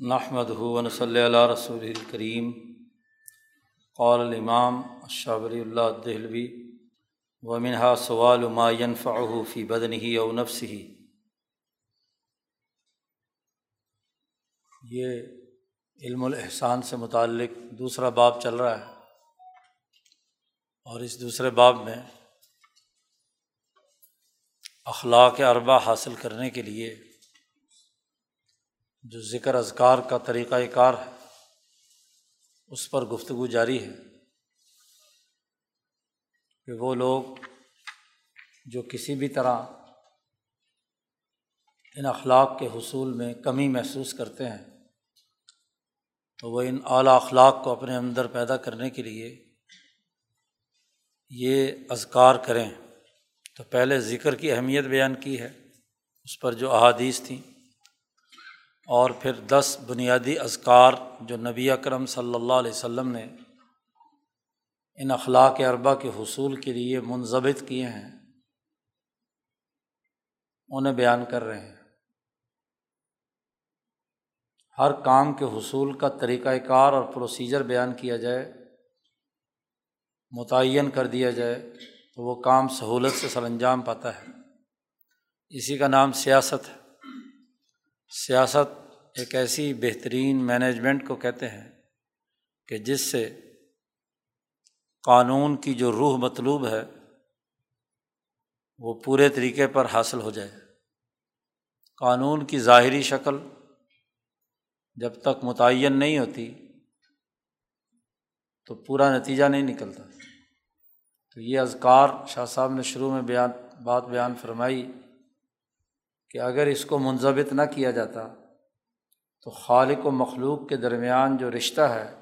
نحمد ہُون صلی اللہ رسول الکریم قول الامام شابری اللہ دہلوی و منہا سوال معین فی بدنی او نفسی یہ علم الاحسان سے متعلق دوسرا باب چل رہا ہے اور اس دوسرے باب میں اخلاق اربا حاصل کرنے کے لیے جو ذکر اذکار کا طریقۂ کار ہے، اس پر گفتگو جاری ہے کہ وہ لوگ جو کسی بھی طرح ان اخلاق کے حصول میں کمی محسوس کرتے ہیں، تو وہ ان اعلیٰ اخلاق کو اپنے اندر پیدا کرنے کے لیے یہ اذکار کریں۔ تو پہلے ذکر کی اہمیت بیان کی ہے، اس پر جو احادیث تھیں۔ اور پھر دس بنیادی اذکار جو نبی اکرم صلی اللہ علیہ وسلم نے ان اخلاق اربا کے حصول کے لیے منظمت کیے ہیں، انہیں بیان کر رہے ہیں۔ ہر کام کے حصول کا طریقۂ کار اور پروسیجر بیان کیا جائے، متعین کر دیا جائے تو وہ کام سہولت سے سر انجام پاتا ہے۔ اسی کا نام سیاست ہے۔ سیاست ایک ایسی بہترین مینجمنٹ کو کہتے ہیں کہ جس سے قانون کی جو روح مطلوب ہے وہ پورے طریقے پر حاصل ہو جائے۔ قانون کی ظاہری شکل جب تک متعین نہیں ہوتی تو پورا نتیجہ نہیں نکلتا۔ تو یہ اذکار شاہ صاحب نے شروع میں بیان بات بیان فرمائی۔ کہ اگر اس کو منظمت نہ کیا جاتا تو خالق و مخلوق کے درمیان جو رشتہ ہے،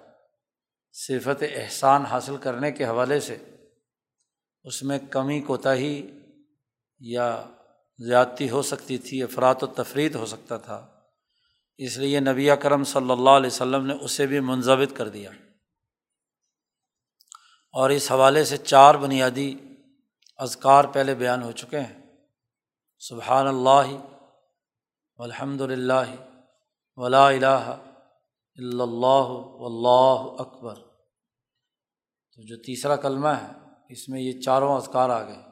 صفت احسان حاصل کرنے کے حوالے سے، اس میں کمی کوتاہی یا زیادتی ہو سکتی تھی، افراد و تفریح ہو سکتا تھا۔ اس لیے نبی کرم صلی اللہ علیہ وسلم نے اسے بھی منظمت کر دیا۔ اور اس حوالے سے چار بنیادی اذکار پہلے بیان ہو چکے ہیں۔ سبحان اللہ الحمد للہ ولا الہ اللہ اللہ اکبر۔ تو جو تیسرا کلمہ ہے، اس میں یہ چاروں اذکار آ گئے۔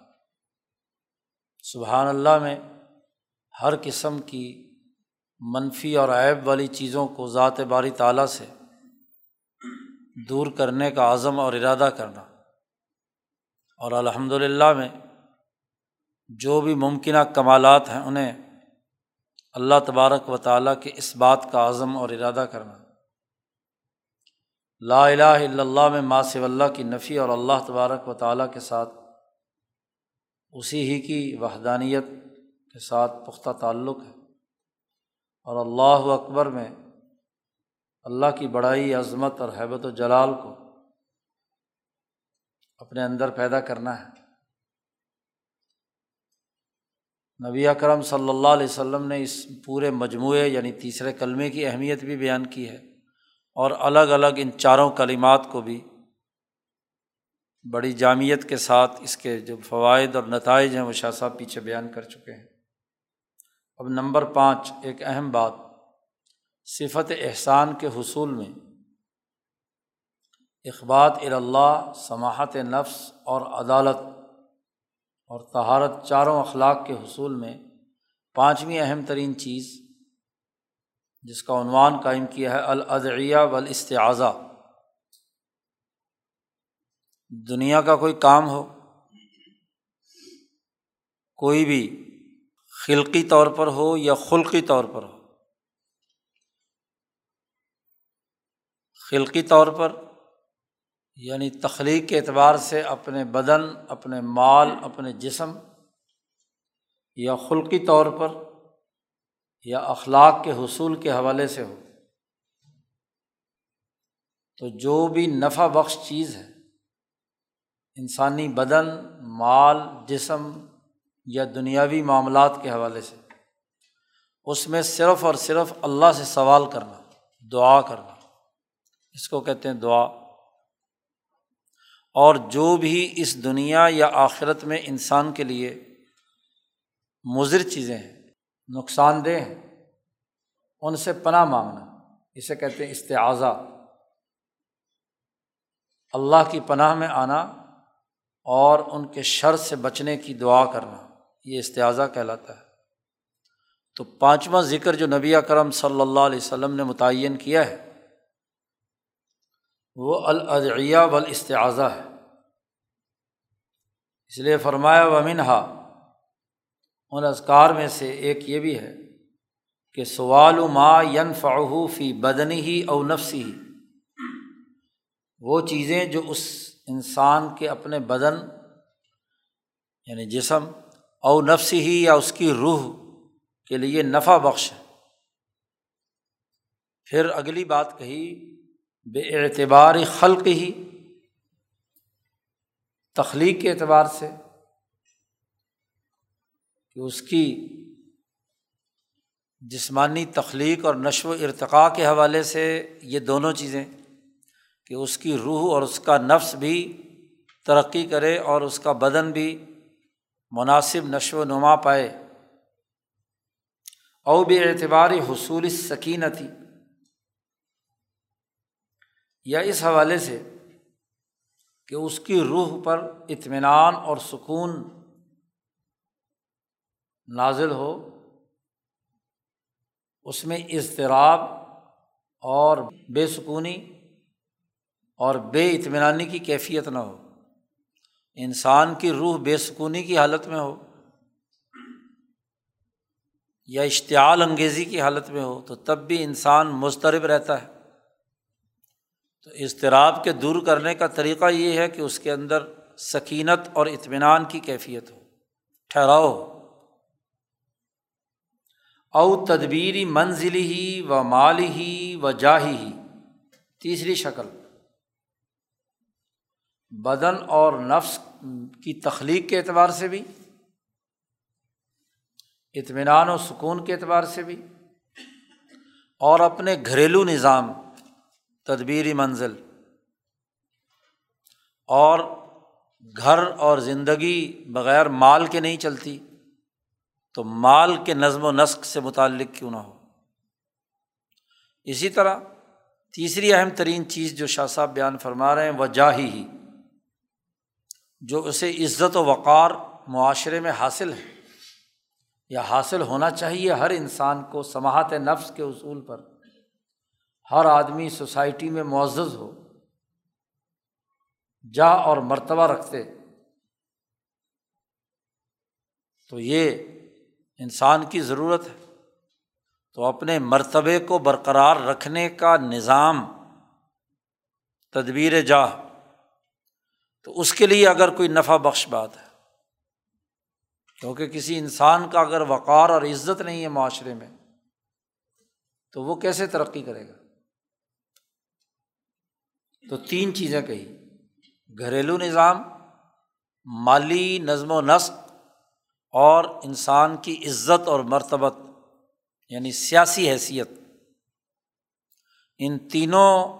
سبحان اللہ میں ہر قسم کی منفی اور عیب والی چیزوں کو ذات باری تعالیٰ سے دور کرنے کا عزم اور ارادہ کرنا۔ اور الحمد للہ میں جو بھی ممکنہ کمالات ہیں انہیں اللہ تبارک و تعالیٰ کے اس بات کا عزم اور ارادہ کرنا۔ لا الہ الا اللہ میں ماس اللہ کی نفی اور اللہ تبارک و تعالیٰ کے ساتھ اسی ہی کی وحدانیت کے ساتھ پختہ تعلق ہے۔ اور اللہ اکبر میں اللہ کی بڑائی، عظمت اور حیبت و جلال کو اپنے اندر پیدا کرنا ہے۔ نبی اکرم صلی اللہ علیہ وسلم نے اس پورے مجموعے یعنی تیسرے کلمے کی اہمیت بھی بیان کی ہے اور الگ الگ ان چاروں کلمات کو بھی بڑی جامعت کے ساتھ اس کے جو فوائد اور نتائج ہیں وہ شاہ صاحب پیچھے بیان کر چکے ہیں۔ اب نمبر پانچ، ایک اہم بات، صفت احسان کے حصول میں اقبات الا سماحت نفس اور عدالت اور تہارت چاروں اخلاق کے حصول میں پانچویں اہم ترین چیز جس کا عنوان قائم کیا ہے، الادعیہ والاستعاذہ۔ دنیا کا کوئی کام ہو، کوئی بھی خلقی طور پر ہو یا خلقی طور پر ہو، خلقی طور پر یعنی تخلیق کے اعتبار سے اپنے بدن، اپنے مال، اپنے جسم یا خلقی طور پر یا اخلاق کے حصول کے حوالے سے ہو۔ تو جو بھی نفع بخش چیز ہے، انسانی بدن، مال، جسم یا دنیاوی معاملات کے حوالے سے، اس میں صرف اور صرف اللہ سے سوال کرنا، دعا کرنا۔ اس کو کہتے ہیں دعا۔ اور جو بھی اس دنیا یا آخرت میں انسان کے لیے مضر چیزیں ہیں، نقصان دہ ہیں، ان سے پناہ مانگنا، اسے کہتے ہیں استعاضہ۔ اللہ کی پناہ میں آنا اور ان کے شر سے بچنے کی دعا کرنا، یہ استعاضہ کہلاتا ہے۔ تو پانچواں ذکر جو نبی کرم صلی اللہ علیہ وسلم نے متعین کیا ہے وہ الادعیہ والاستعاذہ ہے۔ اس لیے فرمایا و منہا ان اذکار میں سے ایک یہ بھی ہے کہ سوال و ما ین فی بدنی ہی او نفسی ہی وہ چیزیں جو اس انسان کے اپنے بدن یعنی جسم، او نفسی ہی یا اس کی روح کے لیے نفع بخش۔ ہے پھر اگلی بات کہی بے اعتبار خلق ہی، تخلیق کے اعتبار سے کہ اس کی جسمانی تخلیق اور نشو و ارتقاء کے حوالے سے یہ دونوں چیزیں کہ اس کی روح اور اس کا نفس بھی ترقی کرے اور اس کا بدن بھی مناسب نشو و نما پائے۔ او بے اعتبار حصول سکینتی یا اس حوالے سے کہ اس کی روح پر اطمینان اور سکون نازل ہو، اس میں اضطراب اور بے سکونی اور بے اطمینانی کی کیفیت نہ ہو۔ انسان کی روح بے سکونی کی حالت میں ہو یا اشتعال انگیزی کی حالت میں ہو تو تب بھی انسان مسترب رہتا ہے۔ تو اضطراب کے دور کرنے کا طریقہ یہ ہے کہ اس کے اندر سکینت اور اطمینان کی کیفیت ہو، ٹھہراؤ۔ او تدبیری منزلی ہی و مالی ہی و جاہی ہی تیسری شکل۔ بدن اور نفس کی تخلیق کے اعتبار سے بھی، اطمینان و سکون کے اعتبار سے بھی، اور اپنے گھریلو نظام تدبیری منزل۔ اور گھر اور زندگی بغیر مال کے نہیں چلتی، تو مال کے نظم و نسق سے متعلق کیوں نہ ہو۔ اسی طرح تیسری اہم ترین چیز جو شاہ صاحب بیان فرما رہے ہیں وہ جاہی ہی، جو اسے عزت و وقار معاشرے میں حاصل ہے، یا حاصل ہونا چاہیے ہر انسان کو سماعت نفس کے اصول پر۔ ہر آدمی سوسائٹی میں معزز ہو، جا اور مرتبہ رکھتے۔ تو یہ انسان کی ضرورت ہے۔ تو اپنے مرتبے کو برقرار رکھنے کا نظام تدبیر جا تو اس کے لیے اگر کوئی نفع بخش بات ہے، کیونکہ کسی انسان کا اگر وقار اور عزت نہیں ہے معاشرے میں، تو وہ کیسے ترقی کرے گا؟ تو تین چیزیں کہی۔ گھریلو نظام، مالی نظم و نسق اور انسان کی عزت اور مرتبت یعنی سیاسی حیثیت۔ ان تینوں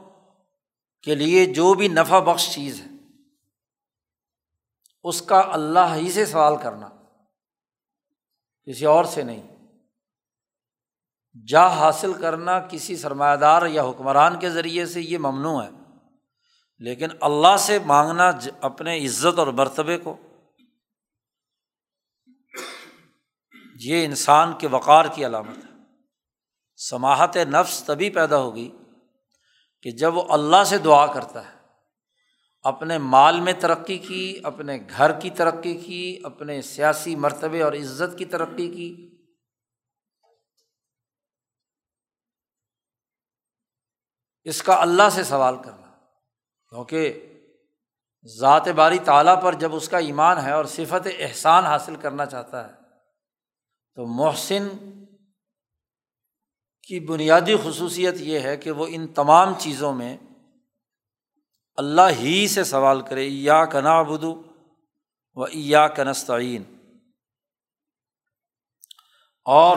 کے لیے جو بھی نفع بخش چیز ہے، اس کا اللہ ہی سے سوال کرنا، کسی اور سے نہیں۔ جا حاصل کرنا کسی سرمایہ دار یا حکمران کے ذریعے سے یہ ممنوع ہے۔ لیکن اللہ سے مانگنا اپنے عزت اور مرتبے کو، یہ انسان کے وقار کی علامت ہے۔ سماہت نفس تبھی پیدا ہوگی کہ جب وہ اللہ سے دعا کرتا ہے، اپنے مال میں ترقی کی، اپنے گھر کی ترقی کی، اپنے سیاسی مرتبے اور عزت کی ترقی کی۔ اس کا اللہ سے سوال کرنا۔ کیونکہ ذات باری تعالیٰ پر جب اس کا ایمان ہے اور صفت احسان حاصل کرنا چاہتا ہے، تو محسن کی بنیادی خصوصیت یہ ہے کہ وہ ان تمام چیزوں میں اللہ ہی سے سوال کرے یا کنا بدو و یا کنستعین اور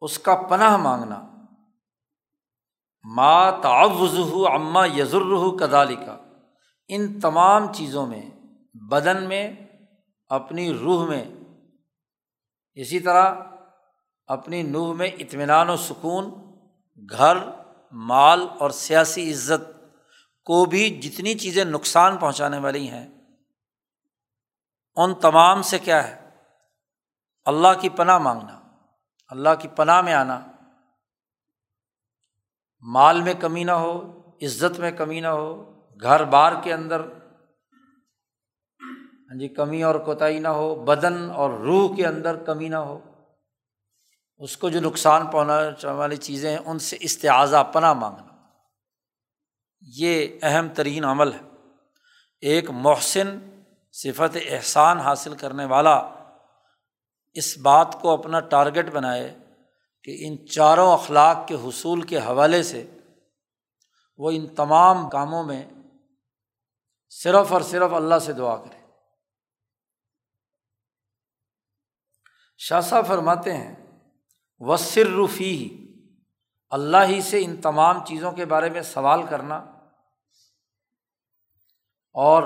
اس کا پناہ مانگنا ما تعوض عما یزر کدالی کا ان تمام چیزوں میں، بدن میں، اپنی روح میں، اسی طرح اپنی نوح میں اطمینان و سکون، گھر، مال اور سیاسی عزت کو بھی جتنی چیزیں نقصان پہنچانے والی ہیں، ان تمام سے کیا ہے؟ اللہ کی پناہ مانگنا، اللہ کی پناہ میں آنا۔ مال میں کمی نہ ہو، عزت میں کمی نہ ہو، گھر بار کے اندر ہاں جی کمی اور کوتاہی نہ ہو، بدن اور روح کے اندر کمی نہ ہو، اس کو جو نقصان پہنچانے والی چیزیں ہیں، ان سے استعاذہ، پناہ مانگنا، یہ اہم ترین عمل ہے۔ ایک محسن صفت احسان حاصل کرنے والا اس بات کو اپنا ٹارگیٹ بنائے کہ ان چاروں اخلاق کے حصول کے حوالے سے وہ ان تمام کاموں میں صرف اور صرف اللہ سے دعا کرے شاہ صاحب فرماتے ہیں وسر رفی اللہ ہی سے ان تمام چیزوں کے بارے میں سوال کرنا اور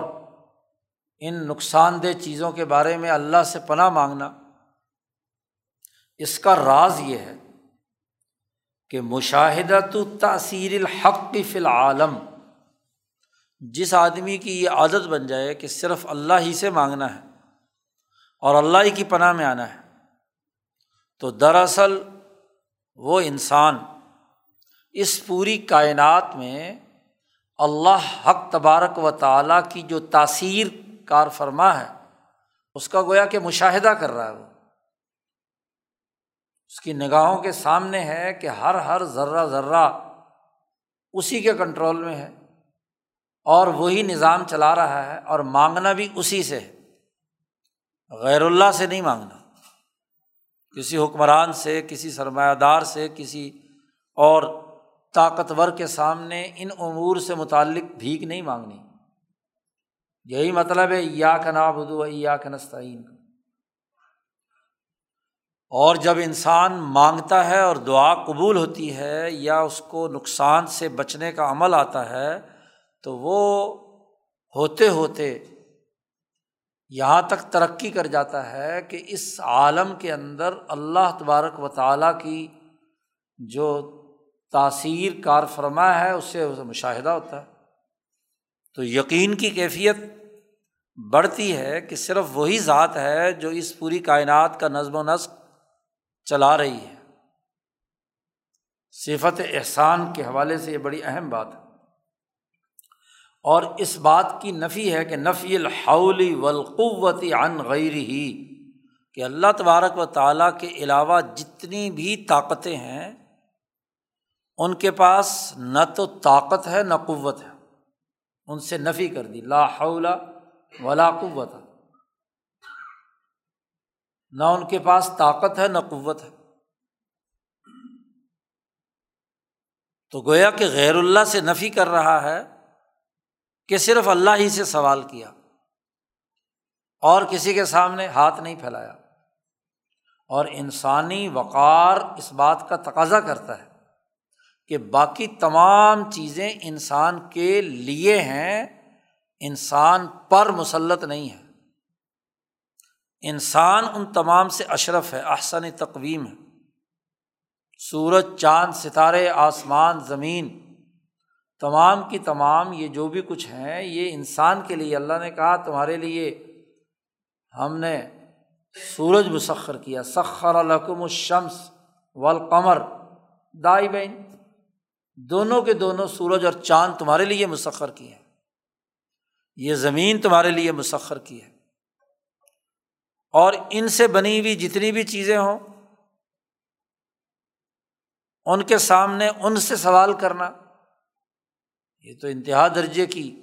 ان نقصان دہ چیزوں کے بارے میں اللہ سے پناہ مانگنا، اس کا راز یہ ہے کہ مشاہدہ تو تاثیر الحق فی العالم۔ جس آدمی کی یہ عادت بن جائے کہ صرف اللہ ہی سے مانگنا ہے اور اللہ ہی کی پناہ میں آنا ہے، تو دراصل وہ انسان اس پوری کائنات میں اللہ حق تبارک و تعالیٰ کی جو تاثیر کار فرما ہے، اس کا گویا کہ مشاہدہ کر رہا ہے وہ۔ اس کی نگاہوں کے سامنے ہے کہ ہر ہر ذرہ ذرہ اسی کے کنٹرول میں ہے اور وہی نظام چلا رہا ہے اور مانگنا بھی اسی سے ہے۔ غیر اللہ سے نہیں مانگنا۔ کسی حکمران سے، کسی سرمایہ دار سے، کسی اور طاقتور کے سامنے ان امور سے متعلق بھیک نہیں مانگنی۔ یہی مطلب ہے یا کا نا بدو یا کا نستعین۔ اور جب انسان مانگتا ہے اور دعا قبول ہوتی ہے یا اس کو نقصان سے بچنے کا عمل آتا ہے، تو وہ ہوتے ہوتے یہاں تک ترقی کر جاتا ہے کہ اس عالم کے اندر اللہ تبارک و تعالیٰ کی جو تاثیر کار فرما ہے، اس سے مشاہدہ ہوتا ہے۔ تو یقین کی کیفیت بڑھتی ہے کہ صرف وہی ذات ہے جو اس پوری کائنات کا نظم و نسق چلا رہی ہے۔ صفت احسان کے حوالے سے یہ بڑی اہم بات ہے۔ اور اس بات کی نفی ہے کہ نفی الحولی ولقوتی عن غیر ہی کہ اللہ تبارک و تعالیٰ کے علاوہ جتنی بھی طاقتیں ہیں، ان کے پاس نہ تو طاقت ہے، نہ قوت ہے۔ ان سے نفی کر دی۔ لا حول ولا قوت۔ نہ ان کے پاس طاقت ہے، نہ قوت ہے۔ تو گویا کہ غیر اللہ سے نفی کر رہا ہے کہ صرف اللہ ہی سے سوال کیا اور کسی کے سامنے ہاتھ نہیں پھیلایا۔ اور انسانی وقار اس بات کا تقاضا کرتا ہے کہ باقی تمام چیزیں انسان کے لیے ہیں، انسان پر مسلط نہیں ہے انسان ان تمام سے اشرف ہے، احسن تقویم ہے۔ سورج، چاند، ستارے، آسمان، زمین، تمام کی تمام، یہ جو بھی کچھ ہیں، یہ انسان کے لیے۔ اللہ نے کہا، تمہارے لیے ہم نے سورج مسخر کیا۔ سخر الحکم الشمس والقمر۔ دائی بہن، دونوں کے دونوں سورج اور چاند تمہارے لیے مسخر کی ہے یہ زمین تمہارے لیے مسخر کی ہے۔ اور ان سے بنی ہوئی جتنی بھی چیزیں ہوں، ان کے سامنے ان سے سوال کرنا، یہ تو انتہا درجے کی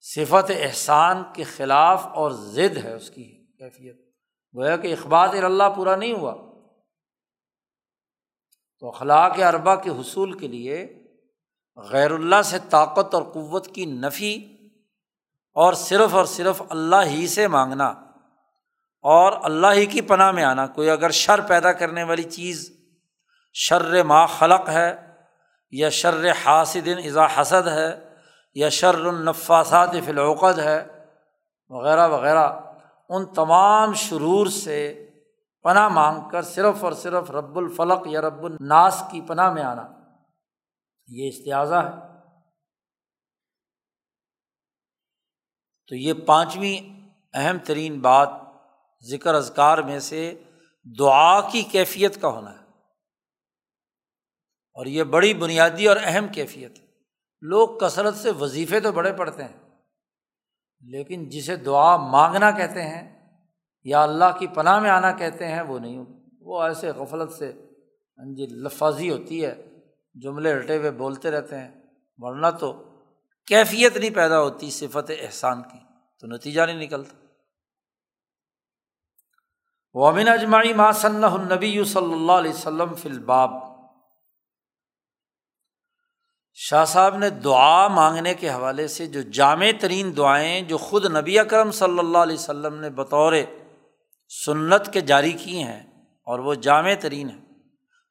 صفت احسان کے خلاف اور ضد ہے اس کی کیفیت۔ گویا کہ اخبار اللہ پورا نہیں ہوا۔ تو اخلاق اربا کے حصول کے لیے غیر اللہ سے طاقت اور قوت کی نفی اور صرف اور صرف اللہ ہی سے مانگنا۔ اور اللہ ہی کی پناہ میں آنا، کوئی اگر شر پیدا کرنے والی چیز شر ما خلق ہے، یا شر حاصدن اذا حسد ہے، یا شر النفاسات فی العقد ہے، وغیرہ وغیرہ، ان تمام شرور سے پناہ مانگ کر صرف اور صرف رب الفلق یا رب الناس کی پناہ میں آنا۔ یہ استعاذہ ہے۔ تو یہ پانچویں اہم ترین بات ذکر اذکار میں سے دعا کی کیفیت کا ہونا ہے۔ اور یہ بڑی بنیادی اور اہم کیفیت ہے۔ لوگ کثرت سے وظیفے تو بڑے پڑھتے ہیں، لیکن جسے دعا مانگنا کہتے ہیں یا اللہ کی پناہ میں آنا کہتے ہیں، وہ نہیں۔ وہ ایسے غفلت سے ہاں جی لفاظی ہوتی ہے، جملے رٹے ہوئے بولتے رہتے ہیں، ورنہ تو کیفیت نہیں پیدا ہوتی صفت احسان کی۔ تو نتیجہ نہیں نکلتا۔ ومن اجماعی ما صلی النبی صلی اللہ علیہ وسلم فی الباب۔ شاہ صاحب نے دعا مانگنے کے حوالے سے جو جامع ترین دعائیں جو خود نبی اکرم صلی اللہ علیہ وسلم نے بطور سنت کے جاری کی ہیں اور وہ جامع ترین ہیں۔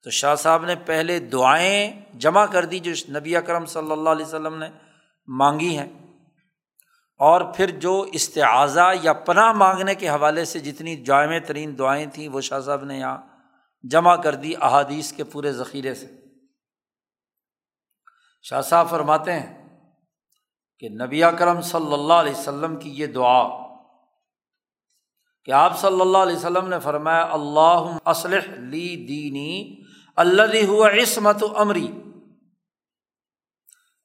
تو شاہ صاحب نے پہلے دعائیں جمع کر دی جو نبی اکرم صلی اللہ علیہ وسلم نے مانگی ہیں۔ اور پھر جو استعاضہ یا پناہ مانگنے کے حوالے سے جتنی جامع ترین دعائیں تھیں، وہ شاہ صاحب نے یہاں جمع کر دی احادیث کے پورے ذخیرے سے۔ شاہ صاحب فرماتے ہیں کہ نبی اکرم صلی اللہ علیہ وسلم کی یہ دعا کہ آپ صلی اللہ علیہ وسلم نے فرمایا اللہ اسلح لی دینی اللہ ہوا عصمت و امری۔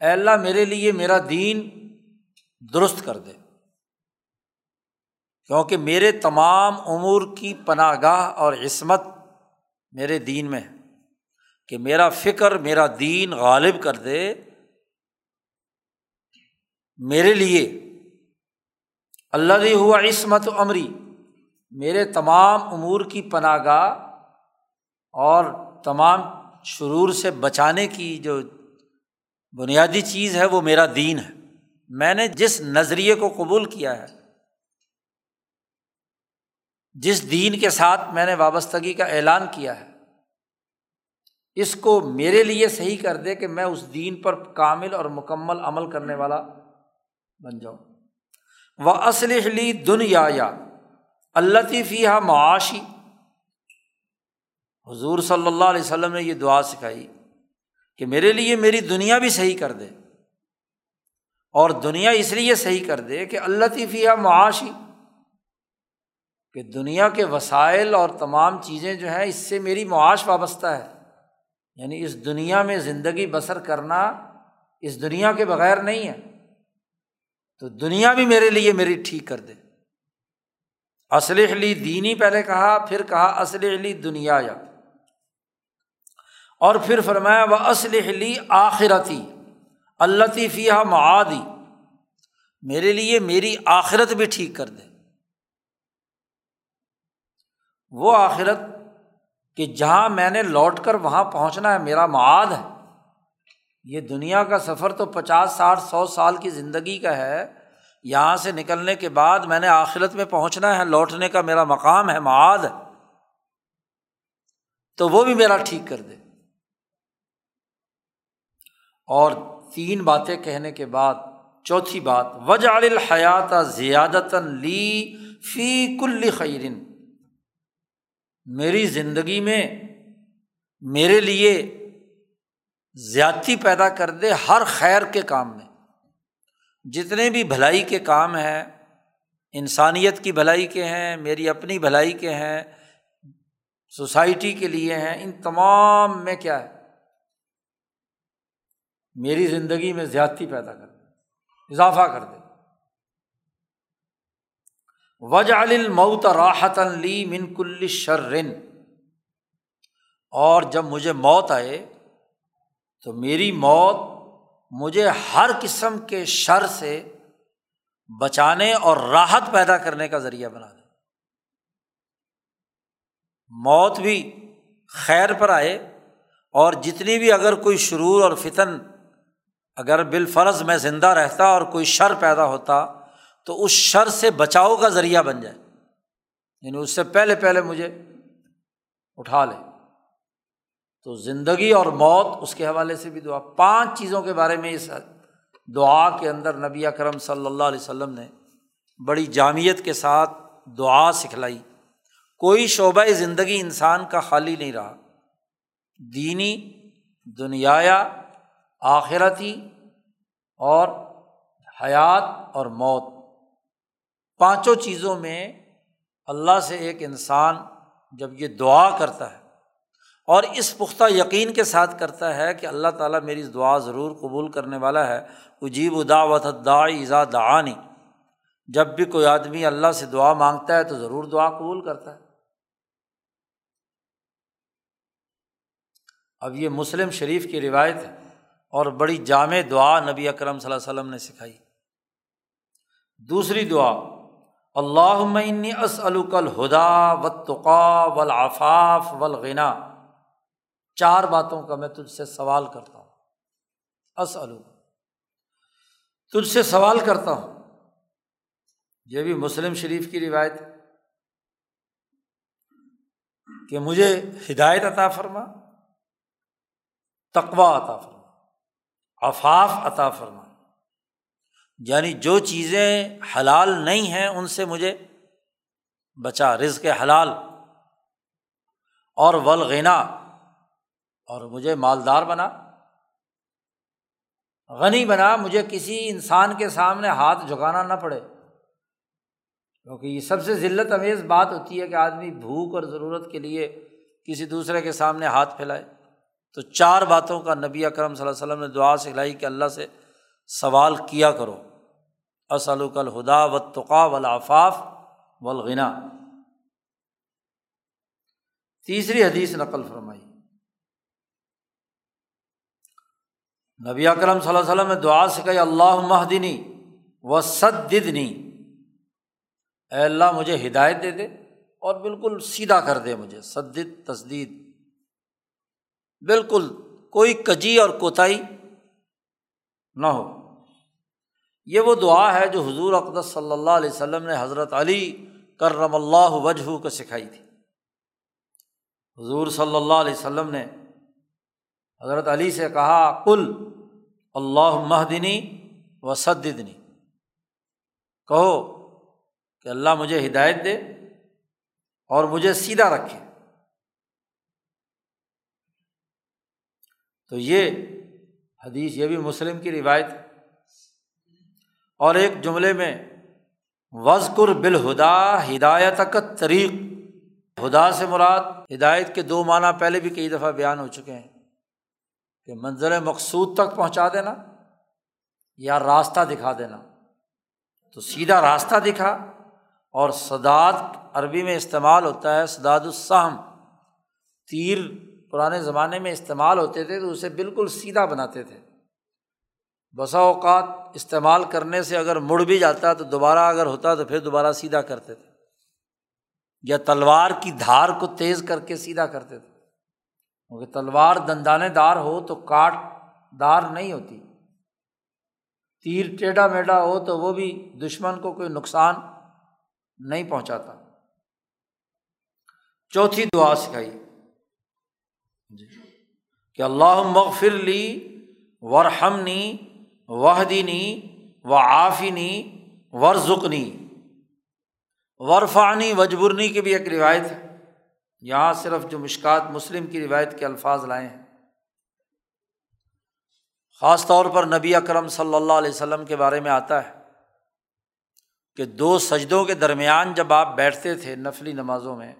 اے اللہ، میرے لیے میرا دین درست کر دے۔ کیونکہ میرے تمام امور کی پناہ گاہ اور عصمت میرے دین میں ہے۔ کہ میرا فکر، میرا دین غالب کر دے۔ میرے لیے اللہ ہوا عصمت و عمری میرے تمام امور کی پناہ گاہ اور تمام شرور سے بچانے کی جو بنیادی چیز ہے وہ میرا دین ہے۔ میں نے جس نظریے کو قبول کیا ہے، جس دین کے ساتھ میں نے وابستگی کا اعلان کیا ہے، اس کو میرے لیے صحیح کر دے کہ میں اس دین پر کامل اور مکمل عمل کرنے والا بن جاؤں۔ وہ اسلحلی دنیا یا اللہ معاشی حضور صلی اللہ علیہ وسلم نے یہ دعا سکھائی کہ میرے لیے میری دنیا بھی صحیح کر دے۔ اور دنیا اس لیے صحیح کر دے کہ اللہ طفیہ معاشی، کہ دنیا کے وسائل اور تمام چیزیں جو ہیں اس سے میری معاش وابستہ ہے۔ یعنی اس دنیا میں زندگی بسر کرنا اس دنیا کے بغیر نہیں ہے۔ تو دنیا بھی میرے لیے میری ٹھیک کر دے۔ اسلح لی دینی پہلے کہا، پھر کہا اسلح لی دنیا یا۔ اور پھر فرمایا وہ اسلح لی آخرتی اللہ فیحہ معادی، میرے لیے میری آخرت بھی ٹھیک کر دے۔ وہ آخرت کہ جہاں میں نے لوٹ کر وہاں پہنچنا ہے، میرا معاد ہے۔ یہ دنیا کا سفر تو پچاس، ساٹھ، سو سال کی زندگی کا ہے۔ یہاں سے نکلنے کے بعد میں نے آخرت میں پہنچنا ہے، لوٹنے کا میرا مقام ہے، معاد ہے۔ تو وہ بھی میرا ٹھیک کر دے۔ اور تین باتیں کہنے کے بعد، چوتھی بات وجہ الحیات زیادت لی فی کل خیرن میری زندگی میں میرے لیے زیادتی پیدا کر دے ہر خیر کے کام میں۔ جتنے بھی بھلائی کے کام ہیں، انسانیت کی بھلائی کے ہیں، میری اپنی بھلائی کے ہیں، سوسائٹی کے لیے ہیں، ان تمام میں کیا ہے؟ میری زندگی میں زیادتی پیدا کر دے، اضافہ کر دے۔ وج المعت راحت لی من کل شرن۔ اور جب مجھے موت آئے، تو میری موت مجھے ہر قسم کے شر سے بچانے اور راحت پیدا کرنے کا ذریعہ بنا دے۔ موت بھی خیر پر آئے، اور جتنی بھی اگر کوئی شرور اور فتن اگر بالفرض میں زندہ رہتا اور کوئی شر پیدا ہوتا تو اس شر سے بچاؤ کا ذریعہ بن جائے۔ یعنی اس سے پہلے پہلے مجھے اٹھا لے۔ تو زندگی اور موت، اس کے حوالے سے بھی دعا۔ پانچ چیزوں کے بارے میں اس دعا کے اندر نبی اکرم صلی اللہ علیہ وسلم نے بڑی جامعت کے ساتھ دعا سکھلائی۔ کوئی شعبۂ زندگی انسان کا خالی نہیں رہا۔ دینی دنیا آخرتی اور حیات اور موت۔ پانچوں چیزوں میں اللہ سے ایک انسان جب یہ دعا کرتا ہے اور اس پختہ یقین کے ساتھ کرتا ہے کہ اللہ تعالیٰ میری دعا ضرور قبول کرنے والا ہے، اجیب اداوت دا ایزا دعانی۔ جب بھی کوئی آدمی اللہ سے دعا مانگتا ہے تو ضرور دعا قبول کرتا ہے۔ اب یہ مسلم شریف کی روایت ہے۔ اور بڑی جامع دعا نبی اکرم صلی اللہ علیہ وسلم نے سکھائی۔ دوسری دعا اللہ معنی اسلقل ہدا و تقا ولافاف ولغنا چار باتوں کا میں تجھ سے سوال کرتا ہوں۔ اسلو تجھ سے سوال کرتا ہوں۔ یہ بھی مسلم شریف کی روایت کہ مجھے ہدایت عطا فرما تقوا عطا فرما۔ افاف عطا فرما یعنی جو چیزیں حلال نہیں ہیں، ان سے مجھے بچا، رزق حلال۔ اور ولغنا اور مجھے مالدار بنا۔ غنی بنا، مجھے کسی انسان کے سامنے ہاتھ جھکانا نہ پڑے۔ کیونکہ یہ سب سے ذلت امیز بات ہوتی ہے کہ آدمی بھوک اور ضرورت کے لیے کسی دوسرے کے سامنے ہاتھ پھیلائے۔ تو چار باتوں کا نبی اکرم صلی اللہ علیہ وسلم نے دعا سکھلائی کہ اللہ سے سوال کیا کرو۔ اسلوک الہدا و تقا ولافاف ولغنا تیسری حدیث نقل فرمائی۔ نبی اکرم صلی اللہ علیہ وسلم نے دعا سکھائی اللہ مہدنی و سدنی اے اللہ مجھے ہدایت دے دے اور بالکل سیدھا کر دے مجھے۔ سدد تصدید بالکل کوئی کجی اور کوتاہی نہ ہو۔ یہ وہ دعا ہے جو حضور اقدس صلی اللہ علیہ وسلم نے حضرت علی کرم اللہ وجہ کو سکھائی تھی۔ حضور صلی اللہ علیہ وسلم نے حضرت علی سے کہا کل اللہ مہدنی و سدنی کہو کہ اللہ مجھے ہدایت دے اور مجھے سیدھا رکھے۔ تو یہ حدیث، یہ بھی مسلم کی روایت۔ اور ایک جملے میں وزقر بالہدا ہدایت کا طریق ہدا سے مراد، ہدایت کے دو معنی پہلے بھی کئی دفعہ بیان ہو چکے ہیں۔ کہ منظر مقصود تک پہنچا دینا یا راستہ دکھا دینا۔ تو سیدھا راستہ دکھا، اور سداد عربی میں استعمال ہوتا ہے سداد السحم تیر پرانے زمانے میں استعمال ہوتے تھے تو اسے بالکل سیدھا بناتے تھے۔ بسا اوقات استعمال کرنے سے اگر مڑ بھی جاتا تو دوبارہ اگر ہوتا تو پھر دوبارہ سیدھا کرتے تھے۔ یا تلوار کی دھار کو تیز کر کے سیدھا کرتے تھے۔ کیونکہ تلوار دندانے دار ہو تو کاٹ دار نہیں ہوتی۔ تیر ٹیڑھا میڈا ہو تو وہ بھی دشمن کو کوئی نقصان نہیں پہنچاتا۔ چوتھی دعا سکھائی۔ جی۔ کہ اللہ مغفر لی ورحمنی وحدینی و آفینی ورژنی ورفانی وجبرنی کی بھی ایک روایت ہے۔ یہاں صرف جو مشکات مسلم کی روایت کے الفاظ لائے ہیں۔ خاص طور پر نبی اکرم صلی اللہ علیہ وسلم کے بارے میں آتا ہے کہ دو سجدوں کے درمیان جب آپ بیٹھتے تھے نفلی نمازوں میں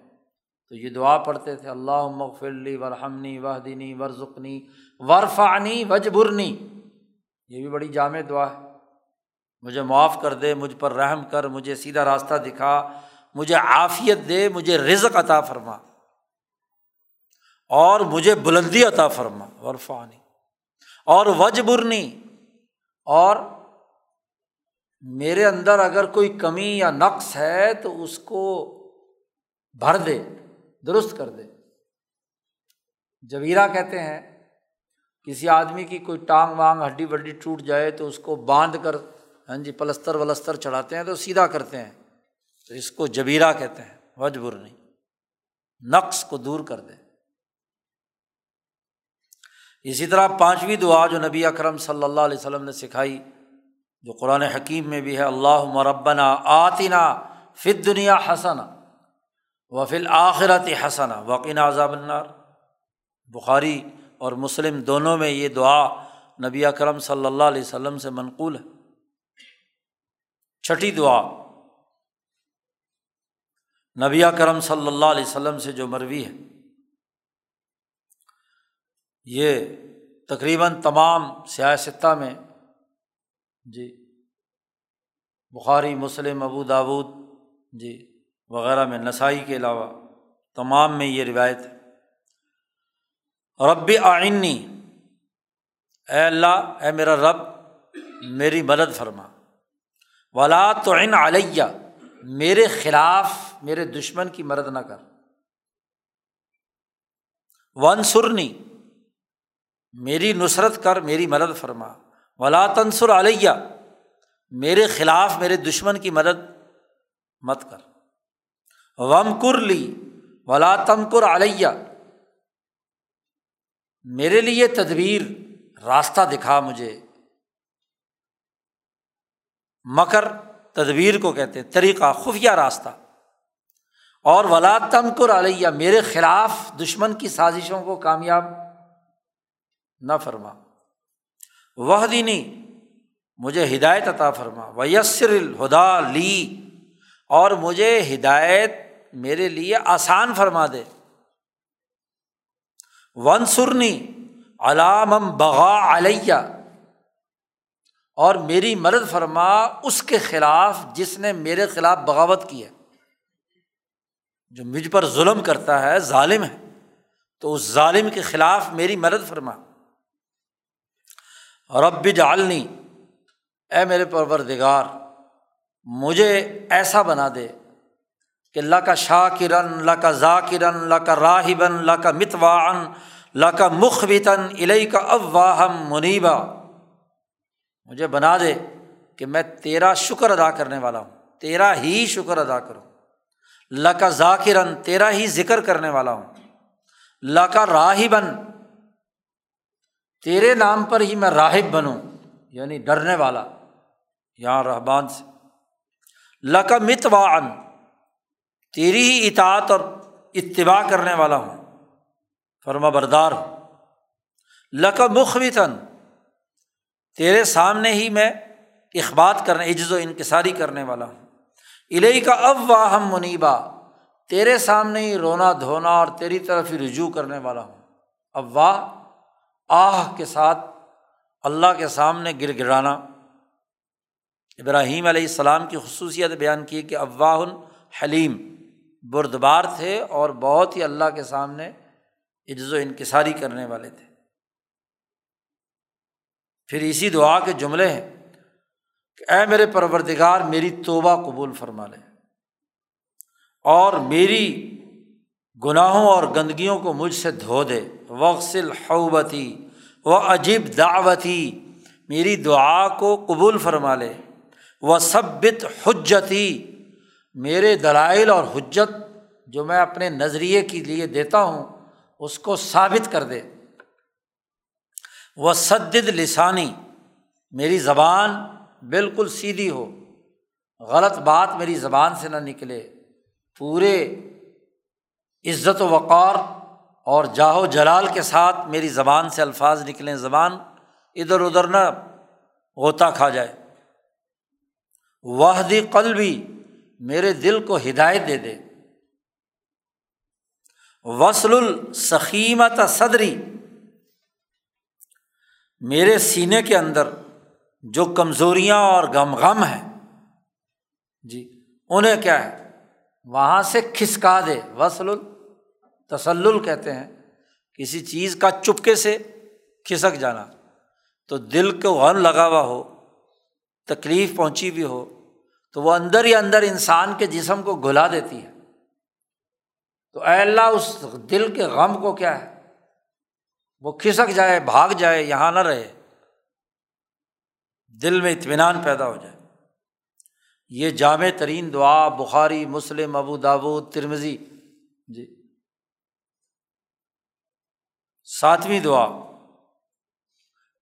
تو یہ دعا پڑھتے تھے اللہ مغفلی ورحمنی وحدینی ورژنی ورفانی وجبرنی یہ بھی بڑی جامع دعا ہے۔ مجھے معاف کر دے، مجھ پر رحم کر، مجھے سیدھا راستہ دکھا، مجھے عافیت دے، مجھے رزق عطا فرما۔ اور مجھے بلندی عطا فرما ورفانی اور وجبرنی اور میرے اندر اگر کوئی کمی یا نقص ہے تو اس کو بھر دے۔ درست کر دے۔ جویرا کہتے ہیں، کسی آدمی کی کوئی ٹانگ وانگ ہڈی وڈی ٹوٹ جائے تو اس کو باندھ کر ہاں جی پلستر ولستر چڑھاتے ہیں تو سیدھا کرتے ہیں۔ تو اس کو جبیرا کہتے ہیں، وجبر نہیں۔ نقص کو دور کر دے۔ اسی طرح پانچویں دعا جو نبی اکرم صلی اللہ علیہ وسلم نے سکھائی، جو قرآن حکیم میں بھی ہے اللہ مربنا آتنا فت دنیا حسنا وفیل آخرت حسن وقین عذاب النار۔ بخاری اور مسلم دونوں میں یہ دعا نبی اکرم صلی اللہ علیہ وسلم سے منقول ہے۔ چھٹی دعا، نبی کرم صلی اللہ علیہ وسلم سے جو مروی ہے۔ یہ تقریباً تمام سیاستہ میں جی بخاری، مسلم، ابو داود جی وغیرہ میں، نسائی کے علاوہ، تمام میں یہ روایت ہے۔ رب آئینی اے اللہ، اے میرا رب، میری مدد فرما۔ ولا تو عین علیہ، میرے خلاف، میرے دشمن کی مدد نہ کر۔ ون سرنی میری نصرت کر، میری مدد فرما۔ ولا تنسر علیہ، میرے خلاف، میرے دشمن کی مدد مت کر۔ وم کر لی، ولا تمکر علیہ۔ میرے لیے تدبیر راستہ دکھا مجھے۔ مکر تدبیر کو کہتے طریقہ، خفیہ راستہ۔ اور ولا تمکر علیہ، میرے خلاف دشمن کی سازشوں کو کامیاب نہ فرما۔ وہ دینی مجھے ہدایت عطا فرما۔ ویسر الہدا لی، اور مجھے ہدایت میرے لیے آسان فرما دے۔ ون سرنی علام بغا علیہ۔ اور میری مدد فرما اس کے خلاف جس نے میرے خلاف بغاوت کی ہے۔ جو مجھ پر ظلم کرتا ہے، ظالم ہے۔ تو اس ظالم کے خلاف میری مدد فرما۔ رب جالنی اے میرے پروردگار، مجھے ایسا بنا دے کہ اللہ کا شاہ کرن اللہ کا ذاکرن اللہ کا راہبن اللہ کا متوان اللہ کا مخبتاً الہی کا اواہم منیبا۔ مجھے بنا دے کہ میں تیرا شکر ادا کرنے والا ہوں، تیرا ہی شکر ادا کروں۔ اللہ کا ذاکرن، تیرا ہی ذکر کرنے والا ہوں۔ اللہ کا راہبن، تیرے نام پر ہی میں راہب بنوں یعنی ڈرنے والا یہاں رحبان سے۔ لک متوان تیری ہی اطاعت اور اتباع کرنے والا ہوں۔ فرما بردار ہوں لک مخبتاً، تیرے سامنے ہی میں اخبات کرنے، عجز و انکساری کرنے والا ہوں۔ الہی کا اب واہم منیبا، تیرے سامنے ہی رونا دھونا اور تیری طرف ہی رجوع کرنے والا ہوں۔ اب واہ آہ کے ساتھ اللہ کے سامنے گر گرانا۔ ابراہیم علیہ السلام کی خصوصیت بیان کی کہ افواہ حلیم۔ بردبار تھے اور بہت ہی اللہ کے سامنے عجز و انکساری کرنے والے تھے۔ پھر اسی دعا کے جملے ہیں کہ اے میرے پروردگار، میری توبہ قبول فرما لے اور میری گناہوں اور گندگیوں کو مجھ سے دھو دے۔ وقصل حوبتی و عجیب دعوتی، میری دعا کو قبول فرما لے۔ وہ سبت حجتی میرے دلائل اور حجت جو میں اپنے نظریے کے لیے دیتا ہوں، اس کو ثابت کر دے۔ وہ سدد لسانی میری زبان بالکل سیدھی ہو۔ غلط بات میری زبان سے نہ نکلے۔ پورے عزت و وقار اور جاہو جلال کے ساتھ میری زبان سے الفاظ نکلیں۔ زبان ادھر ادھر نہ غوطہ کھا جائے۔ وحدی قلبی میرے دل کو ہدایت دے دے۔ وصل السخیمت صدری۔ میرے سینے کے اندر جو کمزوریاں اور غم غم ہیں جی انہیں کیا ہے؟ وہاں سے کھسکا دے۔ وصل تسل کہتے ہیں۔ کسی چیز کا چپکے سے کھسک جانا۔ تو دل کو غم لگا ہوا ہو، تکلیف پہنچی بھی ہو تو وہ اندر ہی اندر انسان کے جسم کو گلا دیتی ہے۔ تو اے اللہ، اس دل کے غم کو کیا ہے؟ وہ کھسک جائے، بھاگ جائے، یہاں نہ رہے۔ دل میں اطمینان پیدا ہو جائے۔ یہ جامع ترین دعا بخاری، مسلم، ابو دابود ترمزی جی۔ ساتویں دعا۔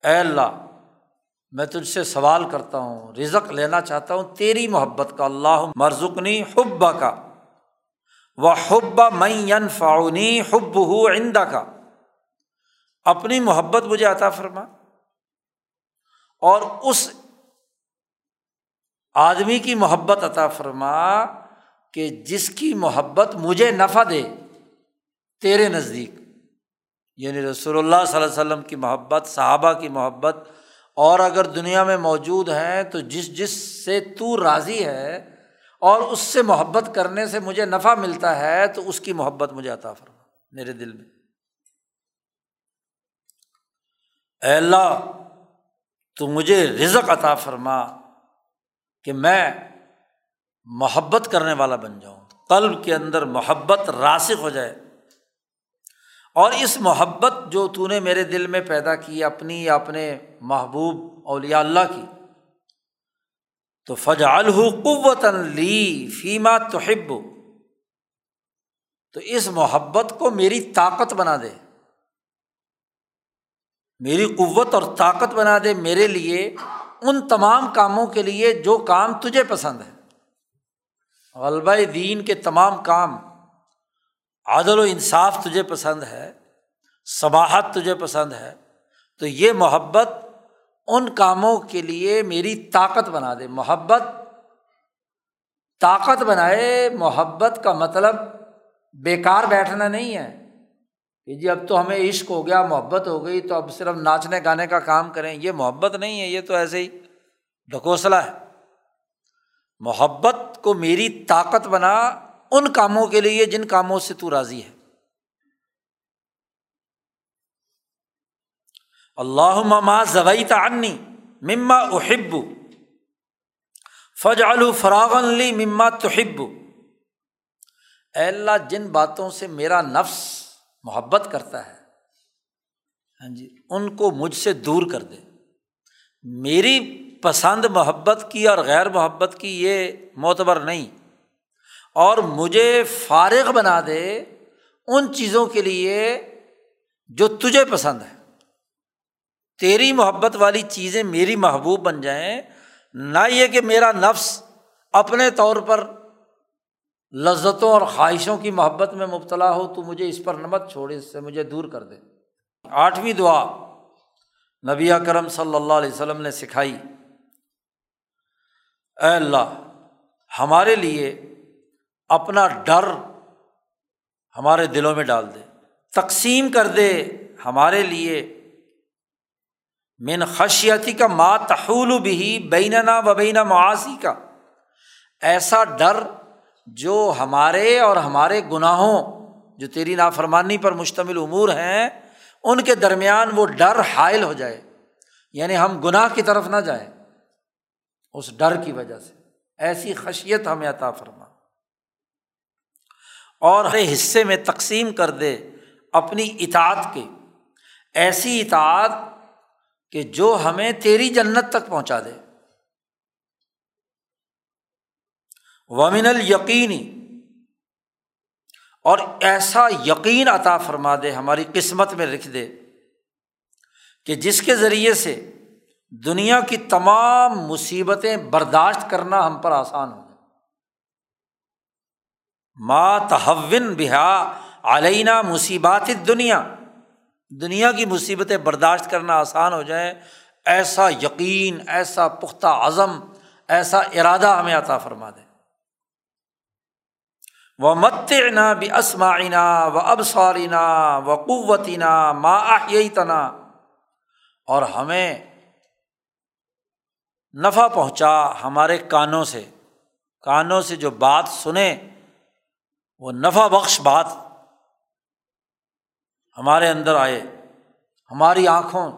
اے اللہ میں تجھ سے سوال کرتا ہوں، رزق لینا چاہتا ہوں، تیری محبت کا اللہ مرزکنی حبا کا وہ حب میں فاؤنی حب ہو آئندہ کا اپنی محبت مجھے عطا فرما۔ اور اس آدمی کی محبت عطا فرما کہ جس کی محبت مجھے نفع دے، تیرے نزدیک۔ یعنی رسول اللہ صلی اللہ علیہ وسلم کی محبت، صحابہ کی محبت اور اگر دنیا میں موجود ہیں تو جس جس سے تو راضی ہے اور اس سے محبت کرنے سے مجھے نفع ملتا ہے، تو اس کی محبت مجھے عطا فرما، میرے دل میں۔ اے اللہ، تو مجھے رزق عطا فرما کہ میں محبت کرنے والا بن جاؤں، قلب کے اندر محبت راسک ہو جائے۔ اور اس محبت جو تو نے میرے دل میں پیدا کی اپنی یا اپنے محبوب اولیاء اللہ کی، تو فج الحقوت لی فیما توحب تو اس محبت کو میری طاقت بنا دے، میری قوت اور طاقت بنا دے میرے لیے ان تمام کاموں کے لیے جو کام تجھے پسند ہے غلبہ دین کے تمام کام عادل و انصاف تجھے پسند ہے، صباحت تجھے پسند ہے، تو یہ محبت ان کاموں کے لیے میری طاقت بنا دے۔ محبت، طاقت بنائے، محبت کا مطلب بیکار بیٹھنا نہیں ہے کہ جی اب تو ہمیں عشق ہو گیا، محبت ہو گئی، تو اب صرف ناچنے گانے کا کام کریں۔ یہ محبت نہیں ہے، یہ تو ایسے ہی ڈھکوسلا ہے۔ محبت کو میری طاقت بنا ان کاموں کے لیے جن کاموں سے تو راضی ہے۔ اللہ مما زبئی تعنی مما احب۔ فج الفراغ لی مما تحب۔ اے اللہ، جن باتوں سے میرا نفس محبت کرتا ہے ہاں جی ان کو مجھ سے دور کر دے۔ میری پسند محبت کی اور غیر محبت کی یہ معتبر نہیں۔ اور مجھے فارغ بنا دے ان چیزوں کے لیے جو تجھے پسند ہے تیری محبت والی چیزیں میری محبوب بن جائیں۔ نہ یہ کہ میرا نفس اپنے طور پر لذتوں اور خواہشوں کی محبت میں مبتلا ہو، تو مجھے اس پر نمت چھوڑے اس سے مجھے دور کر دے۔ آٹھویں دعا نبی کرم صلی اللہ علیہ وسلم نے سکھائی۔ اے اللہ، ہمارے لیے اپنا ڈر ہمارے دلوں میں ڈال دے، تقسیم کر دے ہمارے لیے۔ من خشیتی کا ما تحول بھی بیننا و بین معاشی کا ایسا ڈر جو ہمارے اور ہمارے گناہوں، جو تیری نافرمانی پر مشتمل امور ہیں، ان کے درمیان وہ ڈر حائل ہو جائے۔ یعنی ہم گناہ کی طرف نہ جائیں۔ اس ڈر کی وجہ سے۔ ایسی خشیت ہمیں عطا فرما۔ اور ہر حصے میں تقسیم کر دے اپنی اطاعت کے۔ ایسی اطاعت کہ جو ہمیں تیری جنت تک پہنچا دے۔ ومن یقینی اور ایسا یقین عطا فرما دے، ہماری قسمت میں لکھ دے کہ جس کے ذریعے سے دنیا کی تمام مصیبتیں برداشت کرنا ہم پر آسان ہو۔ ما تحون بہا علینہ مصیبات دنیا دنیا کی مصیبتیں برداشت کرنا آسان ہو جائے ایسا یقین، ایسا پختہ عزم، ایسا ارادہ ہمیں عطا فرما دے۔ وہ مت نا بھی اسماعینہ و ابسارینہ و قوتینہ ما یہی تنا اور ہمیں نفع پہنچا ہمارے کانوں سے۔ کانوں سے جو بات سنیں۔ وہ نفع بخش بات ہمارے اندر آئے، ہماری آنکھوں،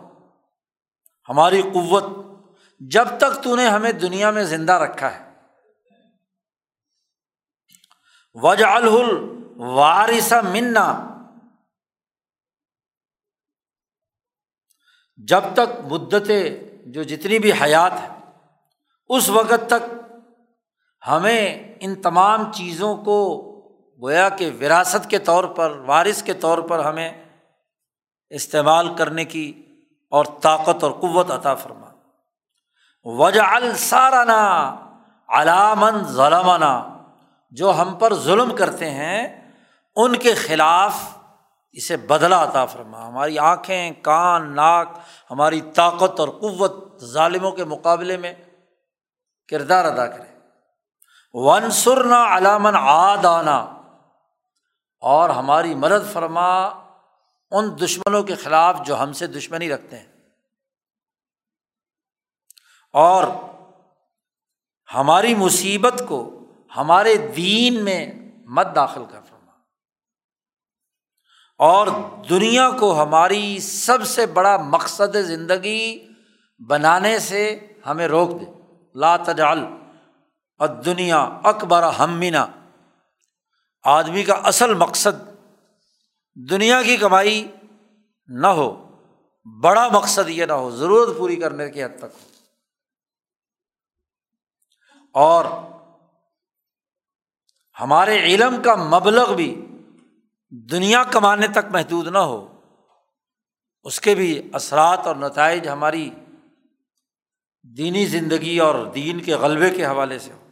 ہماری قوت، جب تک تو نے ہمیں دنیا میں زندہ رکھا ہے۔ وج الحل وارث منا۔ جب تک مدتیں جو جتنی بھی حیات ہے اس وقت تک ہمیں ان تمام چیزوں کو گویا کہ وراثت کے طور پر، وارث کے طور پر ہمیں استعمال کرنے کی اور طاقت اور قوت عطا فرما۔ وجہ السارانہ علامن ظلمانہ جو ہم پر ظلم کرتے ہیں، ان کے خلاف اسے بدلا عطا فرما۔ ہماری آنکھیں، کان، ناک، ہماری طاقت اور قوت ظالموں کے مقابلے میں کردار ادا کرے ونسرنا علامن آدانا اور ہماری مدد فرما ان دشمنوں کے خلاف جو ہم سے دشمنی رکھتے ہیں۔ اور ہماری مصیبت کو ہمارے دین میں مت داخل کر فرما۔ اور دنیا کو ہماری سب سے بڑا مقصد زندگی بنانے سے ہمیں روک دے۔ لا تجال اور دنیا اکبر ہمینا آدمی کا اصل مقصد دنیا کی کمائی نہ ہو، بڑا مقصد یہ نہ ہو، ضرورت پوری کرنے کی حد تک ہو۔ اور ہمارے علم کا مبلغ بھی دنیا کمانے تک محدود نہ ہو، اس کے بھی اثرات اور نتائج ہماری دینی زندگی اور دین کے غلبے کے حوالے سے ہو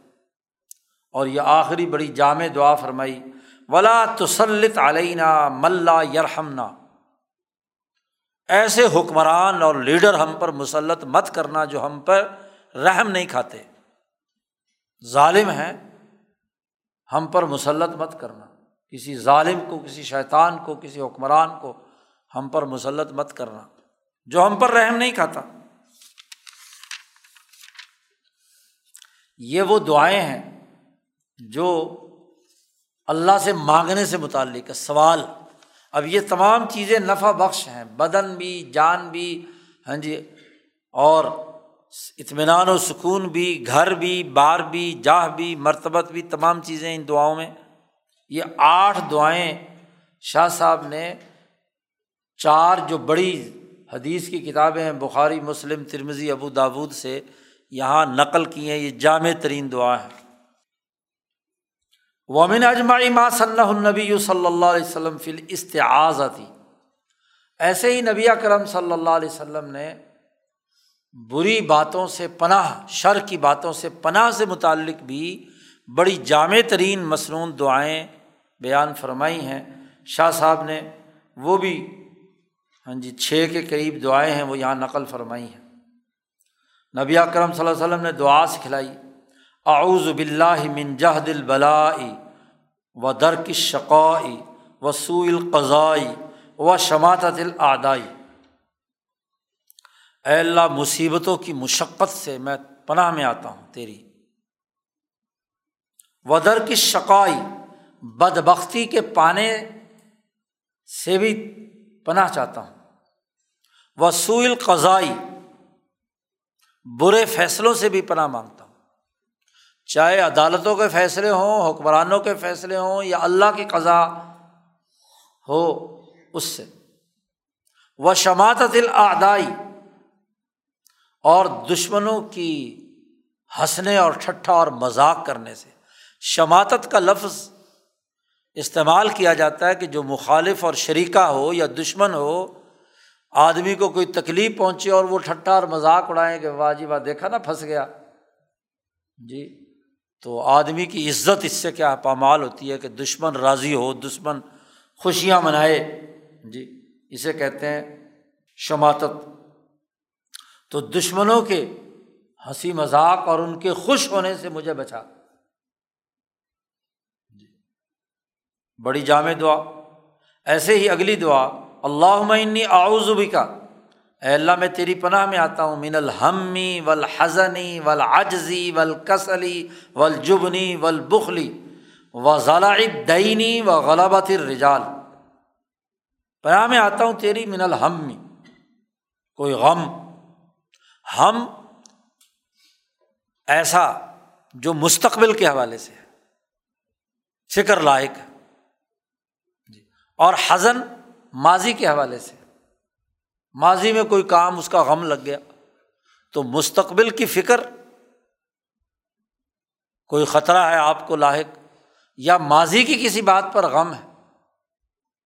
اور یہ آخری بڑی جامع دعا فرمائی، ولا تسلط علینہ ملا یرحمنا ایسے حکمران اور لیڈر ہم پر مسلط مت کرنا جو ہم پر رحم نہیں کھاتے۔ ظالم ہیں، ہم پر مسلط مت کرنا۔ کسی ظالم کو، کسی شیطان کو، کسی حکمران کو ہم پر مسلط مت کرنا، جو ہم پر رحم نہیں کھاتا۔ یہ وہ دعائیں ہیں جو اللہ سے مانگنے سے متعلق ہے، سوال۔ اب یہ تمام چیزیں نفع بخش ہیں، بدن بھی، جان بھی ہاں جی اور اطمینان و سکون بھی، گھر بھی، بار بھی، جاہ بھی، مرتبت بھی، تمام چیزیں ان دعاؤں میں۔ یہ آٹھ دعائیں شاہ صاحب نے، چار جو بڑی حدیث کی کتابیں ہیں، بخاری، مسلم ترمزی ابو داود سے یہاں نقل کی ہیں، یہ جامع ترین دعا ہے۔ ومن اجماعی ما صلی النبی صلی اللہ علیہ وسلم فل استعاذی ایسے ہی نبی کرم صلی اللہ علیہ وسلم نے بری باتوں سے پناہ، شر کی باتوں سے پناہ سے متعلق بھی بڑی جامع ترین مصنون دعائیں بیان فرمائی ہیں۔ شاہ صاحب نے وہ بھی ہاں جی چھ کے قریب دعائیں ہیں، وہ یہاں نقل فرمائی ہیں۔ نبی اکرم صلی اللہ علیہ وسلم نے دعا سکھلائی۔ اعوذ باللہ من جہد البلائی و درک شقائی و سو القضائی و شماعت العدائی اے اللہ، مصیبتوں کی مشقت سے میں پناہ میں آتا ہوں تیری۔ ودر کی شقائی بد بختی کے پانے سے بھی پناہ چاہتا ہوں۔ وسول قضائی برے فیصلوں سے بھی پناہ مانگتا ہوں۔ چاہے عدالتوں کے فیصلے ہوں، حکمرانوں کے فیصلے ہوں یا اللہ کی قضا ہو، اس سے۔ وہ شماعت دل اور دشمنوں کی ہنسنے اور ٹھٹھا اور مذاق کرنے سے۔ شماعت کا لفظ استعمال کیا جاتا ہے کہ جو مخالف اور شریکہ ہو یا دشمن ہو، آدمی کو کوئی تکلیف پہنچے اور وہ ٹھٹھا اور مذاق اڑائیں کہ واہ جی واہ، دیکھا نا، پھنس گیا۔ جی۔ تو آدمی کی عزت اس سے کیا پامال ہوتی ہے کہ دشمن راضی ہو، دشمن خوشیاں منائے۔ جی اسے کہتے ہیں شماعت تو دشمنوں کے ہنسی مذاق اور ان کے خوش ہونے سے مجھے بچا۔ جی، بڑی جامع دعا۔ ایسے ہی اگلی دعا اللہ معنی آؤزبی کا اے اللہ، میں تیری پناہ میں آتا ہوں، من الحمی ول حضنی ول عجزی ول کسلی ول بخلی و ضلع دینی و غلابت رجال پناہ میں آتا ہوں تیری من الحمی کوئی غم۔ ہم ایسا جو مستقبل کے حوالے سے ہے، فکر لائق ہے۔ جی، اور حزن ماضی کے حوالے سے۔ ماضی میں کوئی کام اس کا غم لگ گیا تو مستقبل کی فکر، کوئی خطرہ ہے آپ کو لاحق یا ماضی کی کسی بات پر غم ہے،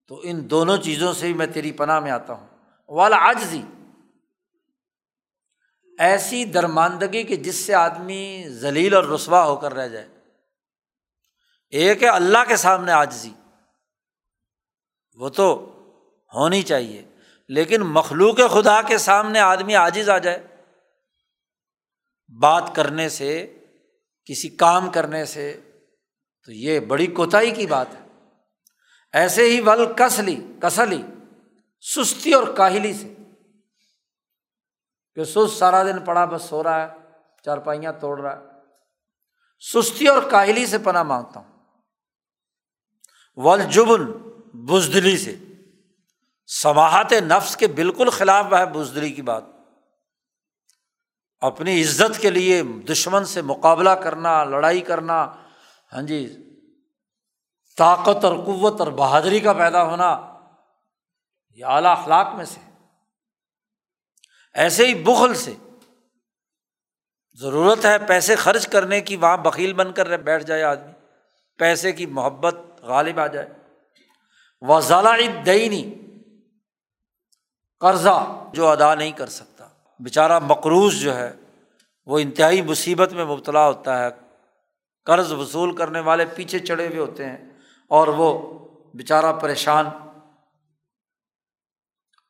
تو ان دونوں چیزوں سے ہی میں تیری پناہ میں آتا ہوں۔ والا آج ایسی درماندگی کہ جس سے آدمی ذلیل اور رسوا ہو کر رہ جائے۔ ایک ہے اللہ کے سامنے آجزی وہ تو ہونی چاہیے۔ لیکن مخلوق خدا کے سامنے آدمی عاجز آ جائے، بات کرنے سے، کسی کام کرنے سے، تو یہ بڑی کوتاہی کی بات ہے۔ ایسے ہی ول کسلی کسلی، سستی اور کاہلی سے۔ کہ سست سارا دن پڑا، بس سو رہا ہے چارپائیاں توڑ رہا ہے۔ سستی اور کاہلی سے پناہ مانگتا ہوں۔ ول جبن، بزدلی سے۔ سماہت نفس کے بالکل خلاف ہے بزدلی کی بات۔ اپنی عزت کے لیے دشمن سے مقابلہ کرنا، لڑائی کرنا ہاں جی طاقت اور قوت اور بہادری کا پیدا ہونا یہ اعلیٰ اخلاق میں سے۔ ایسے ہی بخل سے۔ ضرورت ہے پیسے خرچ کرنے کی، وہاں بکیل بن کر بیٹھ جائے آدمی۔ پیسے کی محبت غالب آ جائے۔ وہ ضالع دینی قرضہ جو ادا نہیں کر سکتا۔ بیچارہ مقروض جو ہے، وہ انتہائی مصیبت میں مبتلا ہوتا ہے۔ قرض وصول کرنے والے پیچھے چڑھے ہوئے ہوتے ہیں اور وہ بیچارہ پریشان۔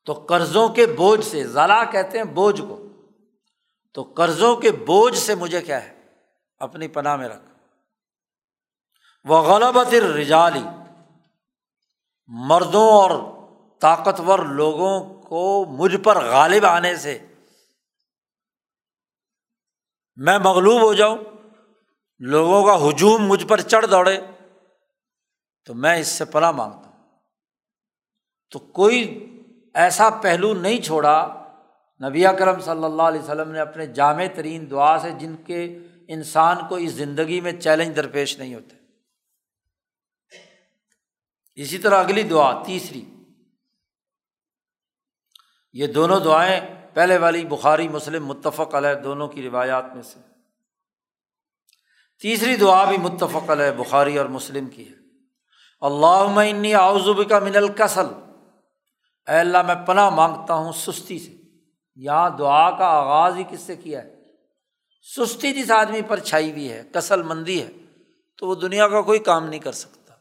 تو قرضوں کے بوجھ سے ضلع کہتے ہیں بوجھ کو۔ تو قرضوں کے بوجھ سے مجھے کیا ہے؟ اپنی پناہ میں رکھ۔ وہ غلبت رجالی مردوں اور طاقتور لوگوں کو مجھ پر غالب آنے سے میں مغلوب ہو جاؤں، لوگوں کا ہجوم مجھ پر چڑھ دوڑے، تو میں اس سے پناہ مانگتا ہوں۔ تو کوئی ایسا پہلو نہیں چھوڑا، نبی کرم صلی اللہ علیہ وسلم نے اپنے جامع ترین دعا سے جن کے انسان کو اس زندگی میں چیلنج درپیش نہیں ہوتے۔ اسی طرح اگلی دعا، تیسری۔ یہ دونوں دعائیں پہلے والی بخاری، مسلم، متفق علیہ، دونوں کی روایات میں سے۔ تیسری دعا بھی متفق علیہ، بخاری اور مسلم کی ہے۔ اللہ انی آؤزب کا من الکسل۔ اے اللہ، میں پناہ مانگتا ہوں سستی سے۔ یہاں دعا کا آغاز ہی کس سے کیا ہے؟ سستی جس آدمی پر چھائی ہوئی ہے، کسل مندی ہے، تو وہ دنیا کا کوئی کام نہیں کر سکتا۔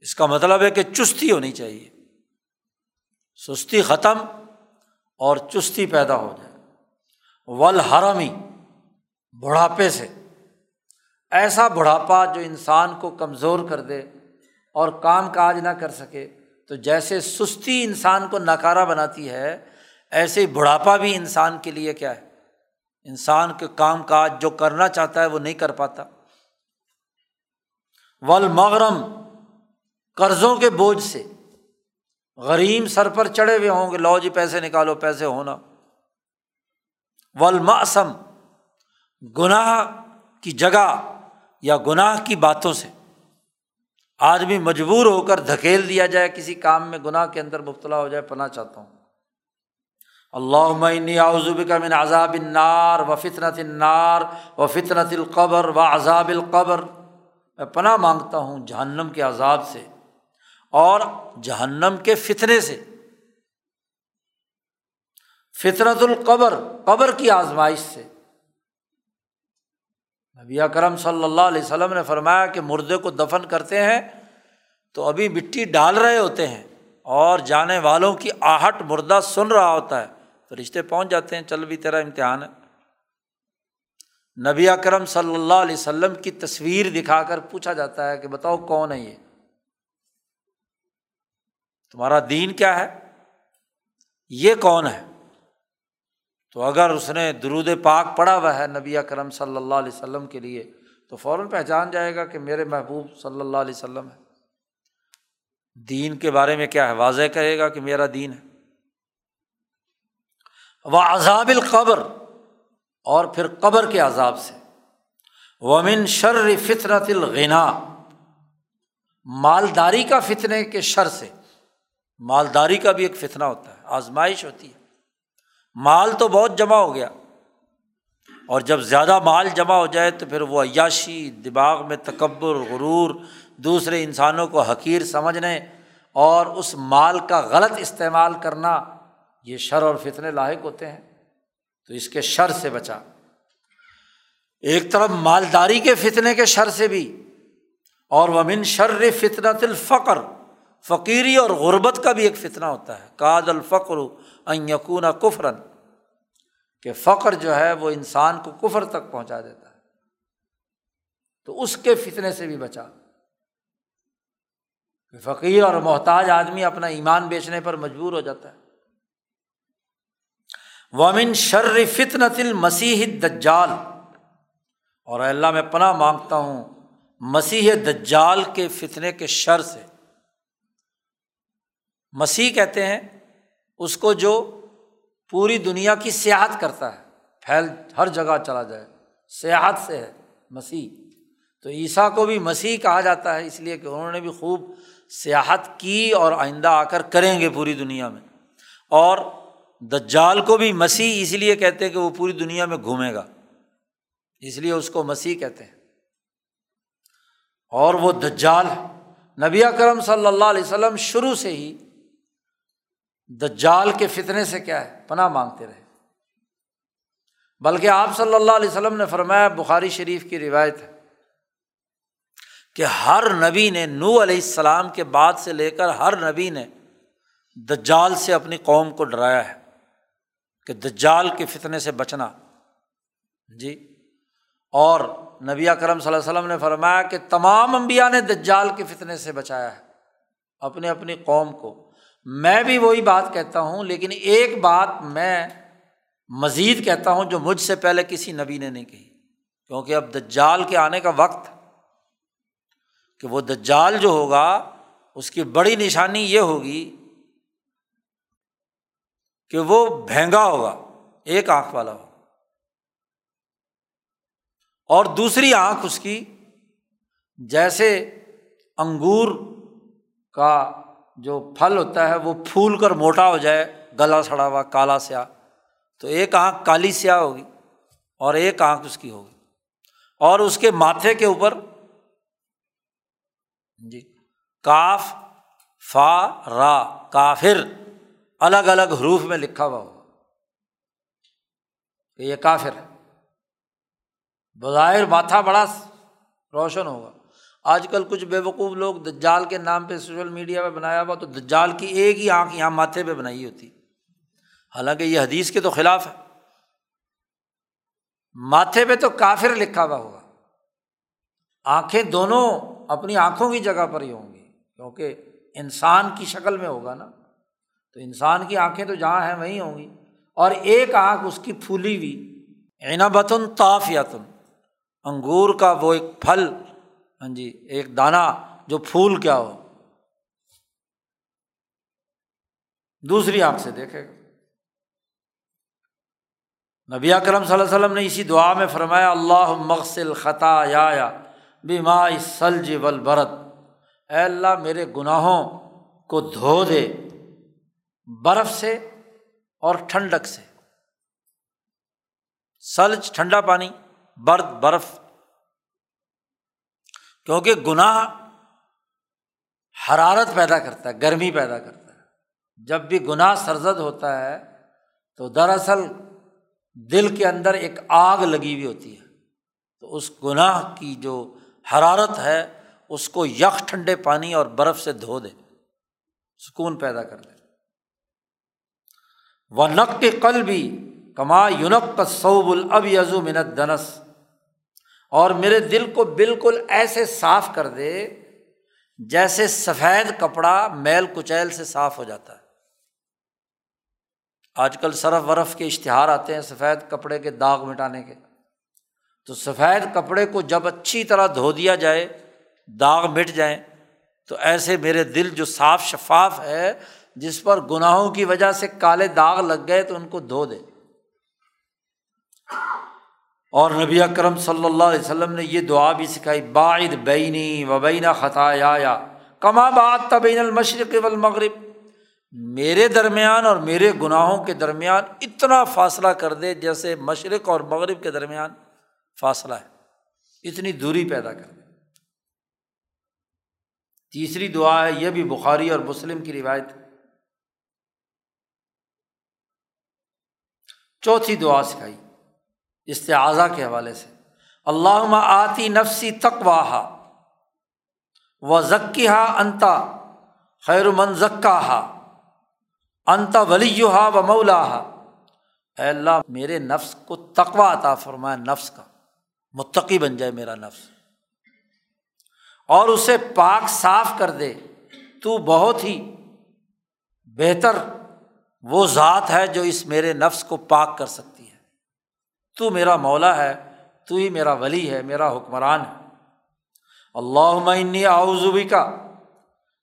اس کا مطلب ہے کہ چستی ہونی چاہیے۔ سستی ختم اور چستی پیدا ہو جائے۔ ول حرمی بڑھاپے سے۔ ایسا بڑھاپا جو انسان کو کمزور کر دے اور کام کاج نہ کر سکے، تو جیسے سستی انسان کو ناکارہ بناتی ہے، ایسے ہی بڑھاپا بھی انسان کے لیے کیا ہے؟ انسان کے کام کاج جو کرنا چاہتا ہے، وہ نہیں کر پاتا۔ ول مغرم قرضوں کے بوجھ سے۔ غریم سر پر چڑھے ہوئے ہوں گے، لو جی پیسے نکالو، پیسے ہونا۔ ولماسم گناہ کی جگہ یا گناہ کی باتوں سے۔ آدمی مجبور ہو کر دھکیل دیا جائے، کسی کام میں گناہ کے اندر مبتلا ہو جائے، پناہ چاہتا ہوں۔ اللہ معنی آزب کا من عذاب النار و فطرت النار و فطرت القبر و عذاب القبر۔ میں پناہ مانگتا ہوں جہنم کے عذاب سے۔ اور جہنم کے فتنے سے۔ فطرت القبر، قبر کی آزمائش سے۔ نبی کرم صلی اللہ علیہ وسلم نے فرمایا کہ مردے کو دفن کرتے ہیں تو ابھی مٹی ڈال رہے ہوتے ہیں اور جانے والوں کی آہٹ مردہ سن رہا ہوتا ہے۔ تو رشتے پہنچ جاتے ہیں، چل بھی تیرا امتحان ہے۔ نبی کرم صلی اللہ علیہ وسلم کی تصویر دکھا کر پوچھا جاتا ہے کہ بتاؤ کون ہے یہ؟ تمہارا دین کیا ہے؟ یہ کون ہے؟ تو اگر اس نے درود پاک پڑھا ہوا ہے نبی کرم صلی اللہ علیہ وسلم کے لیے، تو فوراً پہچان جائے گا کہ میرے محبوب صلی اللہ علیہ وسلم ہے دین کے بارے میں کیا ہے واضح کہے گا کہ میرا دین ہے؟ وہ عذاب القبر اور پھر قبر کے عذاب سے۔ ومن شر فطرت الغنا، مالداری کا فتنے کے شر سے۔ مالداری کا بھی ایک فتنا ہوتا ہے، آزمائش ہوتی ہے۔ مال تو بہت جمع ہو گیا۔ اور جب زیادہ مال جمع ہو جائے تو پھر وہ عیاشی، دماغ میں تکبر، غرور، دوسرے انسانوں کو حقیر سمجھنے اور اس مال کا غلط استعمال کرنا، یہ شر اور فتنے لاحق ہوتے ہیں۔ تو اس کے شر سے بچا۔ ایک طرف مالداری کے فتنے کے شر سے بھی، اور ومن شر فطرت الفقر فقیری اور غربت کا بھی ایک فتنہ ہوتا ہے۔ کاد الفقر یقون کفرن کہ فقر جو ہے وہ انسان کو کفر تک پہنچا دیتا ہے۔ تو اس کے فتنے سے بھی بچا۔ کہ فقیر اور محتاج آدمی اپنا ایمان بیچنے پر مجبور ہو جاتا ہے۔ ومن شر فتنت المسیح دجال اور اللہ، میں پناہ مانگتا ہوں مسیح دجال کے فتنے کے شر سے۔ مسیح کہتے ہیں، اس کو جو پوری دنیا کی سیاحت کرتا ہے، پھیل ہر جگہ چلا جائے، سیاحت سے ہے مسیح۔ تو عیسیٰ کو بھی مسیح کہا جاتا ہے، اس لیے کہ انہوں نے بھی خوب سیاحت کی اور آئندہ آ کر کریں گے پوری دنیا میں۔ اور دجال کو بھی مسیح اس لیے کہتے ہیں کہ وہ پوری دنیا میں گھومے گا۔ اس لیے اس کو مسیح کہتے ہیں۔ اور وہ دجال نبی کرم صلی اللہ علیہ وسلم شروع سے ہی دجال کے فتنے سے کیا ہے؟ پناہ مانگتے رہے۔ بلکہ آپ صلی اللہ علیہ وسلم نے فرمایا، بخاری شریف کی روایت ہے کہ ہر نبی نے نو علیہ السلام کے بعد سے لے کر ہر نبی نے دجال سے اپنی قوم کو ڈرایا ہے کہ دجال کے فتنے سے بچنا۔ جی۔ اور نبی کرم صلی اللہ علیہ وسلم نے فرمایا کہ تمام انبیاء نے دجال کے فتنے سے بچایا ہے، اپنے اپنی قوم کو۔ میں بھی وہی بات کہتا ہوں، لیکن ایک بات میں مزید کہتا ہوں جو مجھ سے پہلے کسی نبی نے نہیں کہی۔ کیونکہ اب دجال کے آنے کا وقت کہ وہ دجال جو ہوگا، اس کی بڑی نشانی یہ ہوگی کہ وہ بھینگا ہوگا، ایک آنکھ والا ہوگا۔ اور دوسری آنکھ اس کی، جیسے انگور کا جو پھل ہوتا ہے وہ پھول کر موٹا ہو جائے، گلا سڑا ہوا، کالا سیاہ۔ تو ایک آنکھ کالی سیاہ ہوگی اور ایک آنکھ اس کی ہوگی۔ اور اس کے ماتھے کے اوپر جی کاف، فا، را، کافر، الگ الگ حروف میں لکھا ہوا ہوگا۔ کہ یہ کافر ہے۔ بظاہر ماتھا بڑا روشن ہوگا۔ آج کل کچھ بے وقوف لوگ دجال کے نام پہ سوشل میڈیا پہ بنایا ہوا تو دجال کی ایک ہی آنکھ یہاں ماتھے پہ بنائی ہوتی۔ حالانکہ یہ حدیث کے تو خلاف ہے۔ ماتھے پہ تو کافر لکھا ہوا ہوگا۔ آنکھیں دونوں اپنی آنکھوں کی جگہ پر ہی ہوں گی۔ کیونکہ انسان کی شکل میں ہوگا نا۔ تو انسان کی آنکھیں تو جہاں ہیں وہیں ہوں گی۔ اور ایک آنکھ اس کی پھولی ہوئی۔ عنبتن طاف یاتن انگور کا وہ ایک پھل ہاں جی ایک دانہ جو پھول کیا ہو۔ دوسری آنکھ سے دیکھے۔ گا نبی کرم صلی اللہ علیہ وسلم نے اسی دعا میں فرمایا اللہ مغسل خطا یا بیما سلج ول برت اے اللہ، میرے گناہوں کو دھو دے برف سے اور ٹھنڈک سے۔ سلج ٹھنڈا پانی، برد، برف۔ کیونکہ گناہ حرارت پیدا کرتا ہے، گرمی پیدا کرتا ہے۔ جب بھی گناہ سرزد ہوتا ہے تو دراصل دل کے اندر ایک آگ لگی ہوئی ہوتی ہے۔ تو اس گناہ کی جو حرارت ہے، اس کو یک ٹھنڈے پانی اور برف سے دھو دے، سکون پیدا کر دے۔ وہ نق کے کل بھی کما یونق کا صوب الب یزو منت دنس اور میرے دل کو بالکل ایسے صاف کر دے جیسے سفید کپڑا میل کچیل سے صاف ہو جاتا ہے۔ آج کل صرف ورف کے اشتہار آتے ہیں سفید کپڑے کے داغ مٹانے کے۔ تو سفید کپڑے کو جب اچھی طرح دھو دیا جائے، داغ مٹ جائیں، تو ایسے میرے دل جو صاف شفاف ہے، جس پر گناہوں کی وجہ سے کالے داغ لگ گئے تو ان کو دھو دے۔ اور نبی اکرم صلی اللہ علیہ وسلم نے یہ دعا بھی سکھائی، باعد بینی و بینا خطا یا کما بات تبین المشرق والمغرب۔ میرے درمیان اور میرے گناہوں کے درمیان اتنا فاصلہ کر دے جیسے مشرق اور مغرب کے درمیان فاصلہ ہے۔ اتنی دوری پیدا کر دے۔ تیسری دعا ہے، یہ بھی بخاری اور مسلم کی روایت۔ چوتھی دعا سکھائی۔ استعاذہ کے حوالے سے۔ اللہ آتی نفسی تک و ذکی ہا انتا خیر من ذکا ہا انتا ولی ہا و مولا ہا اے اللہ، میرے نفس کو تقوا عطا فرمائے، نفس کا۔ متقی بن جائے میرا نفس۔ اور اسے پاک صاف کر دے۔ تو بہت ہی بہتر وہ ذات ہے جو اس میرے نفس کو پاک کر سکتی ہے۔ تو میرا مولا ہے، تو ہی میرا ولی ہے، میرا حکمران ہے۔ اللہ عمنی آؤزوبی کا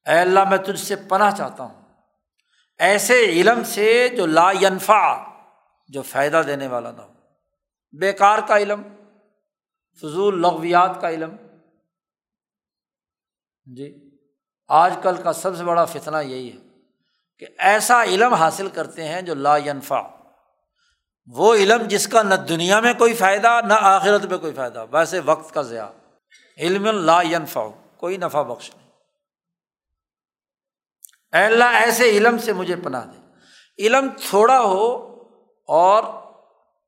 اے اللہ، میں تجھ سے پناہ چاہتا ہوں۔ ایسے علم سے جو لا ینفع، جو فائدہ دینے والا نہ ہو۔ بیکار کا علم، فضول لغویات کا علم۔ جی آج کل کا سب سے بڑا فتنہ یہی ہے کہ ایسا علم حاصل کرتے ہیں جو لا ینفع۔ وہ علم جس کا نہ دنیا میں کوئی فائدہ، نہ آخرت میں کوئی فائدہ، ویسے وقت کا ضیاع۔ علم لا ینفع، کوئی نفع بخش نہیں۔ اے اللہ، ایسے علم سے مجھے پناہ دے۔ علم تھوڑا ہو اور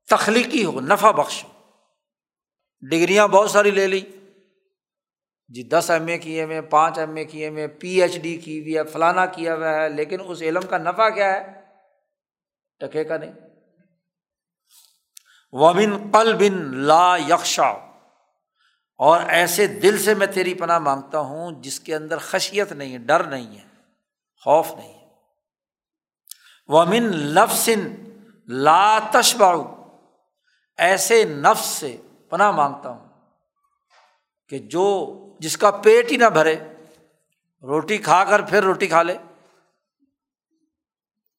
تخلیقی ہو، نفع بخش ہو۔ ڈگریاں بہت ساری لے لی۔ جی دس ایم اے کیے ہوئے، پانچ ایم اے کیے ہوئے، پی ایچ ڈی کی ہوئی ہے، فلانا کیا ہوا ہے، لیکن اس علم کا نفع کیا ہے؟ ٹکے کا نہیں۔ وبن قل بن لا یکشا اور ایسے دل سے میں تیری پناہ مانگتا ہوں جس کے اندر خشیت نہیں ہے، ڈر نہیں ہے، خوف نہیں ہے۔ ومن لفسن لا تشباؤ ایسے نفس سے پناہ مانگتا ہوں کہ جو جس کا پیٹ ہی نہ بھرے، روٹی کھا کر پھر روٹی کھا لے۔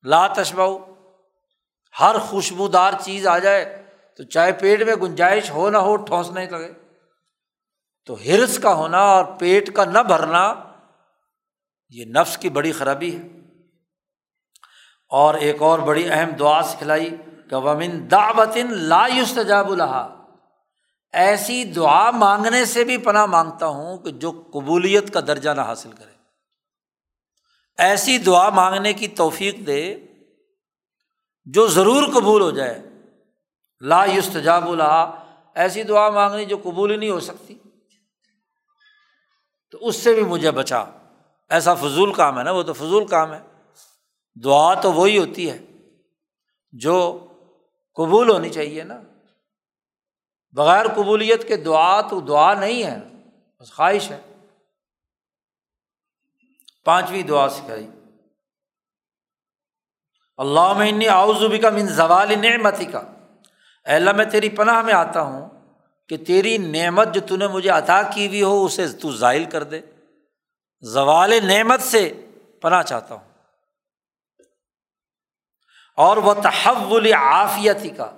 لا تشباؤ ہر خوشبودار چیز آ جائے۔ تو چاہے پیٹ میں گنجائش ہو نہ ہو، ٹھونس نہیں لگے۔ تو ہرس کا ہونا اور پیٹ کا نہ بھرنا، یہ نفس کی بڑی خرابی ہے۔ اور ایک اور بڑی اہم دعا سکھلائی کہ ومن دعوتن لا یستجاب الحا ایسی دعا مانگنے سے بھی پناہ مانگتا ہوں کہ جو قبولیت کا درجہ نہ حاصل کرے۔ ایسی دعا مانگنے کی توفیق دے جو ضرور قبول ہو جائے۔ لا یستجاب الحا ایسی دعا مانگنی جو قبول ہی نہیں ہو سکتی۔ تو اس سے بھی مجھے بچا۔ ایسا فضول کام ہے نا، وہ تو فضول کام ہے۔ دعا تو وہی ہوتی ہے جو قبول ہونی چاہیے نا۔ بغیر قبولیت کے دعا تو دعا نہیں ہے، بس خواہش ہے۔ پانچویں دعا سکھائی۔ اللہ میں آؤزبی کا من زوال نعمتی کا اللہ، میں تیری پناہ میں آتا ہوں کہ تیری نعمت جو نے مجھے عطا کی ہوئی ہو، اسے تو ظاہر کر دے۔ زوال نعمت سے پناہ چاہتا ہوں۔ اور وہ تحول عافیتی کا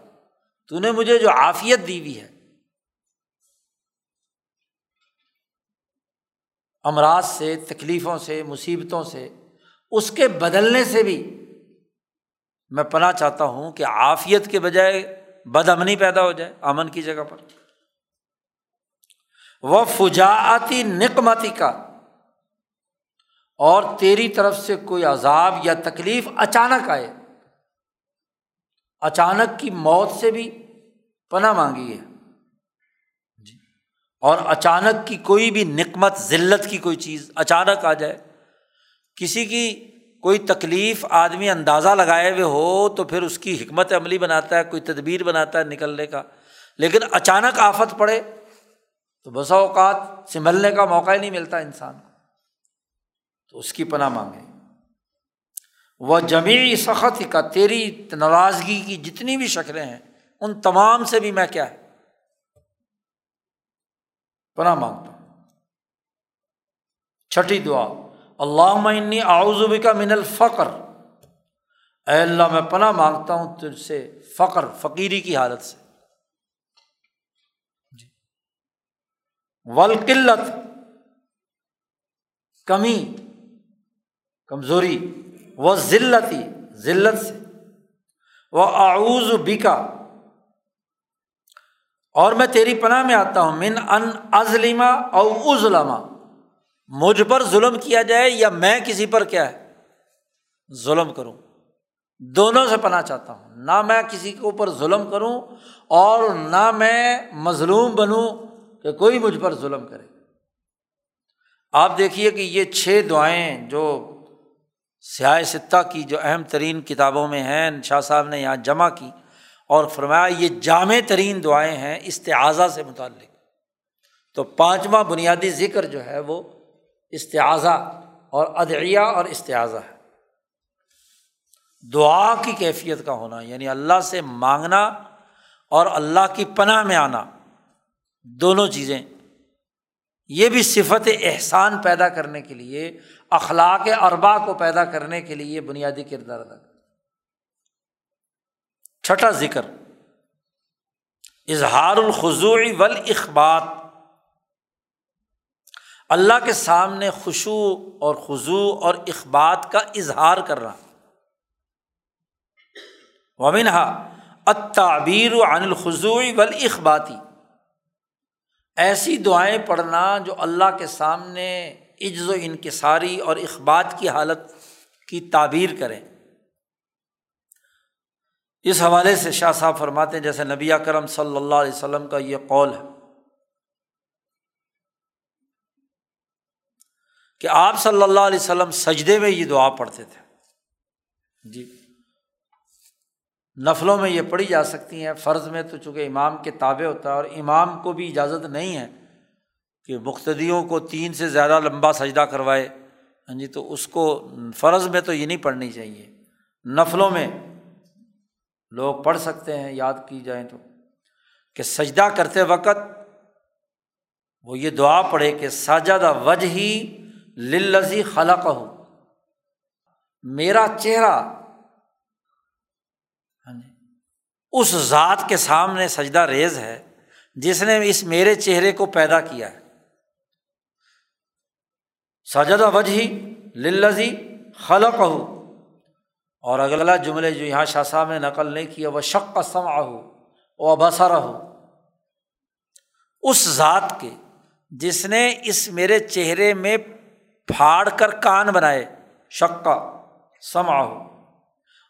تو نے مجھے جو عافیت دی ہوئی ہے۔ امراض سے، تکلیفوں سے، مصیبتوں سے، اس کے بدلنے سے بھی میں پناہ چاہتا ہوں کہ عافیت کے بجائے بد امنی پیدا ہو جائے، امن کی جگہ پر۔ وہ فجاعتی نکمتی کا۔ اور تیری طرف سے کوئی عذاب یا تکلیف اچانک آئے۔ اچانک کی موت سے بھی پناہ مانگی ہے۔ جی۔ اور اچانک کی کوئی بھی نکمت ذلت کی کوئی چیز اچانک آ جائے۔ کسی کی کوئی تکلیف آدمی اندازہ لگائے ہوئے ہو تو پھر اس کی حکمت عملی بناتا ہے، کوئی تدبیر بناتا ہے نکلنے کا۔ لیکن اچانک آفت پڑے تو بسا اوقات سنبھلنے کا موقع ہی نہیں ملتا انسان کو۔ تو اس کی پناہ مانگے وہ جمیعی سخت کا، تیری ناراضگی کی جتنی بھی شکلیں ہیں، ان تمام سے بھی میں کیا ہے؟ پناہ مانگتا ہوں۔ چھٹی دعا۔ اللہ انی آؤزبی کا من الفقر۔ اے اللہ، میں پناہ مانگتا ہوں تجھ سے فقر، فقیری کی حالت سے۔ جی۔ ولقلت کمی، کمزوری۔ وہ ذلتی ذلت سے۔ وہ آؤز بکا اور میں تیری پناہ میں آتا ہوں، من ان ازلیما او ازلما مجھ پر ظلم کیا جائے یا میں کسی پر کیا ہے؟ ظلم کروں۔ دونوں سے پناہ چاہتا ہوں۔ نہ میں کسی کے اوپر ظلم کروں اور نہ میں مظلوم بنوں کہ کوئی مجھ پر ظلم کرے۔ آپ دیکھیے کہ یہ چھ دعائیں جو سیاہ ستہ کی جو اہم ترین کتابوں میں ہیں، شاہ صاحب نے یہاں جمع کی اور فرمایا یہ جامع ترین دعائیں ہیں استعاضہ سے متعلق۔ تو پانچواں بنیادی ذکر جو ہے وہ استعاضہ اور ادعیہ اور استعاضہ ہے۔ دعا کی کیفیت کا ہونا یعنی اللہ سے مانگنا اور اللہ کی پناہ میں آنا، دونوں چیزیں۔ یہ بھی صفت احسان پیدا کرنے کے لیے، اخلاق اربا کو پیدا کرنے کے لیے بنیادی کردار ادا چھٹا ذکر، اظہار الخضوع ول اخبات اللہ کے سامنے خوشو اور خضو اور اخبات کا اظہار کر رہا ومنہا اتعبیر عن الخضوع ول اخباتی ایسی دعائیں پڑھنا جو اللہ کے سامنے عجز و انکساری اور اخبات کی حالت کی تعبیر کریں۔ اس حوالے سے شاہ صاحب فرماتے ہیں، جیسے نبی کرم صلی اللہ علیہ وسلم کا یہ قول ہے۔ کہ آپ صلی اللہ علیہ وسلم سجدے میں یہ دعا پڑھتے تھے۔ جی۔ نفلوں میں یہ پڑھی جا سکتی ہیں۔ فرض میں تو چونکہ امام کے تابع ہوتا ہے اور امام کو بھی اجازت نہیں ہے کہ مختدیوں کو تین سے زیادہ لمبا سجدہ کروائے۔ ہاں جی تو اس کو فرض میں تو یہ نہیں پڑھنی چاہیے۔ نفلوں میں لوگ پڑھ سکتے ہیں، یاد کی جائیں تو۔ کہ سجدہ کرتے وقت وہ یہ دعا پڑھے کہ ساجدہ وجہ ہی للزی خلق ہو میرا چہرہ اس ذات کے سامنے سجدہ ریز ہے جس نے اس میرے چہرے کو پیدا کیا ہے. سجدہ وجہ للزی خلق ہو اور اگلا جملے جو یہاں شاہ صاحب نے نقل نہیں کیا، وہ شک کا سما ہو وہ بسرا ہو اس ذات کے جس نے اس میرے چہرے میں پھاڑ کر کان بنائے شک کا سما ہو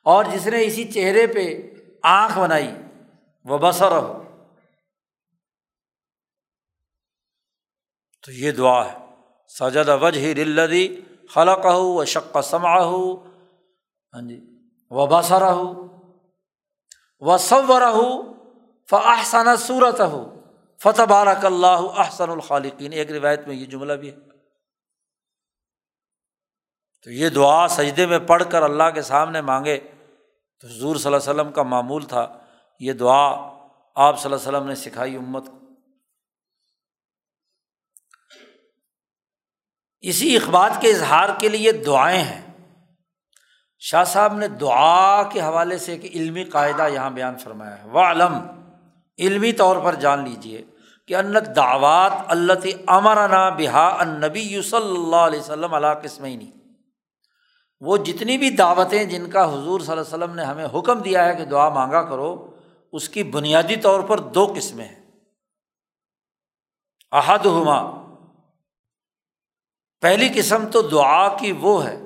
اور جس نے اسی چہرے پہ آنکھ بنائی وہ بسر ہو تو یہ دعا ہے، سجد وجہ رلدی خلق ہو و شق سما ہو ہاں جی وہ بسر ہو و صور ہو فحسن صورت ہو فتح بارک اللہ احسن الخالقین۔ ایک روایت میں یہ جملہ بھی ہے۔ تو یہ دعا سجدے میں پڑھ کر اللہ کے سامنے مانگے تو حضور صلی اللہ علیہ وسلم کا معمول تھا یہ دعا آپ صلی اللہ علیہ وسلم نے سکھائی امت کو۔ اسی اخبار کے اظہار کے لیے دعائیں ہیں۔ شاہ صاحب نے دعا کے حوالے سے ایک علمی قاعدہ یہاں بیان فرمایا ہے۔ وہ علم علمی طور پر جان لیجیے کہ ان دعوات اللہ امرانا بحا النبی صلی اللہ علیہ وسلم علیہ قسم ہی نہیں وہ جتنی بھی دعوتیں جن کا حضور صلی اللہ علیہ وسلم نے ہمیں حکم دیا ہے کہ دعا مانگا کرو، اس کی بنیادی طور پر دو قسمیں ہیں۔ احد ہما پہلی قسم تو دعا کی وہ ہے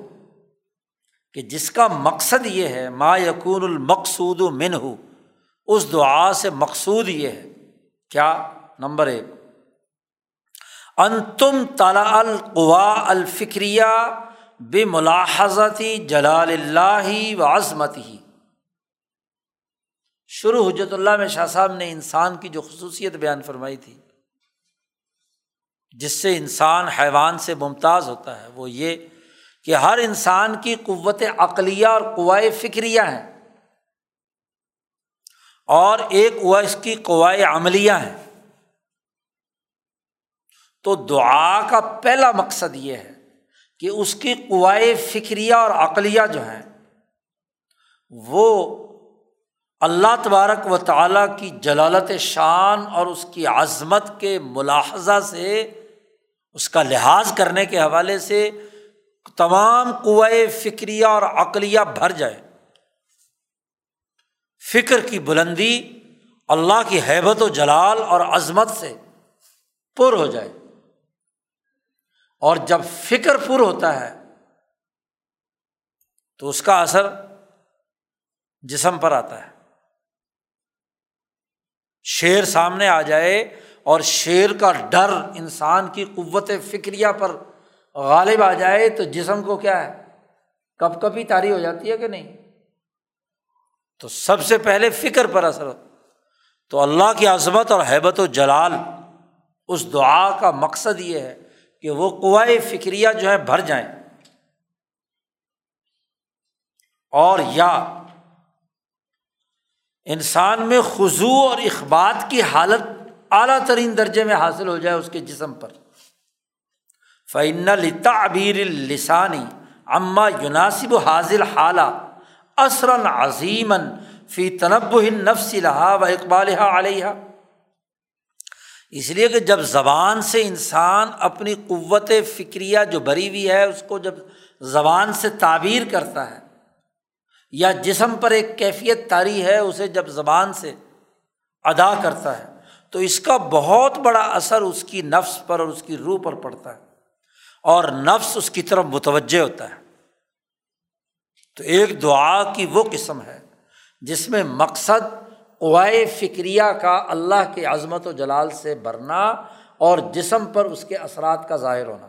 کہ جس کا مقصد یہ ہے، ما یقون المقصود و من ہو اس دعا سے مقصود یہ ہے۔ کیا؟ نمبر ایک۔ ان تم تلا القوا الفکریہ بے ملاحظتی جلال اللہ و عظمت ہی شروع حجرت اللہ میں شاہ صاحب نے انسان کی جو خصوصیت بیان فرمائی تھی، جس سے انسان حیوان سے ممتاز ہوتا ہے، وہ یہ کہ ہر انسان کی قوت عقلیہ اور قوائے فکریہ ہیں۔ اور ایک وہ اس کی قوائے عملیہ ہیں۔ تو دعا کا پہلا مقصد یہ ہے کہ اس کی قوائے فکریہ اور عقلیہ جو ہیں، وہ اللہ تبارک و تعالیٰ کی جلالت شان اور اس کی عظمت کے ملاحظہ سے، اس کا لحاظ کرنے کے حوالے سے تمام قوائے فکریہ اور عقلیہ بھر جائے۔ فکر کی بلندی اللہ کی حیبت و جلال اور عظمت سے پر ہو جائے۔ اور جب فکر پر ہوتا ہے، تو اس کا اثر جسم پر آتا ہے۔ شیر سامنے آ جائے اور شیر کا ڈر انسان کی قوت فکریہ پر غالب آ جائے، تو جسم کو کیا ہے؟ کب کبھی تاری ہو جاتی ہے کہ نہیں؟ تو سب سے پہلے فکر پر اثر۔ تو اللہ کی عظمت اور حیبت و جلال، اس دعا کا مقصد یہ ہے کہ وہ قوائے فکریہ جو ہے بھر جائیں۔ اور یا انسان میں خضو اور اخبات کی حالت اعلیٰ ترین درجے میں حاصل ہو جائے اس کے جسم پر۔ فعن تعبیر لسانی اماں یوناسب حاضل حالہ اثراً عظیمن فی تنب نفس لہا و اقبال علیہ اس لیے کہ جب زبان سے انسان اپنی قوت فکریہ جو بری ہوئی ہے، اس کو جب زبان سے تعبیر کرتا ہے یا جسم پر ایک کیفیت تاری ہے، اسے جب زبان سے ادا کرتا ہے، تو اس کا بہت بڑا اثر اس کی نفس پر اور اس کی روح پر پڑتا ہے اور نفس اس کی طرف متوجہ ہوتا ہے۔ تو ایک دعا کی وہ قسم ہے جس میں مقصد قوائے فکریہ کا اللہ کے عظمت و جلال سے بھرنا اور جسم پر اس کے اثرات کا ظاہر ہونا۔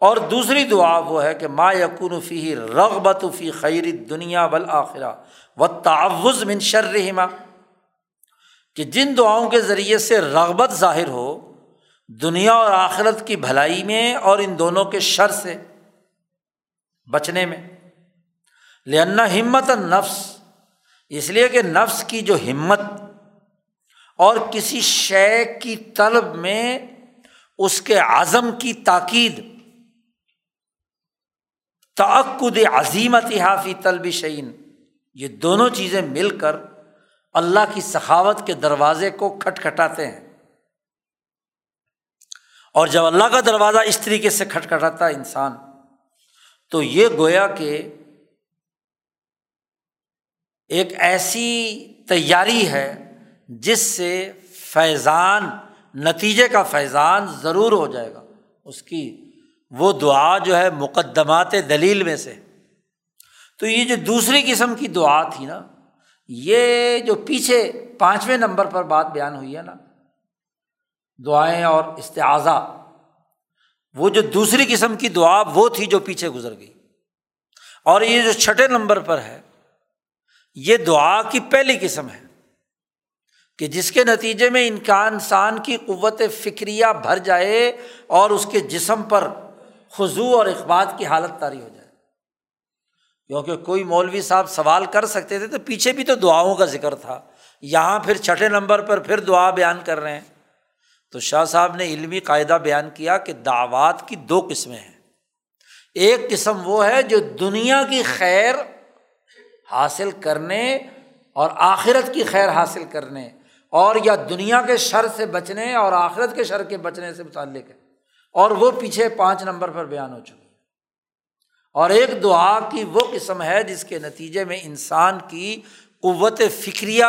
اور دوسری دعا وہ ہے کہ ما یقون فی رغبت فی خیر دنیا بالآخرہ و تعوض من شرحما کہ جن دعاؤں کے ذریعے سے رغبت ظاہر ہو، دنیا اور آخرت کی بھلائی میں اور ان دونوں کے شر سے بچنے میں۔ لنا ہمت نفس اس لیے کہ نفس کی جو ہمت اور کسی شے کی طلب میں اس کے عزم کی تاکید تعقد عظیمت حافی طلب شعین یہ دونوں چیزیں مل کر اللہ کی سخاوت کے دروازے کو کھٹکھٹاتے ہیں۔ اور جب اللہ کا دروازہ اس طریقے سے کھٹکھٹاتا ہے انسان، تو یہ گویا کہ ایک ایسی تیاری ہے جس سے فیضان، نتیجے کا فیضان ضرور ہو جائے گا۔ اس کی وہ دعا جو ہے مقدمات دلیل میں سے۔ تو یہ جو دوسری قسم کی دعا تھی نا، یہ جو پیچھے پانچویں نمبر پر بات بیان ہوئی ہے نا، دعائیں اور استعاذہ وہ جو دوسری قسم کی دعا وہ تھی جو پیچھے گزر گئی۔ اور یہ جو چھٹے نمبر پر ہے یہ دعا کی پہلی قسم ہے کہ جس کے نتیجے میں انکان انسان کی قوت فکریہ بھر جائے اور اس کے جسم پر خضو اور اخبات کی حالت تاری ہو جائے۔ کیونکہ کوئی مولوی صاحب سوال کر سکتے تھے تو پیچھے بھی تو دعاؤں کا ذکر تھا۔ یہاں پھر چھٹے نمبر پر پھر دعا بیان کر رہے ہیں۔ تو شاہ صاحب نے علمی قاعدہ بیان کیا کہ دعوات کی دو قسمیں ہیں۔ ایک قسم وہ ہے جو دنیا کی خیر حاصل کرنے اور آخرت کی خیر حاصل کرنے اور یا دنیا کے شر سے بچنے اور آخرت کے شر کے بچنے سے متعلق ہے۔ اور وہ پیچھے پانچ نمبر پر بیان ہو چکی ہے اور ایک دعا کی وہ قسم ہے جس کے نتیجے میں انسان کی قوت فکریہ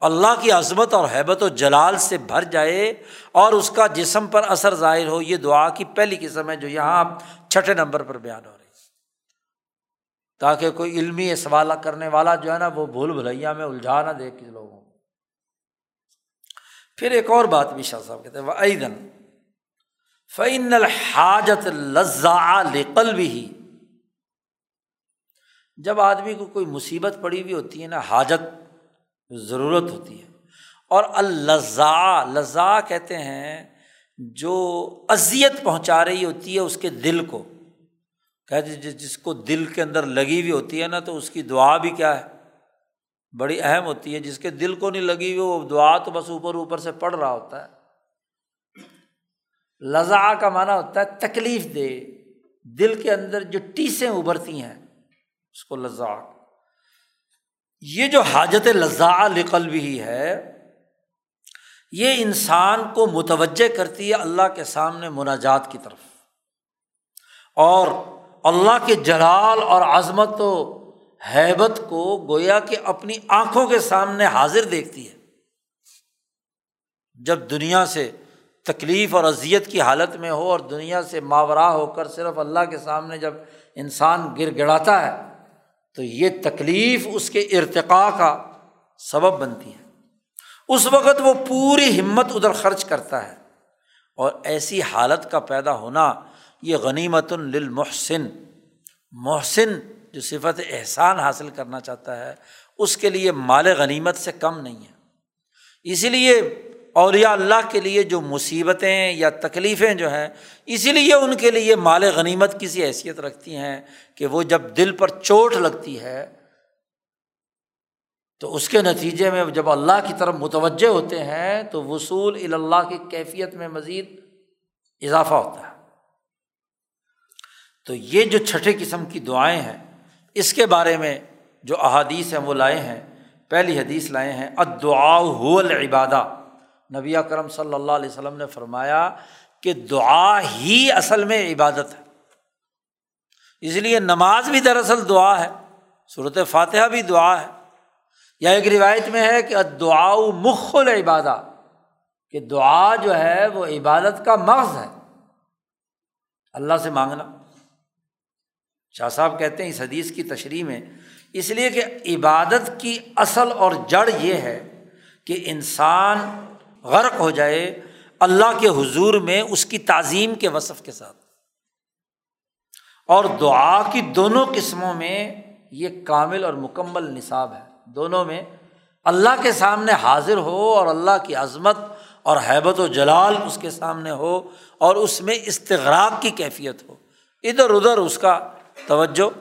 اللہ کی عظمت اور حیبت و جلال سے بھر جائے اور اس کا جسم پر اثر ظاہر ہو، یہ دعا کی پہلی قسم ہے جو یہاں چھٹے نمبر پر بیان ہو تاکہ کوئی علمی سوال کرنے والا جو ہے نا وہ بھول بھلیا میں الجھا نہ دے کسی لوگوں پھر ایک اور بات بھی شاہ صاحب کہتے ہیں وہ فعن الحاجت لذا لقل بھی جب آدمی کو کوئی مصیبت پڑی ہوئی ہوتی ہے نا، حاجت، ضرورت ہوتی ہے۔ اور الزا لذا کہتے ہیں جو اذیت پہنچا رہی ہوتی ہے اس کے دل کو۔ کہتے جس کو دل کے اندر لگی ہوئی ہوتی ہے نا تو اس کی دعا بھی کیا ہے؟ بڑی اہم ہوتی ہے۔ جس کے دل کو نہیں لگی ہوئی، وہ دعا تو بس اوپر اوپر سے پڑھ رہا ہوتا ہے۔ لذا کا معنی ہوتا ہے تکلیف دے۔ دل کے اندر جو ٹیسیں ابھرتی ہیں، اس کو لذا۔ یہ جو حاجت لذا لقل بھی ہے، یہ انسان کو متوجہ کرتی ہے اللہ کے سامنے مناجات کی طرف۔ اور اللہ کے جلال اور عظمت و حیبت کو گویا کہ اپنی آنکھوں کے سامنے حاضر دیکھتی ہے۔ جب دنیا سے تکلیف اور اذیت کی حالت میں ہو اور دنیا سے ماورا ہو کر صرف اللہ کے سامنے جب انسان گر گڑاتا ہے، تو یہ تکلیف اس کے ارتقاء کا سبب بنتی ہے۔ اس وقت وہ پوری ہمت ادھر خرچ کرتا ہے اور ایسی حالت کا پیدا ہونا یہ غنیمت للمحسن، محسن جو صفت احسان حاصل کرنا چاہتا ہے، اس کے لیے مال غنیمت سے کم نہیں ہے۔ اسی لیے اولیاء اللہ کے لیے جو مصیبتیں یا تکلیفیں جو ہیں، اسی لیے ان کے لیے مال غنیمت کسی حیثیت رکھتی ہیں کہ وہ جب دل پر چوٹ لگتی ہے، تو اس کے نتیجے میں جب اللہ کی طرف متوجہ ہوتے ہیں، تو وصول اللہ کی کیفیت میں مزید اضافہ ہوتا ہے۔ تو یہ جو چھٹے قسم کی دعائیں ہیں، اس کے بارے میں جو احادیث ہیں وہ لائے ہیں، پہلی حدیث لائے ہیں ادعا العبادہ۔ نبی اکرم صلی اللہ علیہ وسلم نے فرمایا کہ دعا ہی اصل میں عبادت ہے۔ اس لیے نماز بھی دراصل دعا ہے صورت فاتحہ بھی دعا ہے۔ یا ایک روایت میں ہے کہ دعا مخ العبادہ، کہ دعا جو ہے وہ عبادت کا مغز ہے۔ اللہ سے مانگنا۔ شاہ صاحب کہتے ہیں اس حدیث کی تشریح میں، اس لیے کہ عبادت کی اصل اور جڑ یہ ہے کہ انسان غرق ہو جائے اللہ کے حضور میں اس کی تعظیم کے وصف کے ساتھ۔ اور دعا کی دونوں قسموں میں یہ کامل اور مکمل نصاب ہے۔ دونوں میں اللہ کے سامنے حاضر ہو اور اللہ کی عظمت اور حیبت و جلال اس کے سامنے ہو اور اس میں استغراق کی کیفیت ہو۔ ادھر ادھر اس کا توجہ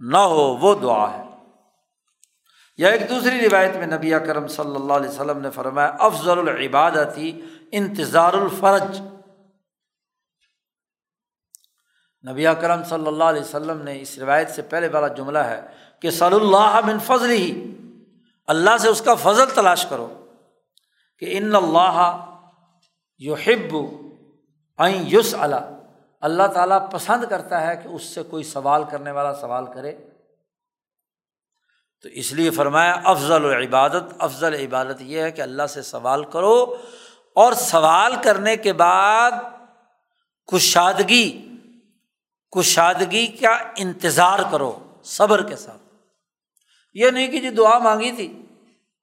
نہ ہو، وہ دعا ہے۔ یا ایک دوسری روایت میں نبی کرم صلی اللہ علیہ وسلم نے فرمایا، افضل العبادتی انتظار الفرج۔ نبی کرم صلی اللہ علیہ وسلم نے اس روایت سے پہلے والا جملہ ہے کہ صلی اللہ من فضل ہی اللہ سے اس کا فضل تلاش کرو کہ ان اللہ یو ہب یوس اللہ اللہ تعالیٰ پسند کرتا ہے کہ اس سے کوئی سوال کرنے والا سوال کرے۔ تو اس لیے فرمایا، افضل العبادت، افضل عبادت یہ ہے کہ اللہ سے سوال کرو اور سوال کرنے کے بعد کشادگی کشادگی کا انتظار کرو صبر کے ساتھ۔ یہ نہیں کہ جی دعا مانگی تھی،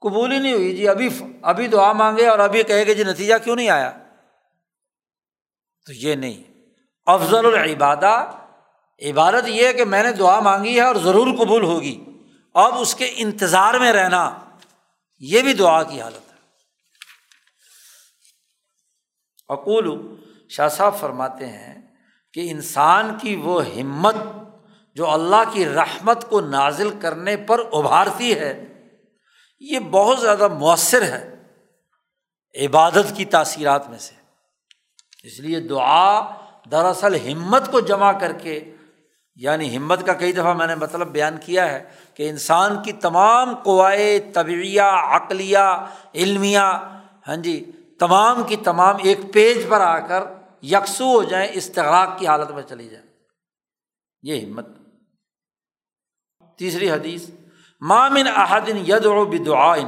قبول ہی نہیں ہوئی۔ جی ابھی ابھی دعا مانگے اور ابھی کہے کہ جی نتیجہ کیوں نہیں آیا؟ تو یہ نہیں۔ افضل العبادہ۔ عبادت یہ ہے کہ میں نے دعا مانگی ہے اور ضرور قبول ہوگی۔ اب اس کے انتظار میں رہنا، یہ بھی دعا کی حالت ہے۔ اقول، شاہ صاحب فرماتے ہیں کہ انسان کی وہ ہمت جو اللہ کی رحمت کو نازل کرنے پر ابھارتی ہے، یہ بہت زیادہ مؤثر ہے عبادت کی تاثیرات میں سے۔ اس لیے دعا دراصل ہمت کو جمع کر کے یعنی ہمت کا کئی دفعہ میں نے مطلب بیان کیا ہے کہ انسان کی تمام قوائے طبعیہ، عقلیہ، علمیہ ہاں جی تمام کی تمام ایک پیج پر آ کر یکسو ہو جائیں، استغراق کی حالت میں چلی جائیں۔ یہ ہمت۔ تیسری حدیث مامن احدن ید و بدعائن۔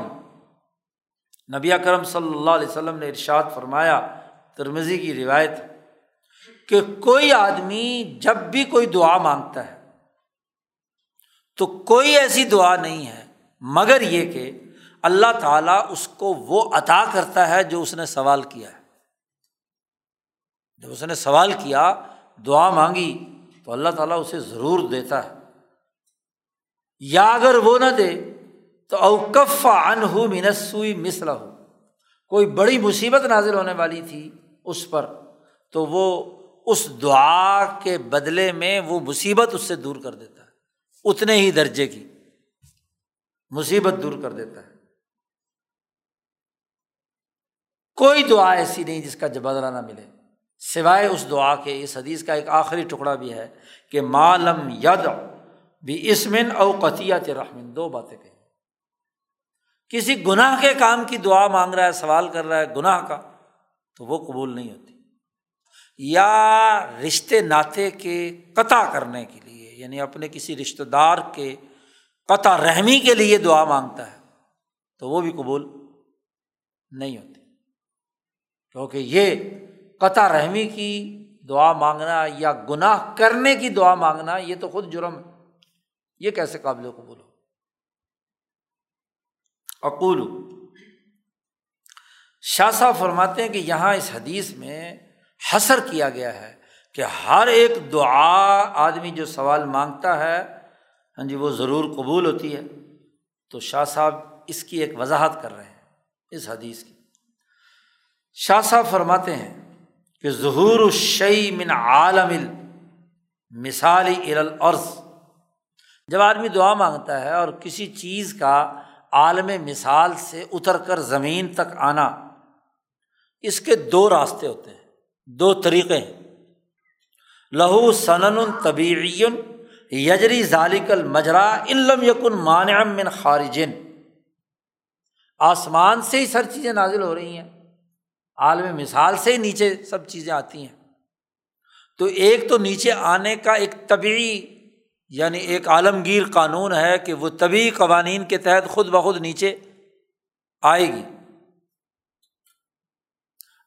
نبی کرم صلی اللہ علیہ وسلم نے ارشاد فرمایا ترمزی کی روایت کہ کوئی آدمی جب بھی کوئی دعا مانگتا ہے، تو کوئی ایسی دعا نہیں ہے، مگر یہ کہ اللہ تعالیٰ اس کو وہ عطا کرتا ہے جو اس نے سوال کیا ہے۔ جب اس نے سوال کیا، دعا مانگی، تو اللہ تعالیٰ اسے ضرور دیتا ہے۔ یا اگر وہ نہ دے، تو اوکف ان ہو منسوئی مسل ہو کوئی بڑی مصیبت نازل ہونے والی تھی اس پر، تو وہ اس دعا کے بدلے میں وہ مصیبت اس سے دور کر دیتا ہے، اتنے ہی درجے کی مصیبت دور کر دیتا ہے۔ کوئی دعا ایسی نہیں جس کا بدلا نہ ملے۔ سوائے اس دعا کے، اس حدیث کا ایک آخری ٹکڑا بھی ہے کہ معلوم ید بھی اسمن او قطیت رحمن دو باتیں کہیں۔ کسی گناہ کے کام کی دعا مانگ رہا ہے، سوال کر رہا ہے گناہ کا، تو وہ قبول نہیں ہوتی یا رشتے ناطے کے قطع کرنے کے لیے یعنی اپنے کسی رشتے دار کے قطع رحمی کے لیے دعا مانگتا ہے، تو وہ بھی قبول نہیں ہوتی کیونکہ یہ قطع رحمی کی دعا مانگنا یا گناہ کرنے کی دعا مانگنا، یہ تو خود جرم ہے۔ یہ کیسے قابل قبول ہو؟ اقول شاہ صاحب فرماتے ہیں کہ یہاں اس حدیث میں حسر کیا گیا ہے کہ ہر ایک دعا آدمی جو سوال مانگتا ہے ہاں جی وہ ضرور قبول ہوتی ہے۔ تو شاہ صاحب اس کی ایک وضاحت کر رہے ہیں، اس حدیث کی۔ شاہ صاحب فرماتے ہیں کہ ظہور الشعی من عالم مثالی ارل جب آدمی دعا مانگتا ہے اور کسی چیز کا عالم مثال سے اتر کر زمین تک آنا، اس کے دو راستے ہوتے ہیں۔ دو طریقے ہیں۔ لہو سنن طبیعی یجری ذالک المجرا علم یکن مانعم من خارجن آسمان سے ہی سر چیزیں نازل ہو رہی ہیں۔ عالم مثال سے ہی نیچے سب چیزیں آتی ہیں۔ تو ایک تو نیچے آنے کا ایک طبعی یعنی ایک عالمگیر قانون ہے کہ وہ طبی قوانین کے تحت خود بخود نیچے آئے گی۔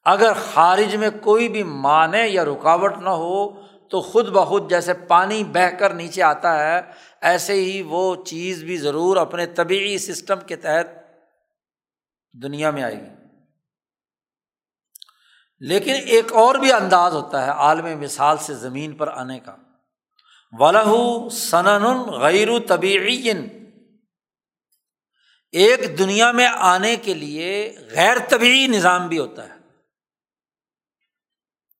اگر خارج میں کوئی بھی معنی یا رکاوٹ نہ ہو، تو خود بخود جیسے پانی بہہ کر نیچے آتا ہے، ایسے ہی وہ چیز بھی ضرور اپنے طبعی سسٹم کے تحت دنیا میں آئے گی۔ لیکن ایک اور بھی انداز ہوتا ہے عالم مثال سے زمین پر آنے کا۔ ولہ سنن غیر طبیعی ایک دنیا میں آنے کے لیے غیر طبعی نظام بھی ہوتا ہے۔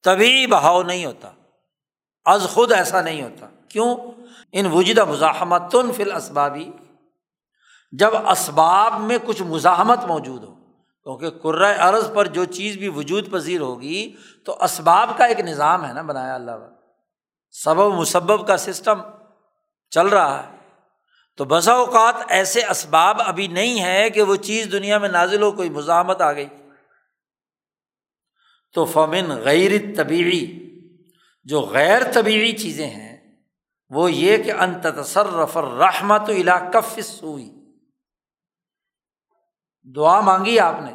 طبی بہاؤ نہیں ہوتا۔ از خود ایسا نہیں ہوتا۔ کیوں؟ ان وجودہ مزاحمت فل اسبابی جب اسباب میں کچھ مزاحمت موجود ہو، کیونکہ قرۂۂ عرض پر جو چیز بھی وجود پذیر ہوگی، تو اسباب کا ایک نظام ہے نا بنایا اللہ سبب مسبب کا سسٹم چل رہا ہے۔ تو بسا اوقات ایسے اسباب ابھی نہیں ہے کہ وہ چیز دنیا میں نازل ہو، کوئی مزاحمت آ گئی۔ تو فمن غیر طبیعی جو غیر طبیعی چیزیں ہیں، وہ یہ کہ ان تصرف رحمت کفس ہوئی دعا مانگی آپ نے،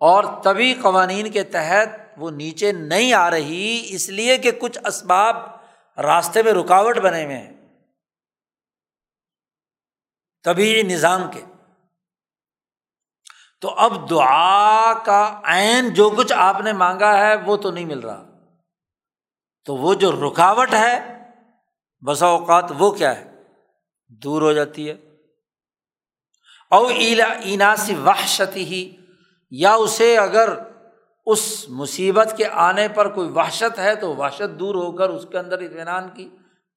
اور طبی قوانین کے تحت وہ نیچے نہیں آ رہی، اس لیے کہ کچھ اسباب راستے میں رکاوٹ بنے ہوئے ہیں۔ طبی نظام کے۔ تو اب دعا کا عین جو کچھ آپ نے مانگا ہے وہ تو نہیں مل رہا۔ تو وہ جو رکاوٹ ہے، بسا اوقات وہ کیا ہے؟ دور ہو جاتی ہے۔ او اینا سی وحشتی ہی یا اسے اگر اس مصیبت کے آنے پر کوئی وحشت ہے تو وحشت دور ہو کر اس کے اندر اطمینان کی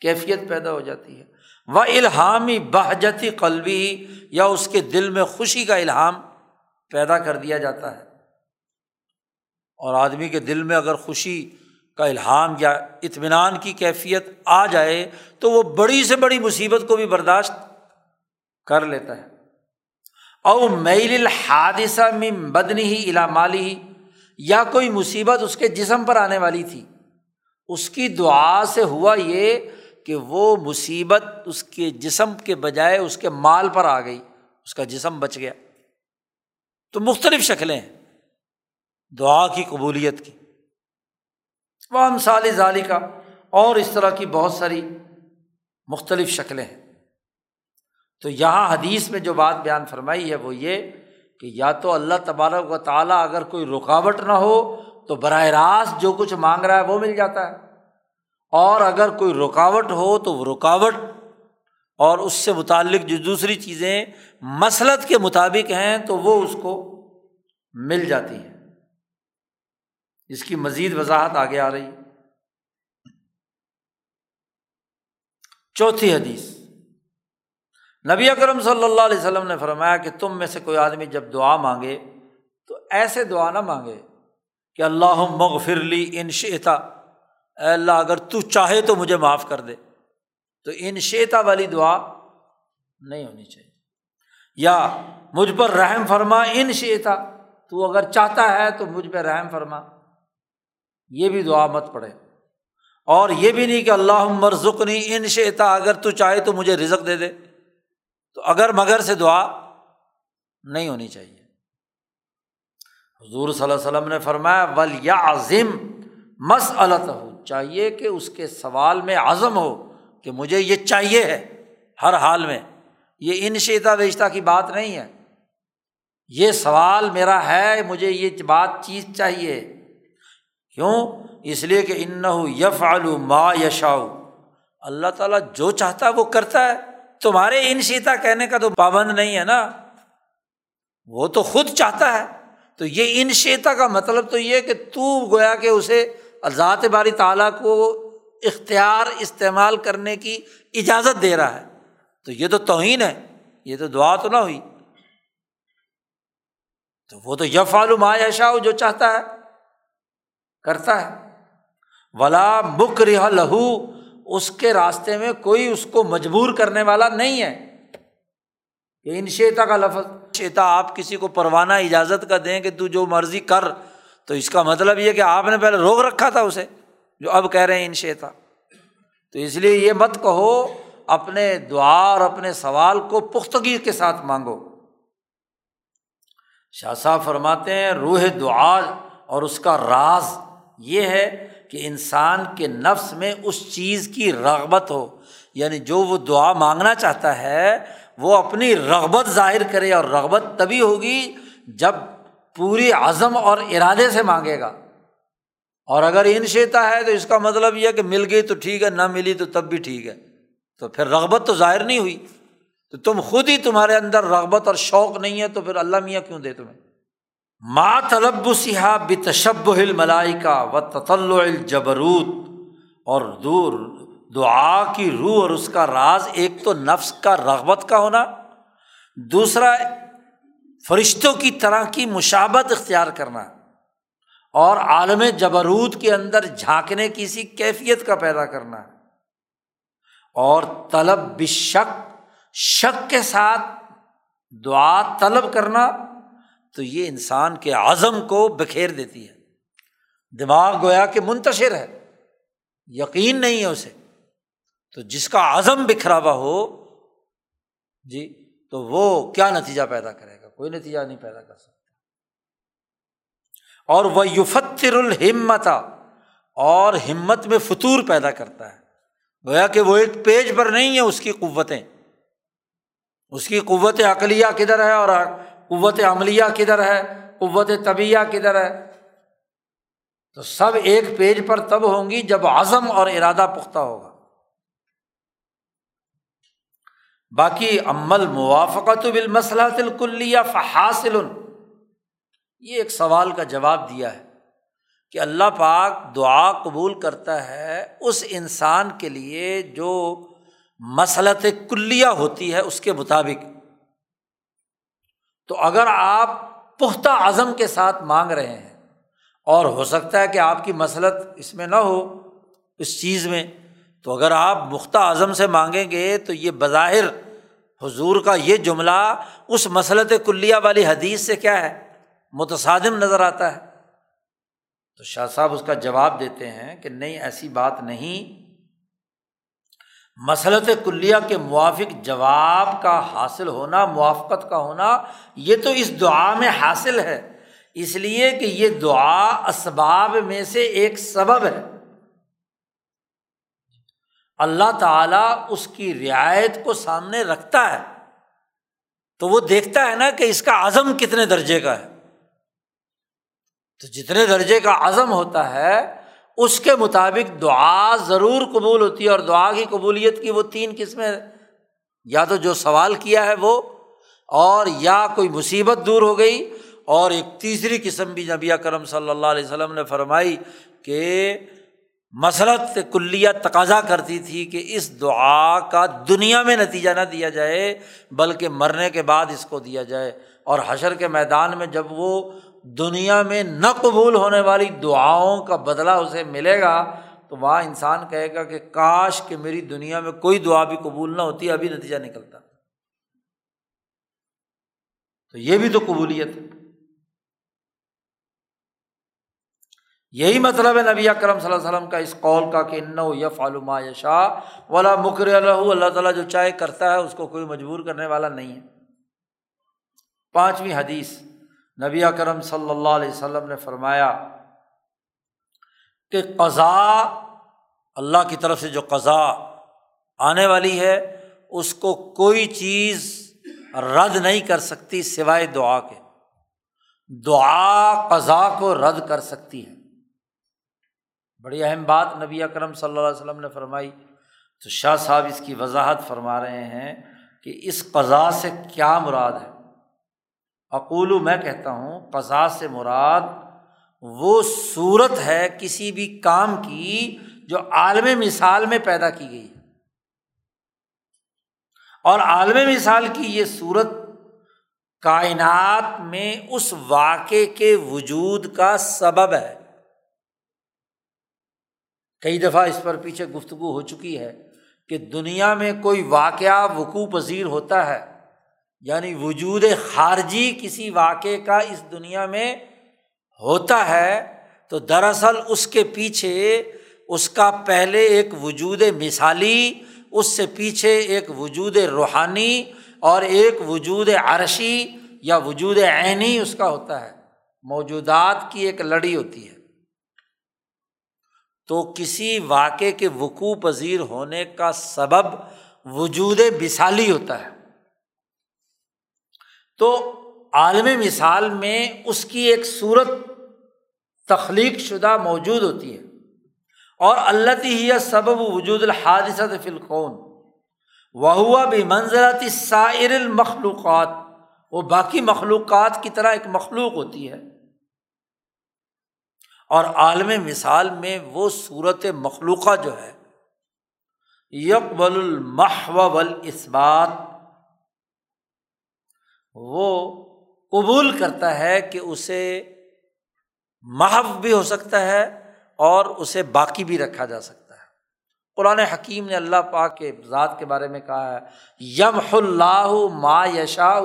کیفیت پیدا ہو جاتی ہے۔ وہ الحامی بہجتی قلبی یا اس کے دل میں خوشی کا الحام پیدا کر دیا جاتا ہے۔ اور آدمی کے دل میں اگر خوشی کا الحام یا اطمینان کی کیفیت آ جائے تو وہ بڑی سے بڑی مصیبت کو بھی برداشت کر لیتا ہے۔ او میل الحادثہ میں بدنی ہی علامالی ہی یا کوئی مصیبت اس کے جسم پر آنے والی تھی۔ اس کی دعا سے ہوا یہ کہ وہ مصیبت اس کے جسم کے بجائے اس کے مال پر آ گئی، اس کا جسم بچ گیا۔ تو مختلف شکلیں ہیں۔ دعا کی قبولیت کی۔ وہ ہم سال ظالی کا اور اس طرح کی بہت ساری مختلف شکلیں ہیں۔ تو یہاں حدیث میں جو بات بیان فرمائی ہے وہ یہ کہ یا تو اللہ تبارک و تعالیٰ اگر کوئی رکاوٹ نہ ہو تو براہ راست جو کچھ مانگ رہا ہے وہ مل جاتا ہے۔ اور اگر کوئی رکاوٹ ہو تو وہ رکاوٹ اور اس سے متعلق جو دوسری چیزیں مسلط کے مطابق ہیں، تو وہ اس کو مل جاتی ہیں۔ اس کی مزید وضاحت آگے آ رہی۔ چوتھی حدیث۔ نبی اکرم صلی اللہ علیہ وسلم نے فرمایا کہ تم میں سے کوئی آدمی جب دعا مانگے، تو ایسے دعا نہ مانگے کہ اللہ مغفرلی انشیتا اے اللہ، اگر تو چاہے تو مجھے معاف کر دے۔ تو انشیتا والی دعا نہیں ہونی چاہیے۔ یا مجھ پر رحم فرما، ان شیتا تو اگر چاہتا ہے تو مجھ پہ رحم فرما۔ یہ بھی دعا مت پڑے اور یہ بھی نہیں کہ اللہ مرزکنی ان شیتا اگر تو چاہے تو مجھے رزق دے دے۔ تو اگر مگر سے دعا نہیں ہونی چاہیے۔ حضور صلی اللہ علیہ وسلم نے فرمایا ول یا عظم مس ہو چاہیے کہ اس کے سوال میں عزم ہو۔ کہ مجھے یہ چاہیے ہے ہر حال میں۔ یہ ان شیتا ویشتا کی بات نہیں ہے۔ یہ سوال میرا ہے، مجھے یہ بات چیز چاہیے۔ کیوں؟ اس لیے کہ ان یف آلو ما یشاؤ اللہ تعالیٰ جو چاہتا ہے وہ کرتا ہے۔ تمہارے ان شیتا کہنے کا تو پابند نہیں ہے نا۔ وہ تو خود چاہتا ہے۔ تو یہ ان شیتا کا مطلب تو یہ کہ تو گویا کہ اسے ذات باری تعالیٰ کو اختیار استعمال کرنے کی اجازت دے رہا ہے۔ تو یہ تو توہین ہے، یہ تو دعا تو نہ ہوئی۔ تو وہ تو یف ما یشا جو چاہتا ہے، کرتا ہے۔ ولا مک رہا لہو اس کے راستے میں کوئی اس کو مجبور کرنے والا نہیں ہے۔ کہ ان شیتا کا لفظ۔ شیتا آپ کسی کو پروانہ، اجازت کا دیں کہ تو جو مرضی کر۔ تو اس کا مطلب یہ کہ آپ نے پہلے روک رکھا تھا اسے۔ جو اب کہہ رہے ہیں ان شیتا تو اس لیے یہ مت کہو، اپنے دعا اور اپنے سوال کو پختگی کے ساتھ مانگو۔ شاہ صاحب فرماتے ہیں، روح دعا اور اس کا راز یہ ہے کہ انسان کے نفس میں اس چیز کی رغبت ہو۔ یعنی جو وہ دعا مانگنا چاہتا ہے، وہ اپنی رغبت ظاہر کرے اور رغبت تبھی ہوگی جب پوری عزم اور ارادے سے مانگے گا۔ اور اگر ان شیتا ہے تو اس کا مطلب یہ کہ مل گئی تو ٹھیک ہے، نہ ملی تو تب بھی ٹھیک ہے۔ تو پھر رغبت تو ظاہر نہیں ہوئی۔ تو تم خود ہی تمہارے اندر رغبت اور شوق نہیں ہے تو پھر اللہ میاں کیوں دے تمہیں؟ ما طلب سیاح بتشب ملائی کا و تطل الجبروت۔ اور دور، دعا کی روح اور اس کا راز ایک تو نفس کا رغبت کا ہونا۔ دوسرا، فرشتوں کی طرح کی مشابت اختیار کرنا۔ اور عالم جبروت کے اندر جھانکنے کی سی کیفیت کا پیدا کرنا اور طلب بشک، شک کے ساتھ دعا طلب کرنا تو یہ انسان کے عزم کو بکھیر دیتی ہے۔ دماغ گویا کہ منتشر ہے، یقین نہیں ہے اسے۔ تو جس کا عزم بکھرا ہوا ہو جی تو وہ کیا نتیجہ پیدا کرے گا؟ کوئی نتیجہ نہیں پیدا کر سکتا۔ اور وہ یوفتر الحمت اور ہمت میں فطور پیدا کرتا ہے۔ گویا کہ وہ ایک پیج پر نہیں ہے اس کی قوتیں۔ اس کی قوت عقلیہ کدھر ہے اور قوت عملیہ کدھر ہے؟ قوت طبیہ کدھر ہے؟ تو سب ایک پیج پر تب ہوں گی جب عزم اور ارادہ پختہ ہوگا۔ باقی عمل موافقت بالمسلح الکلیہ فحاصل۔ یہ ایک سوال کا جواب دیا ہے کہ اللہ پاک دعا قبول کرتا ہے اس انسان کے لیے جو مسلط کلیہ ہوتی ہے اس کے مطابق۔ تو اگر آپ پختہ عزم کے ساتھ مانگ رہے ہیں اور ہو سکتا ہے کہ آپ کی مسلط اس میں نہ ہو اس چیز میں، تو اگر آپ مختہ اعظم سے مانگیں گے تو یہ بظاہر حضور کا یہ جملہ اس مسلط کلیہ والی حدیث سے کیا ہے؟ متصادم نظر آتا ہے۔ تو شاہ صاحب اس کا جواب دیتے ہیں کہ نہیں، ایسی بات نہیں۔ مسلط کلیہ کے موافق جواب کا حاصل ہونا، موافقت کا ہونا، یہ تو اس دعا میں حاصل ہے۔ اس لیے کہ یہ دعا اسباب میں سے ایک سبب ہے۔ اللہ تعالیٰ اس کی رعایت کو سامنے رکھتا ہے۔ تو وہ دیکھتا ہے نا کہ اس کا عزم کتنے درجے کا ہے۔ تو جتنے درجے کا عزم ہوتا ہے، اس کے مطابق دعا ضرور قبول ہوتی ہے اور دعا کی قبولیت کی وہ تین قسمیں یا تو جو سوال کیا ہے وہ، اور یا کوئی مصیبت دور ہو گئی، اور ایک تیسری قسم بھی نبی کرم صلی اللہ علیہ وسلم نے فرمائی کہ مسلط کلیہ تقاضا کرتی تھی کہ اس دعا کا دنیا میں نتیجہ نہ دیا جائے، بلکہ مرنے کے بعد اس کو دیا جائے۔ اور حشر کے میدان میں جب وہ دنیا میں نہ قبول ہونے والی دعاؤں کا بدلہ اسے ملے گا، تو وہاں انسان کہے گا کہ کاش کہ میری دنیا میں کوئی دعا بھی قبول نہ ہوتی، ابھی نتیجہ نکلتا۔ تو یہ بھی تو قبولیت ہے۔ یہی مطلب ہے نبی اکرم صلی اللہ علیہ وسلم کا اس قول کا کہ ان یف علما یشا ولا مکر اللہ اللہ تعالیٰ جو چاہے کرتا ہے، اس کو کوئی مجبور کرنے والا نہیں ہے۔ پانچویں حدیث۔ نبی کرم صلی اللہ علیہ وسلم نے فرمایا کہ قضا اللہ کی طرف سے جو قضا آنے والی ہے، اس کو کوئی چیز رد نہیں کر سکتی سوائے دعا کے۔ دعا قضا کو رد کر سکتی ہے۔ بڑی اہم بات نبی اکرم صلی اللہ علیہ وسلم نے فرمائی۔ تو شاہ صاحب اس کی وضاحت فرما رہے ہیں کہ اس قضا سے کیا مراد ہے۔ اقولو میں کہتا ہوں قضا سے مراد وہ صورت ہے کسی بھی کام کی جو عالم مثال میں پیدا کی گئی ہے۔ اور عالم مثال کی یہ صورت کائنات میں اس واقعے کے وجود کا سبب ہے۔ کئی دفعہ اس پر پیچھے گفتگو ہو چکی ہے کہ دنیا میں کوئی واقعہ وقوع پذیر ہوتا ہے۔ یعنی وجود خارجی کسی واقعے کا اس دنیا میں ہوتا ہے، تو دراصل اس کے پیچھے اس کا پہلے ایک وجود مثالی، اس سے پیچھے ایک وجود روحانی اور ایک وجود عرشی یا وجود عینی اس کا ہوتا ہے۔ موجودات کی ایک لڑی ہوتی ہے۔ تو کسی واقعے کے وقوع پذیر ہونے کا سبب وجود مثالی ہوتا ہے۔ تو عالم مثال میں اس کی ایک صورت تخلیق شدہ موجود ہوتی ہے۔ اور اللہ ہی سبب وجود الحادثت فلقون وہ ہوا بھی منظرتی سائر المخلوقات۔ وہ باقی مخلوقات کی طرح ایک مخلوق ہوتی ہے۔ اور عالم مثال میں وہ صورت مخلوقہ جو ہے یکبل المحو اسبات وہ قبول کرتا ہے کہ اسے محو بھی ہو سکتا ہے اور اسے باقی بھی رکھا جا سکتا ہے۔ قرآن حکیم نے اللہ پاک کے ذات کے بارے میں کہا ہے یم اللہ ما یشا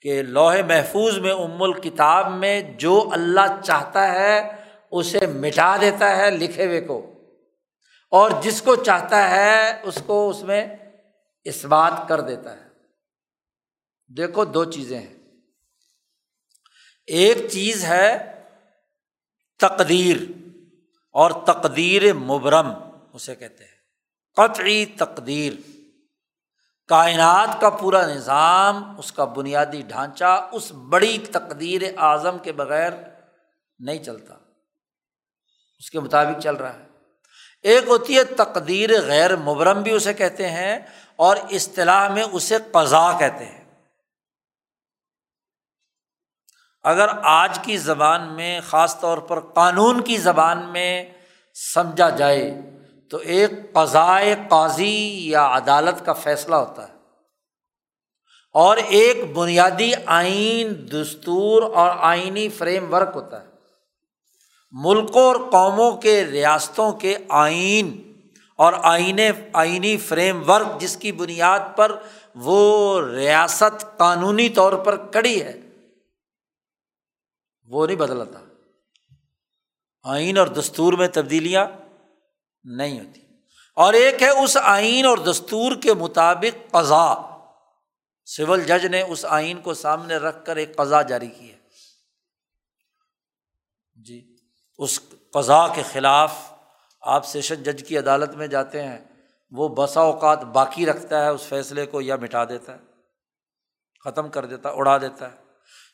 کہ لوہے محفوظ میں، ام الکتاب میں جو اللہ چاہتا ہے اسے مٹا دیتا ہے لکھے ہوئے کو۔ اور جس کو چاہتا ہے اس کو اس میں اس بات کر دیتا ہے۔ دیکھو دو چیزیں ہیں۔ ایک چیز ہے تقدیر اور تقدیر مبرم، اسے کہتے ہیں۔ قطعی تقدیر۔ کائنات کا پورا نظام، اس کا بنیادی ڈھانچہ، اس بڑی تقدیر اعظم کے بغیر نہیں چلتا۔ اس کے مطابق چل رہا ہے۔ ایک ہوتی ہے تقدیر غیر مبرم بھی اسے کہتے ہیں اور اصطلاح میں اسے قضا کہتے ہیں۔ اگر آج کی زبان میں، خاص طور پر قانون کی زبان میں سمجھا جائے، تو ایک قضائے قاضی یا عدالت کا فیصلہ ہوتا ہے۔ اور ایک بنیادی آئین، دستور اور آئینی فریم ورک ہوتا ہے۔ ملکوں اور قوموں کے ریاستوں کے آئین اور آئین آئینی فریم ورک جس کی بنیاد پر وہ ریاست قانونی طور پر کڑی ہے وہ نہیں بدلتا۔ آئین اور دستور میں تبدیلیاں نہیں ہوتی۔ اور ایک ہے اس آئین اور دستور کے مطابق قضا۔ سول جج نے اس آئین کو سامنے رکھ کر ایک قضا جاری کی ہے۔ جی اس قضا کے خلاف آپ سیشن جج کی عدالت میں جاتے ہیں، وہ بسا اوقات باقی رکھتا ہے، اس فیصلے کو یا مٹا دیتا ہے، ختم کر دیتا ہے، اڑا دیتا ہے۔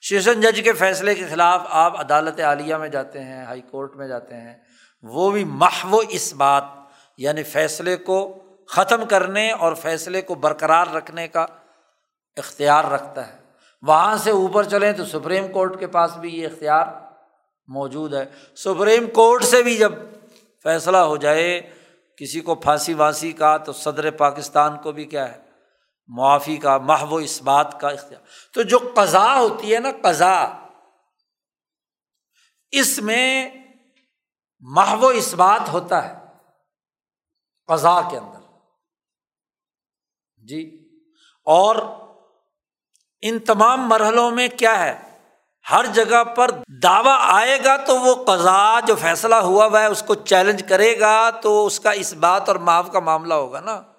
سیشن جج کے فیصلے کے خلاف آپ عدالت عالیہ میں جاتے ہیں، ہائی کورٹ میں جاتے ہیں، وہ بھی محو اس بات یعنی فیصلے کو ختم کرنے اور فیصلے کو برقرار رکھنے کا اختیار رکھتا ہے۔ وہاں سے اوپر چلیں تو سپریم کورٹ کے پاس بھی یہ اختیار موجود ہے۔ سپریم کورٹ سے بھی جب فیصلہ ہو جائے کسی کو پھانسی وانسی کا تو صدر پاکستان کو بھی کیا ہے؟ معافی کا، محو اس بات کا اختیار۔ تو جو قزا ہوتی ہے نا قزا اس میں محو اس بات ہوتا ہے قزا کے اندر۔ جی۔ اور ان تمام مرحلوں میں کیا ہے؟ ہر جگہ پر دعویٰ آئے گا تو وہ قزا جو فیصلہ ہوا ہوا ہے، اس کو چیلنج کرے گا تو اس کا اس بات اور معاف کا معاملہ ہوگا نا۔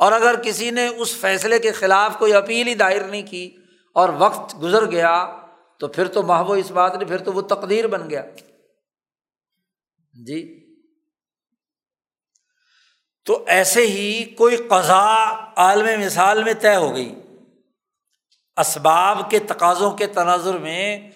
اور اگر کسی نے اس فیصلے کے خلاف کوئی اپیل ہی دائر نہیں کی اور وقت گزر گیا، تو پھر تو محبو اس بات نہیں، پھر تو وہ تقدیر بن گیا۔ جی۔ تو ایسے ہی کوئی قضا عالم مثال میں طے ہو گئی۔ اسباب کے تقاضوں کے تناظر میں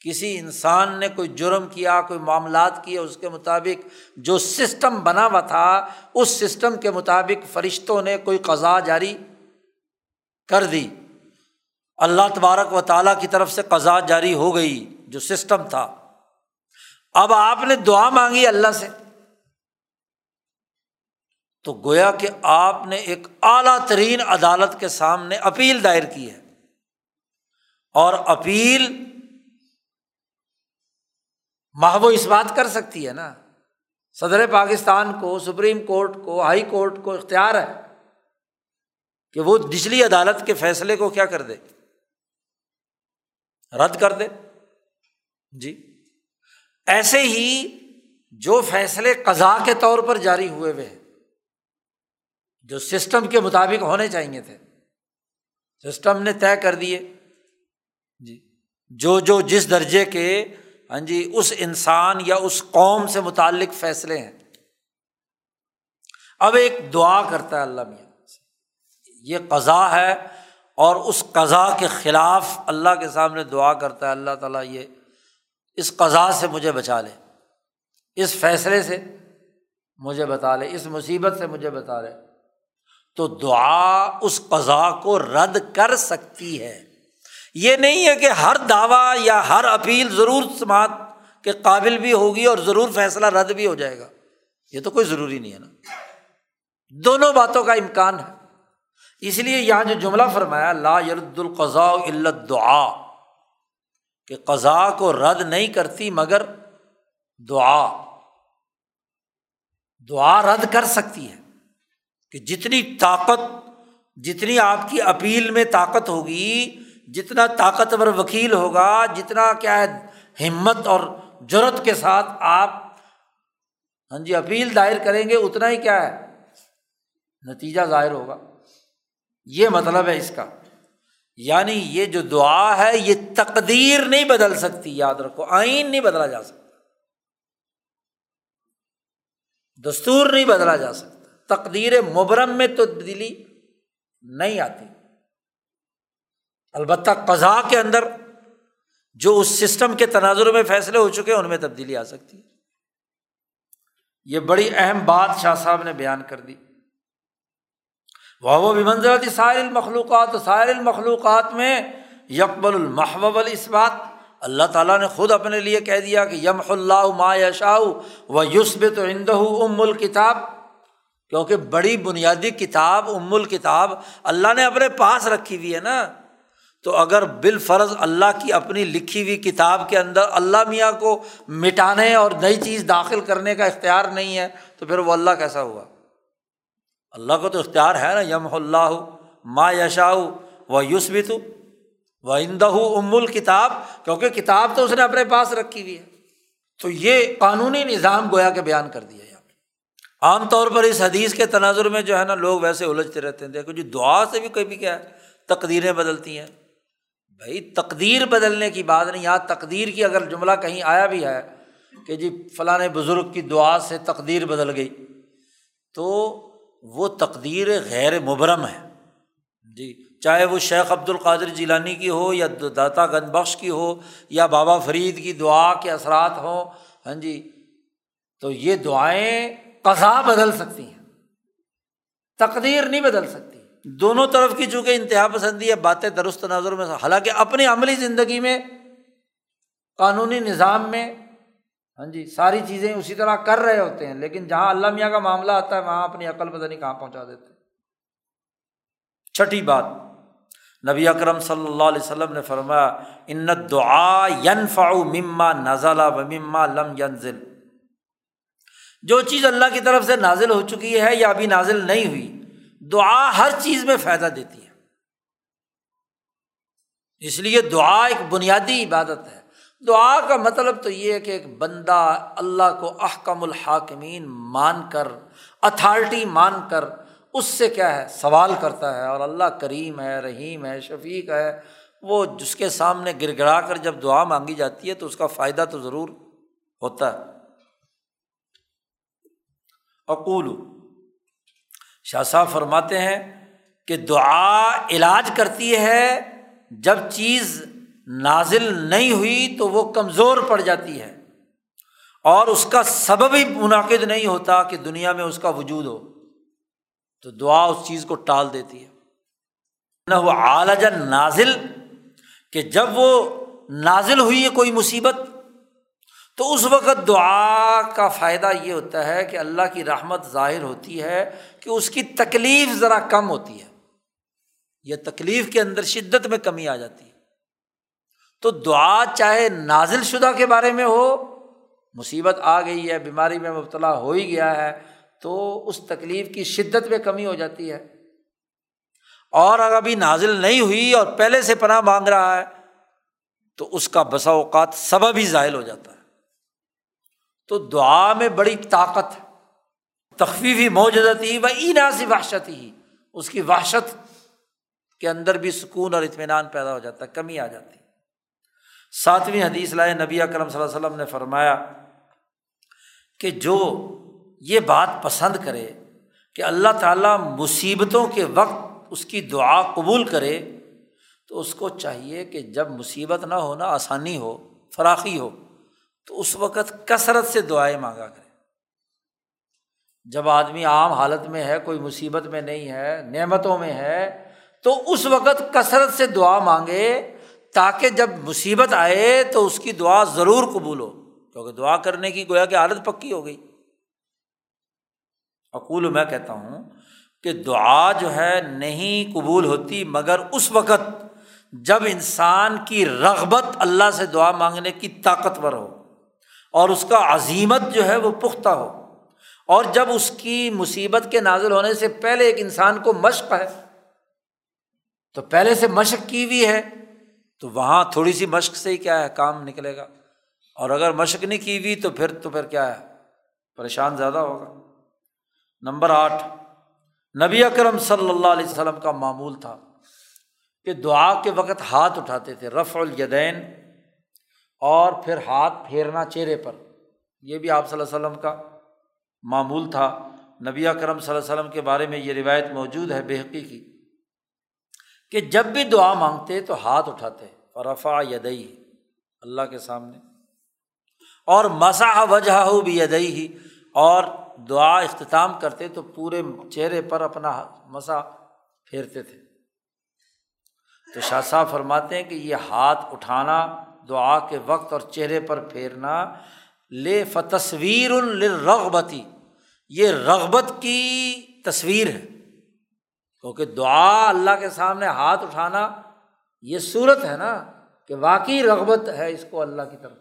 کسی انسان نے کوئی جرم کیا، کوئی معاملات کیے، اس کے مطابق جو سسٹم بنا ہوا تھا، اس سسٹم کے مطابق فرشتوں نے کوئی قضا جاری کر دی۔ اللہ تبارک و تعالیٰ کی طرف سے قضا جاری ہو گئی جو سسٹم تھا۔ اب آپ نے دعا مانگی اللہ سے۔ تو گویا کہ آپ نے ایک اعلیٰ ترین عدالت کے سامنے اپیل دائر کی ہے۔ اور اپیل محو اس بات کر سکتی ہے نا۔ صدر پاکستان کو، سپریم کورٹ کو، ہائی کورٹ کو اختیار ہے کہ وہ نچلی عدالت کے فیصلے کو کیا کر دے۔ رد کر دے۔ جی۔ ایسے ہی جو فیصلے قزا کے طور پر جاری ہوئے ہوئے ہیں، جو سسٹم کے مطابق ہونے چاہیے تھے۔ سسٹم نے طے کر دیے۔ جی۔ جو جو جس درجے کے ہاں جی اس انسان یا اس قوم سے متعلق فیصلے ہیں۔ اب ایک دعا کرتا ہے اللہ میاں۔ یہ قضا ہے اور اس قضا کے خلاف اللہ کے سامنے دعا کرتا ہے۔ اللہ تعالیٰ یہ اس قضا سے مجھے بچا لے، اس فیصلے سے مجھے بتا لے، اس مصیبت سے مجھے بتا لے۔ تو دعا اس قضا کو رد کر سکتی ہے۔ یہ نہیں ہے کہ ہر دعویٰ یا ہر اپیل ضرور سماعت کے قابل بھی ہوگی اور ضرور فیصلہ رد بھی ہو جائے گا۔ یہ تو کوئی ضروری نہیں ہے نا۔ دونوں باتوں کا امکان ہے۔ اس لیے یہاں جو جملہ فرمایا، لا یرد القضاء علت دعا کہ قضا کو رد نہیں کرتی مگر دعا دعا رد کر سکتی ہے کہ جتنی طاقت، جتنی آپ کی اپیل میں طاقت ہوگی جتنا طاقتور وکیل ہوگا، جتنا کیا ہے، ہمت اور جرت کے ساتھ آپ ہاں جی اپیل دائر کریں گے، اتنا ہی کیا ہے، نتیجہ ظاہر ہوگا۔ یہ مطلب ہے اس کا۔ یعنی یہ جو دعا ہے، یہ تقدیر نہیں بدل سکتی، یاد رکھو، آئین نہیں بدلا جا سکتا۔ دستور نہیں بدلا جا سکتا۔ تقدیر مبرم میں تبدیلی نہیں آتی۔ البتہ قزا کے اندر جو اس سسٹم کے تناظر میں فیصلے ہو چکے ہیں، ان میں تبدیلی آ سکتی ہے۔ یہ بڑی اہم بات شاہ صاحب نے بیان کر دی۔ وہ بھی منظر سائر المخلوقات سائر المخلوقات میں یکبل المحب اس بات اللہ تعالیٰ نے خود اپنے لیے کہہ دیا کہ یم اللہ ما یشا و یوسب تو ہند ام الکتاب کیونکہ بڑی بنیادی کتاب ام الکتاب اللہ نے اپنے پاس رکھی ہوئی ہے نا۔ تو اگر بال فرض اللہ کی اپنی لکھی ہوئی کتاب کے اندر اللہ میاں کو مٹانے اور نئی چیز داخل کرنے کا اختیار نہیں ہے، تو پھر وہ اللہ کیسا ہوا؟ اللہ کو تو اختیار ہے نا یم اللہ ما یشا و یوس بھی تو وہ اندہ ام الکتاب، کیونکہ کتاب تو اس نے اپنے پاس رکھی ہوئی ہے۔ تو یہ قانونی نظام گویا کے بیان کر دیا یہاں پہ۔ عام طور پر اس حدیث کے تناظر میں جو ہے نا، لوگ ویسے الجھتے رہتے ہیں۔ دیکھو جی دعا سے بھی کبھی کیا ہے، تقدیریں بدلتی ہیں۔ بھائی، تقدیر بدلنے کی بات نہیں، یہاں تقدیر کی اگر جملہ کہیں آیا بھی ہے کہ جی فلاں بزرگ کی دعا سے تقدیر بدل گئی، تو وہ تقدیر غیر مبرم ہے۔ جی چاہے وہ شیخ عبد القادر جیلانی کی ہو یا داتا گنج بخش کی ہو یا بابا فرید کی دعا کے اثرات ہوں ہاں جی تو یہ دعائیں قضا بدل سکتی ہیں۔ تقدیر نہیں بدل سکتی۔ دونوں طرف کی چونکہ انتہا پسندی ہے، باتیں درست نظر میں، حالانکہ اپنی عملی زندگی میں، قانونی نظام میں ہاں جی ساری چیزیں اسی طرح کر رہے ہوتے ہیں، لیکن جہاں اللہ میاں کا معاملہ آتا ہے، وہاں اپنی عقل پتہ نہیں کہاں پہنچا دیتے چھٹی بات، نبی اکرم صلی اللہ علیہ وسلم نے فرمایا، ان دعا ینفع مما نزلہ و مما لم ینزل جو چیز اللہ کی طرف سے نازل ہو چکی ہے یا ابھی نازل نہیں ہوئی دعا ہر چیز میں فائدہ دیتی ہے۔ اس لیے دعا ایک بنیادی عبادت ہے۔ دعا کا مطلب تو یہ ہے کہ ایک بندہ اللہ کو احکم الحاکمین مان کر اتھارٹی مان کر، اس سے کیا ہے، سوال کرتا ہے اور اللہ کریم ہے، رحیم ہے، شفیق ہے، وہ جس کے سامنے گر گڑا کر جب دعا مانگی جاتی ہے تو اس کا فائدہ تو ضرور ہوتا ہے۔ اقول شاہ صاحب فرماتے ہیں کہ دعا علاج کرتی ہے، جب چیز نازل نہیں ہوئی تو وہ کمزور پڑ جاتی ہے۔ اور اس کا سبب ہی منعقد نہیں ہوتا کہ دنیا میں اس کا وجود ہو۔ تو دعا اس چیز کو ٹال دیتی ہے۔ نہ وہ اعلیٰ نازل، کہ جب وہ نازل ہوئی ہے کوئی مصیبت تو اس وقت دعا کا فائدہ یہ ہوتا ہے کہ اللہ کی رحمت ظاہر ہوتی ہے کہ اس کی تکلیف ذرا کم ہوتی ہے یہ تکلیف کے اندر شدت میں کمی آ جاتی ہے۔ تو دعا چاہے نازل شدہ کے بارے میں ہو، مصیبت آ گئی ہے، بیماری میں مبتلا ہو ہی گیا ہے، تو اس تکلیف کی شدت میں کمی ہو جاتی ہے۔ اور اگر ابھی نازل نہیں ہوئی اور پہلے سے پناہ مانگ رہا ہے، تو اس کا بسا اوقات سبب ہی ظاہر ہو جاتا ہے۔ تو دعا میں بڑی طاقت تخفیفی موجودت ہی و اینا سی وحشت ہی۔ اس کی وحشت کے اندر بھی سکون اور اطمینان پیدا ہو جاتا ہے، کمی آ جاتی ساتویں حدیث لائے نبی اکرم صلی اللہ علیہ وسلم نے فرمایا کہ جو یہ بات پسند کرے کہ اللہ تعالیٰ مصیبتوں کے وقت اس کی دعا قبول کرے، تو اس کو چاہیے کہ جب مصیبت نہ ہونا آسانی ہو، فراخی ہو۔ تو اس وقت کثرت سے دعائیں مانگا کرے جب آدمی عام حالت میں ہے، کوئی مصیبت میں نہیں ہے، نعمتوں میں ہے، تو اس وقت کثرت سے دعا مانگے تاکہ جب مصیبت آئے تو اس کی دعا ضرور قبول ہو۔ کیونکہ دعا کرنے کی گویا کہ عادت پکی ہو گئی۔ اقول، میں کہتا ہوں کہ دعا جو ہے نہیں قبول ہوتی، مگر اس وقت جب انسان کی رغبت اللہ سے دعا مانگنے کی طاقتور ہو۔ اور اس کا عظیمت جو ہے وہ پختہ ہو۔ اور جب اس کی مصیبت کے نازل ہونے سے پہلے ایک انسان کو مشق ہے، تو پہلے سے مشق کی ہوئی ہے، تو وہاں تھوڑی سی مشق سے ہی کیا ہے، کام نکلے گا۔ اور اگر مشق نہیں کی ہوئی تو پھر تو پھر کیا ہے؟ پریشان زیادہ ہوگا۔ نمبر آٹھ، نبی اکرم صلی اللہ علیہ وسلم کا معمول تھا کہ دعا کے وقت ہاتھ اٹھاتے تھے رف الدین اور پھر ہاتھ پھیرنا چہرے پر۔ یہ بھی آپ صلی اللہ علیہ وسلم کا معمول تھا۔ نبی اکرم صلی اللہ علیہ وسلم کے بارے میں یہ روایت موجود ہے بحقی کی کہ جب بھی دعا مانگتے تو ہاتھ اٹھاتے۔ فرفا یدئی اللہ کے سامنے۔ اور مسا وجہ ہو بھی یدئی ہی اور دعا اختتام کرتے تو پورے چہرے پر اپنا مسا پھیرتے تھے۔ تو شاہ صاحب فرماتے ہیں کہ یہ ہاتھ اٹھانا دعا کے وقت اور چہرے پر پھیرنا، لے فتصویر الرغبتی یہ رغبت کی تصویر ہے۔ کیونکہ دعا اللہ کے سامنے ہاتھ اٹھانا، یہ صورت ہے نا کہ واقعی رغبت ہے اس کو اللہ کی طرف۔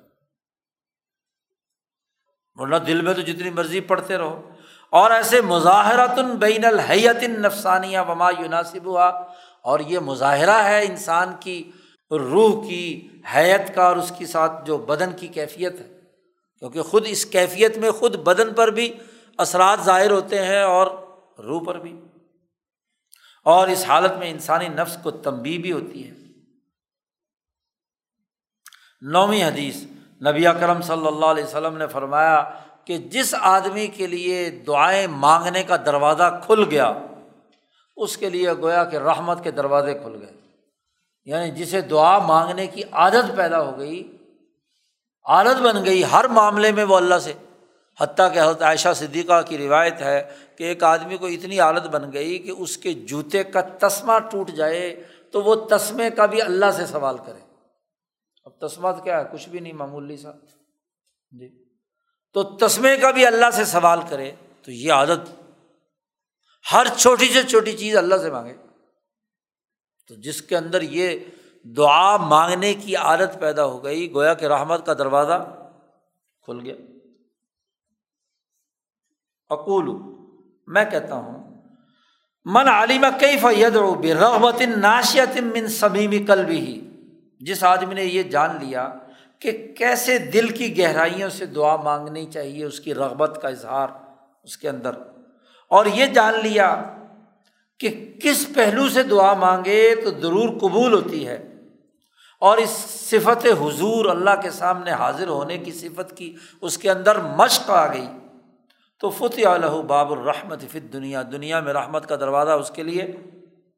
ورنہ دل میں تو جتنی مرضی پڑھتے رہو۔ اور ایسے مظاہرات بین الحیت نفسانیہ وما یوناسب ہوا اور یہ مظاہرہ ہے انسان کی روح کی حیت کا اور اس کے ساتھ جو بدن کی کیفیت ہے۔ کیونکہ خود اس کیفیت میں خود بدن پر بھی اثرات ظاہر ہوتے ہیں اور روح پر بھی۔ اور اس حالت میں انسانی نفس کو تمبی بھی ہوتی ہے۔ نویں حدیث نبی اکرم صلی اللہ علیہ وسلم نے فرمایا کہ جس آدمی کے لیے دعائیں مانگنے کا دروازہ کھل گیا، اس کے لیے گویا کہ رحمت کے دروازے کھل گئے۔ یعنی جسے دعا مانگنے کی عادت پیدا ہو گئی، عادت بن گئی ہر معاملے میں وہ اللہ سے۔ حتیٰ کہ حضرت عائشہ صدیقہ کی روایت ہے کہ ایک آدمی کو اتنی عادت بن گئی کہ اس کے جوتے کا تسمہ ٹوٹ جائے تو وہ تسمے کا بھی اللہ سے سوال کرے۔ اب تسمہ کیا ہے؟ کچھ بھی نہیں، معمولی سا۔ جی۔ تو تسمے کا بھی اللہ سے سوال کرے تو یہ عادت ہر چھوٹی سے چھوٹی چیز اللہ سے مانگے۔ تو جس کے اندر یہ دعا مانگنے کی عادت پیدا ہو گئی، گویا کہ رحمت کا دروازہ کھل گیا۔ اقول میں کہتا ہوں، من عالمہ کئی فید رغبت ناشیت من سمیمی کل بھی جس آدمی نے یہ جان لیا کہ کیسے دل کی گہرائیوں سے دعا مانگنی چاہیے، اس کی رغبت کا اظہار اس کے اندر۔ اور یہ جان لیا کہ کس پہلو سے دعا مانگے تو ضرور قبول ہوتی ہے۔ اور اس صفت حضور اللہ کے سامنے حاضر ہونے کی صفت کی اس کے اندر مشق آ گئی۔ تو فتح الہ باب الرحمت فت دنیا دنیا میں رحمت کا دروازہ اس کے لیے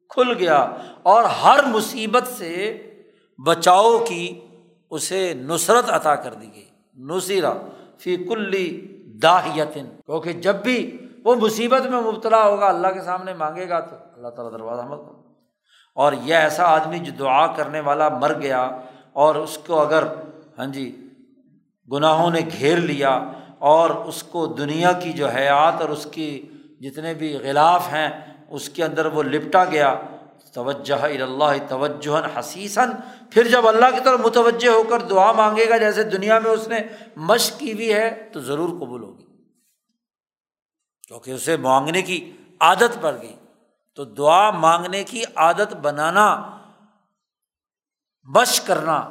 کھل گیا اور ہر مصیبت سے بچاؤ کی اسے نصرت عطا کر دی گئی۔ نصیرہ فی کلی داہیتن۔ کیونکہ جب بھی وہ مصیبت میں مبتلا ہوگا، اللہ کے سامنے مانگے گا تو اللہ تعالیٰ دروازہ مت اور یہ ایسا آدمی جو دعا کرنے والا مر گیا اور اس کو اگر ہاں جی گناہوں نے گھیر لیا اور اس کو دنیا کی جو حیات اور اس کی جتنے بھی غلاف ہیں، اس کے اندر وہ لپٹا گیا۔ توجہ اللہ، توجہ حسیثاً پھر جب اللہ کی طرف متوجہ ہو کر دعا مانگے گا، جیسے دنیا میں اس نے مشق کی ہوئی ہے، تو ضرور قبول ہوگی۔ کیونکہ اسے مانگنے کی عادت پڑ گئی۔ تو دعا مانگنے کی عادت بنانا بش کرنا،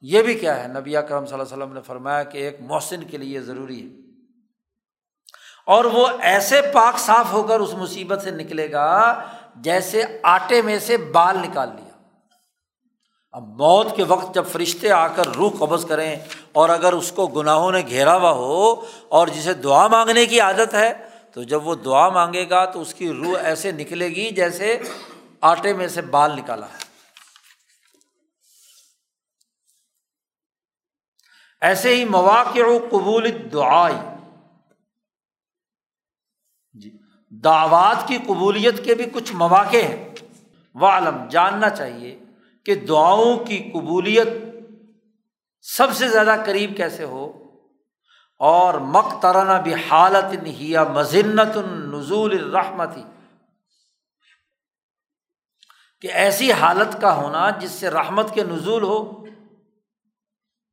یہ بھی کیا ہے؟ نبی کرم صلی اللہ علیہ وسلم نے فرمایا کہ ایک محسن کے لیے ضروری ہے۔ اور وہ ایسے پاک صاف ہو کر اس مصیبت سے نکلے گا جیسے آٹے میں سے بال نکال لیا۔ اب موت کے وقت جب فرشتے آ کر روح قبض کریں اور اگر اس کو گناہوں نے گھیرا ہوا ہو اور جسے دعا مانگنے کی عادت ہے تو جب وہ دعا مانگے گا تو اس کی روح ایسے نکلے گی جیسے آٹے میں سے بال نکالا ہے۔ ایسے ہی مواقع قبول دعائی جی۔ دعوات کی قبولیت کے بھی کچھ مواقع ہیں۔ وہ عالم جاننا چاہیے کہ دعاؤں کی قبولیت سب سے زیادہ قریب کیسے ہو۔ اور مقترنا بھی حالت ہیا مذنت النزول الرحمتی کہ ایسی حالت کا ہونا جس سے رحمت کے نزول ہو،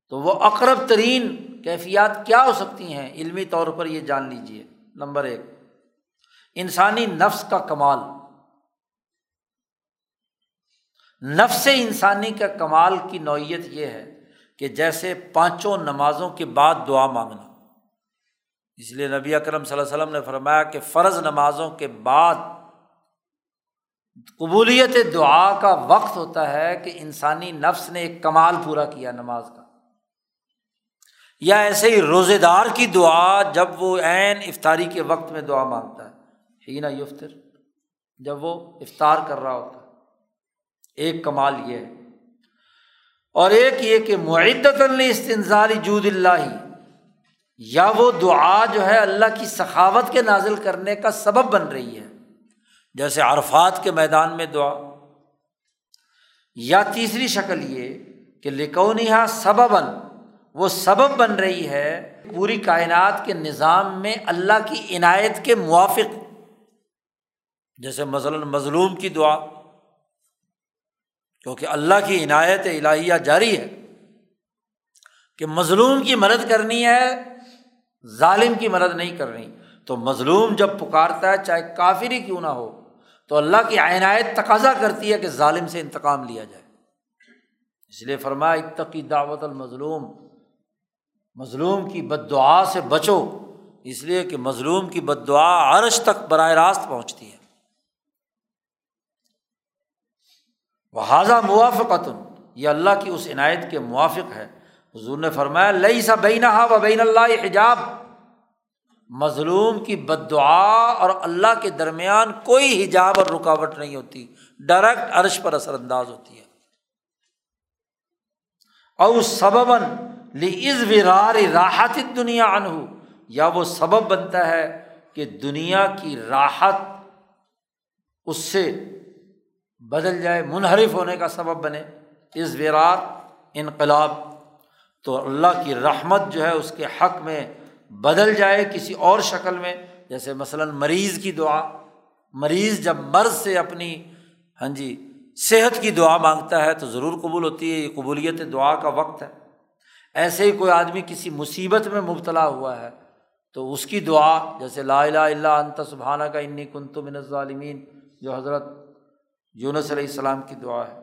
تو وہ اقرب ترین کیفیات کیا ہو سکتی ہیں؟ علمی طور پر یہ جان لیجیے نمبر ایک، انسانی نفس کا کمال۔ نفس انسانی کا کمال کی نوعیت یہ ہے کہ جیسے پانچوں نمازوں کے بعد دعا مانگنا۔ اس لیے نبی اکرم صلی اللہ علیہ وسلم نے فرمایا کہ فرض نمازوں کے بعد قبولیت دعا کا وقت ہوتا ہے کہ انسانی نفس نے ایک کمال پورا کیا نماز کا۔ یا ایسے ہی روزے دار کی دعا جب وہ عین افطاری کے وقت میں دعا مانگتا ہے۔ ہی نا یفتر جب وہ افطار کر رہا ہوتا ہے۔ ایک کمال یہ ہے۔ اور ایک یہ کہ معدت استنظاری جود اللہ۔ یا وہ دعا جو ہے اللہ کی سخاوت کے نازل کرنے کا سبب بن رہی ہے۔ جیسے عرفات کے میدان میں دعا۔ یا تیسری شکل یہ کہ لکونیہ سببن وہ سبب بن رہی ہے پوری کائنات کے نظام میں اللہ کی عنایت کے موافق۔ جیسے مثلاً مظلوم کی دعا۔ کیونکہ اللہ کی عنایت الہیہ جاری ہے کہ مظلوم کی مدد کرنی ہے ظالم کی مدد نہیں کرنی تو مظلوم جب پکارتا ہے، چاہے کافر ہی کیوں نہ ہو، تو اللہ کی عنایت تقاضا کرتی ہے کہ ظالم سے انتقام لیا جائے۔ اس لیے فرمایا، اتقی دعوت المظلوم۔ مظلوم کی بد دعا سے بچو، اس لیے کہ مظلوم کی بد دعا عرش تک براہ راست پہنچتی ہے۔ وہ حاضہ موافقت یہ اللہ کی اس عنایت کے موافق ہے۔ حضور نے فرمایا لئی سا بین و بین اللہ حجاب۔ مظلوم کی بد دعا اور اللہ کے درمیان کوئی حجاب اور رکاوٹ نہیں ہوتی۔ ڈائریکٹ عرش پر اثر انداز ہوتی ہے۔ اور سببن لیز ورار راحت دنیا انہ یا وہ سبب بنتا ہے کہ دنیا کی راحت اس سے بدل جائے، منحرف ہونے کا سبب بنے۔ از ورار انقلاب۔ تو اللہ کی رحمت جو ہے اس کے حق میں بدل جائے کسی اور شکل میں، جیسے مثلاً مریض کی دعا۔ مریض جب مرض سے اپنی ہاں جی صحت کی دعا مانگتا ہے تو ضرور قبول ہوتی ہے، یہ قبولیت دعا کا وقت ہے۔ ایسے ہی کوئی آدمی کسی مصیبت میں مبتلا ہوا ہے تو اس کی دعا، جیسے لا الہ الا انت سبحانہ کا انی کنت من الظالمین، جو حضرت یونس علیہ السلام کی دعا ہے۔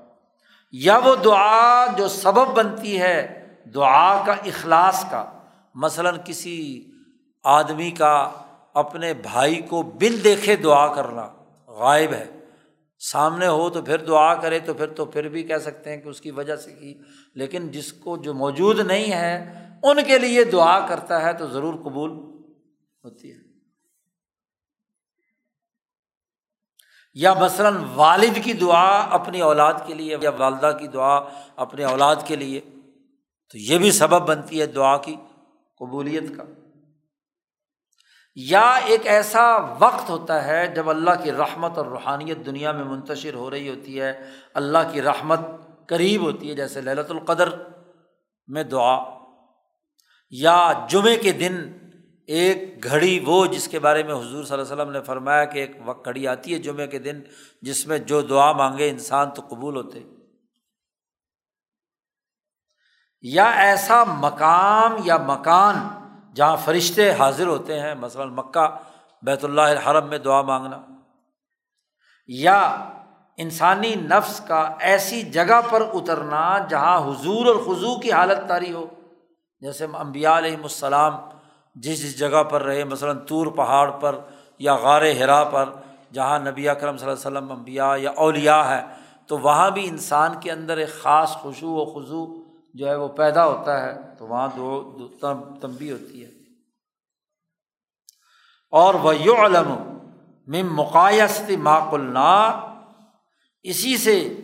یا وہ دعا جو سبب بنتی ہے دعا کا اخلاص کا، مثلاً کسی آدمی کا اپنے بھائی کو بن دیکھے دعا کرنا غائب ہے۔ سامنے ہو تو پھر دعا کرے تو پھر تو پھر بھی کہہ سکتے ہیں کہ اس کی وجہ سے کی، لیکن جس کو جو موجود نہیں ہے، ان کے لیے دعا کرتا ہے تو ضرور قبول ہوتی ہے۔ یا مثلاً والد کی دعا اپنی اولاد کے لیے یا والدہ کی دعا اپنے اولاد کے لیے۔ تو یہ بھی سبب بنتی ہے دعا کی، قبولیت کا۔ یا ایک ایسا وقت ہوتا ہے جب اللہ کی رحمت اور روحانیت دنیا میں منتشر ہو رہی ہوتی ہے، اللہ کی رحمت قریب ہوتی ہے، جیسے للت القدر میں دعا۔ یا جمعے کے دن ایک گھڑی، وہ جس کے بارے میں حضور صلی اللہ علیہ وسلم نے فرمایا کہ ایک وقت گھڑی آتی ہے جمعے کے دن، جس میں جو دعا مانگے انسان تو قبول ہوتے۔ یا ایسا مقام یا مکان جہاں فرشتے حاضر ہوتے ہیں، مثلاً مکہ، بیت اللہ الحرم میں دعا مانگنا، یا انسانی نفس کا ایسی جگہ پر اترنا جہاں حضور اور خضو کی حالت تاری ہو، جیسے امبیا علیہم السلام جس جس جگہ پر رہے، مثلاً طور پہاڑ پر یا غار ہرا پر، جہاں نبی اکرم صلی اللہ علیہ وسلم امبیا یا اولیا ہے تو وہاں بھی انسان کے اندر ایک خاص خوشو و خضو جو ہے وہ پیدا ہوتا ہے تو وہاں دو تمبی ہوتی ہے۔ اور وہ یو علم مم مقایستی معق النا اسی سے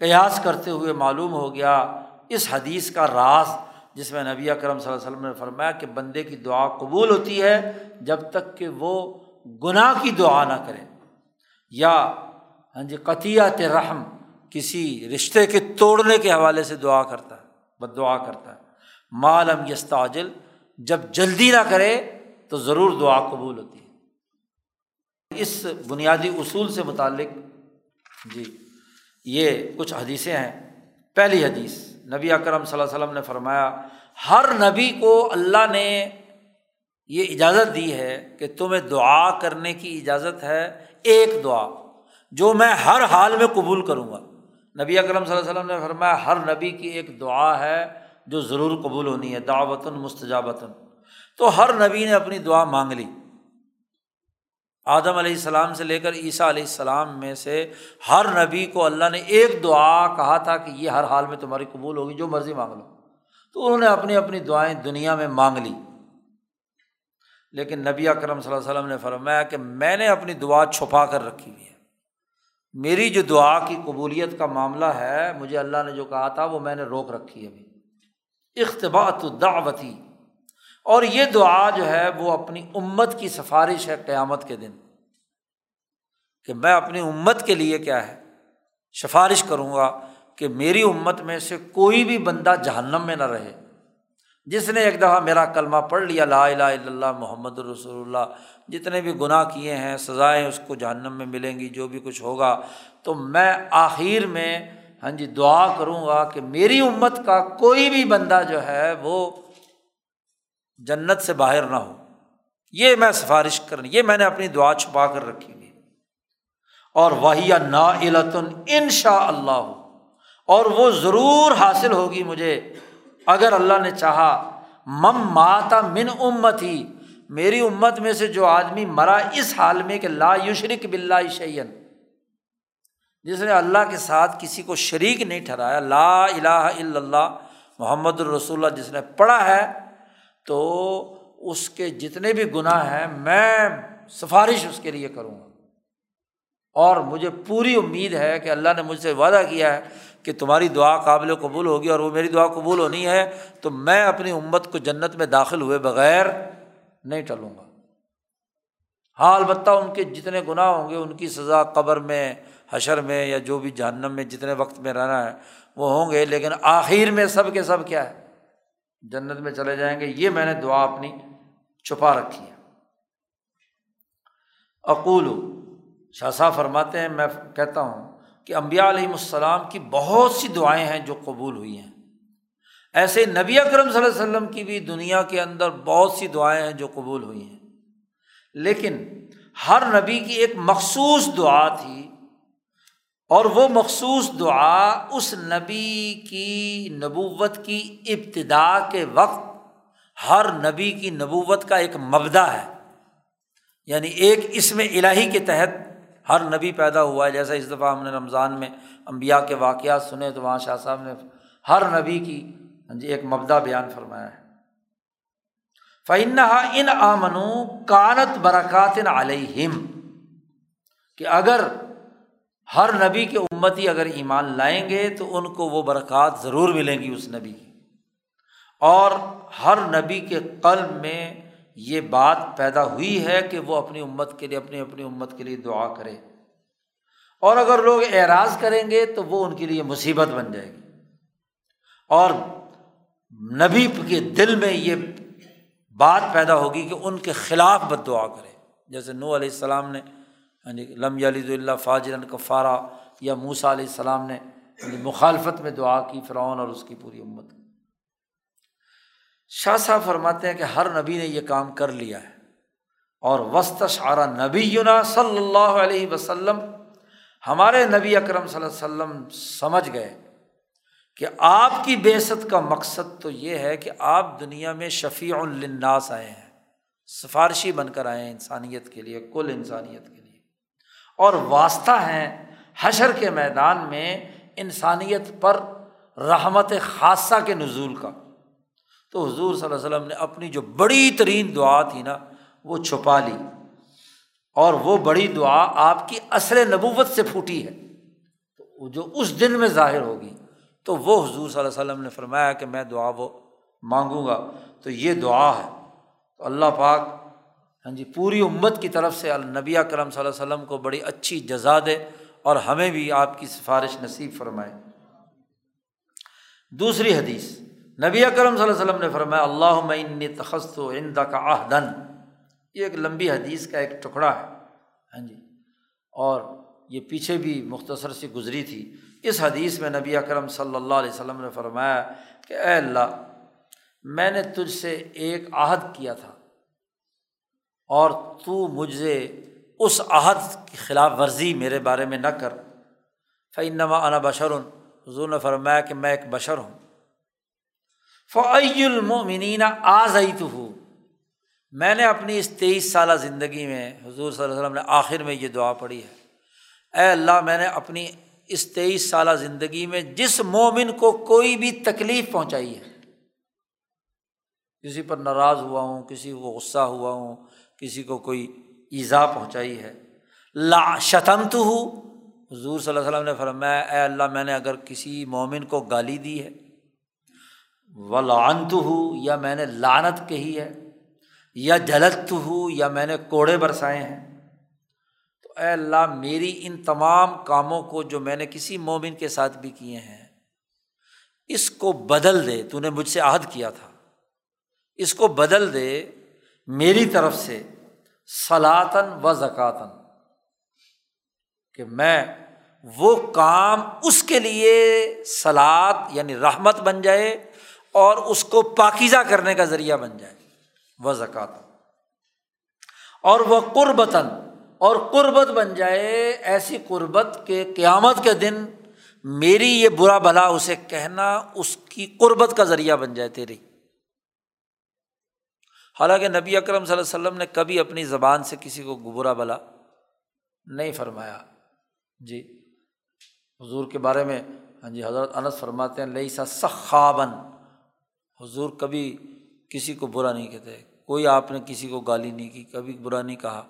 قیاس کرتے ہوئے معلوم ہو گیا اس حدیث کا راز جس میں نبی اکرم صلی اللہ علیہ وسلم نے فرمایا کہ بندے کی دعا قبول ہوتی ہے جب تک کہ وہ گناہ کی دعا نہ کرے۔ یا ہاں جی قطیات رحم، کسی رشتے کے توڑنے کے حوالے سے دعا کرتا ہے۔ بد دعا کرتا ہے۔ مالم یستاجل جب جلدی نہ کرے تو ضرور دعا قبول ہوتی ہے۔ اس بنیادی اصول سے متعلق جی یہ کچھ حدیثیں ہیں۔ پہلی حدیث، نبی اکرم صلی اللہ علیہ وسلم نے فرمایا، ہر نبی کو اللہ نے یہ اجازت دی ہے کہ تمہیں دعا کرنے کی اجازت ہے، ایک دعا، جو میں ہر حال میں قبول کروں گا۔ نبی اکرم صلی اللہ علیہ وسلم نے فرمایا، ہر نبی کی ایک دعا ہے جو ضرور قبول ہونی ہے دعوتاً مستجابتاً تو ہر نبی نے اپنی دعا مانگ لی۔ آدم علیہ السلام سے لے کر عیسیٰ علیہ السلام میں سے ہر نبی کو اللہ نے ایک دعا کہا تھا کہ یہ ہر حال میں تمہاری قبول ہوگی، جو مرضی مانگ لو۔ تو انہوں نے اپنی اپنی دعائیں دنیا میں مانگ لی۔ لیکن نبی اکرم صلی اللہ علیہ وسلم نے فرمایا کہ میں نے اپنی دعا چھپا کر رکھی ہوئی ہے۔ میری جو دعا کی قبولیت کا معاملہ ہے، مجھے اللہ نے جو کہا تھا، وہ میں نے روک رکھی ہے ابھی۔ اختباط دعوتی اور یہ دعا جو ہے، وہ اپنی امت کی سفارش ہے قیامت کے دن۔ کہ میں اپنی امت کے لیے کیا ہے؟ سفارش کروں گا کہ میری امت میں سے کوئی بھی بندہ جہنم میں نہ رہے۔ جس نے ایک دفعہ میرا کلمہ پڑھ لیا، لا الہ الا اللہ محمد الرسول اللہ، جتنے بھی گناہ کیے ہیں، سزائیں اس کو جہنم میں ملیں گی، جو بھی کچھ ہوگا۔ تو میں آخر میں ہاں جی دعا کروں گا کہ میری امت کا کوئی بھی بندہ جو ہے، وہ جنت سے باہر نہ ہو۔ یہ میں سفارش کر یہ میں نے اپنی دعا چھپا کر رکھی ہوئی۔ اور وہی نا علتن ان شاء اللہ ہو اور وہ ضرور حاصل ہوگی مجھے۔ اگر اللہ نے چاہا، مم ماتا من امت ہی میری امت میں سے جو آدمی مرا اس حال میں کہ لا یشرک بلّہ شعین جس نے اللہ کے ساتھ کسی کو شریک نہیں ٹھہرایا، لا الہ الا اللہ، محمد الرسول اللہ جس نے پڑھا ہے، تو اس کے جتنے بھی گناہ ہیں، میں سفارش اس کے لیے کروں گا۔ اور مجھے پوری امید ہے کہ اللہ نے مجھ سے وعدہ کیا ہے کہ تمہاری دعا قابل قبول ہوگی اور وہ میری دعا قبول ہونی ہے، تو میں اپنی امت کو جنت میں داخل ہوئے بغیر نہیں ٹلوں گا۔ ہاں البتہ ان کے جتنے گناہ ہوں گے، ان کی سزا قبر میں، حشر میں یا جو بھی جہنم میں جتنے وقت میں رہنا ہے، وہ ہوں گے، لیکن آخر میں سب کے سب کیا ہے؟ جنت میں چلے جائیں گے۔ یہ میں نے دعا اپنی چھپا رکھی ہے۔ اقول شاہ صاحب فرماتے ہیں، میں کہتا ہوں کہ امبیا علیہم السلام کی بہت سی دعائیں ہیں جو قبول ہوئی ہیں۔ ایسے نبی اکرم صلی اللہ علیہ وسلم کی بھی دنیا کے اندر بہت سی دعائیں ہیں جو قبول ہوئی ہیں۔ لیکن ہر نبی کی ایک مخصوص دعا تھی اور وہ مخصوص دعا اس نبی کی نبوت کی ابتدا کے وقت ہر نبی کی نبوت کا ایک مبدا ہے۔ یعنی ایک اس میں الہی کے تحت ہر نبی پیدا ہوا ہے۔ جیسا اس دفعہ ہم نے رمضان میں امبیا کے واقعات سنے تو وہاں شاہ صاحب نے ہر نبی کی ہاں جی ایک مبدا بیان فرمایا ہے۔ فعن ان آمنو کانت برکات علیہم۔ کہ اگر ہر نبی کے امتی اگر ایمان لائیں گے تو ان کو وہ برکات ضرور ملیں گی اس نبی کی۔ اور ہر نبی کے قلب میں یہ بات پیدا ہوئی ہے کہ وہ اپنی امت کے لیے اپنی اپنی امت کے لیے دعا کرے۔ اور اگر لوگ اعراض کریں گے تو وہ ان کے لیے مصیبت بن جائے گی۔ اور نبی کے دل میں یہ بات پیدا ہوگی کہ ان کے خلاف بد دعا کرے۔ جیسے نو علیہ السلام نے یعنی لم علی اللہ فاجر کفارہ یا موسا علیہ السلام نے یعنی مخالفت میں دعا کی، فرعون اور اس کی پوری امت شاہ صاحب فرماتے ہیں کہ ہر نبی نے یہ کام کر لیا ہے۔ اور وسط شعرا نبی صلی اللہ علیہ وسلم ہمارے نبی اکرم صلی اللہ علیہ وسلم سمجھ گئے کہ آپ کی بیست کا مقصد تو یہ ہے کہ آپ دنیا میں شفیع الناس آئے ہیں، سفارشی بن کر آئے ہیں انسانیت کے لیے، کل انسانیت کے لیے۔ اور واسطہ ہیں حشر کے میدان میں انسانیت پر رحمت خاصہ کے نزول کا۔ تو حضور صلی اللہ علیہ وسلم نے اپنی جو بڑی ترین دعا تھی نا، وہ چھپا لی۔ اور وہ بڑی دعا آپ کی اصل نبوت سے پھوٹی ہے۔ تو جو اس دن میں ظاہر ہوگی، تو وہ حضور صلی اللہ علیہ وسلم نے فرمایا کہ میں دعا وہ مانگوں گا۔ تو یہ دعا ہے۔ تو اللہ پاک ہاں جی پوری امت کی طرف سے النبی کرم صلی اللہ علیہ وسلم کو بڑی اچھی جزا دے اور ہمیں بھی آپ کی سفارش نصیب فرمائے۔ دوسری حدیث۔ نبی اکرم صلی اللہ علیہ وسلم نے فرمایا اللہ میں تخص و آئندہ کا آہدن یہ ایک لمبی حدیث کا ایک ٹکڑا ہے۔ ہاں جی۔ اور یہ پیچھے بھی مختصر سی گزری تھی۔ اس حدیث میں نبی اکرم صلی اللہ علیہ وسلم نے فرمایا کہ، اے اللہ، میں نے تجھ سے ایک عہد کیا تھا۔ اور تو مجھے اس عہد کی خلاف ورزی میرے بارے میں نہ کر۔ فعنما انا بشر۔ حضور نے فرمایا کہ، میں ایک بشر ہوں۔ فعی المنین آزئی تو میں نے اپنی اس تیئیس سالہ زندگی میں حضور صلی اللہ علیہ وسلم نے آخر میں یہ دعا پڑھی ہے۔ اے اللہ، میں نے اپنی اس تیئیس سالہ زندگی میں جس مومن کو کوئی بھی تکلیف پہنچائی ہے، کسی پر ناراض ہوا ہوں، کسی کو غصہ ہوا ہوں، کسی کو کوئی ایزا پہنچائی ہے لا شتمت ہوں حضور صلی اللہ علیہ وسلم نے فرمایا، اے اللہ، میں نے اگر کسی مومن کو گالی دی ہے و لعنت ہوں یا میں نے لانت کہی ہے، یا جلت ہوں یا میں نے کوڑے برسائے ہیں۔ تو اے اللہ، میری ان تمام کاموں کو جو میں نے کسی مومن کے ساتھ بھی کیے ہیں، اس کو بدل دے۔ تو نے مجھ سے عہد کیا تھا۔ اس کو بدل دے میری طرف سے سلاطن و زکاتن کہ میں وہ کام اس کے لیے سلاد یعنی رحمت بن جائے اور اس کو پاکیزہ کرنے کا ذریعہ بن جائے۔ وہ زکاتن اور وہ قربتاً، اور قربت بن جائے ایسی قربت کہ قیامت کے دن میری یہ برا بھلا اسے کہنا اس کی قربت کا ذریعہ بن جائے تیری۔ حالانکہ نبی اکرم صلی اللہ علیہ وسلم نے کبھی اپنی زبان سے کسی کو برا بلا نہیں فرمایا۔ جی حضور کے بارے میں ہاں جی حضرت انس فرماتے ہیں لئی سا سخابن حضور کبھی کسی کو برا نہیں کہتے، کوئی آپ نے کسی کو گالی نہیں کی، کبھی برا نہیں کہا۔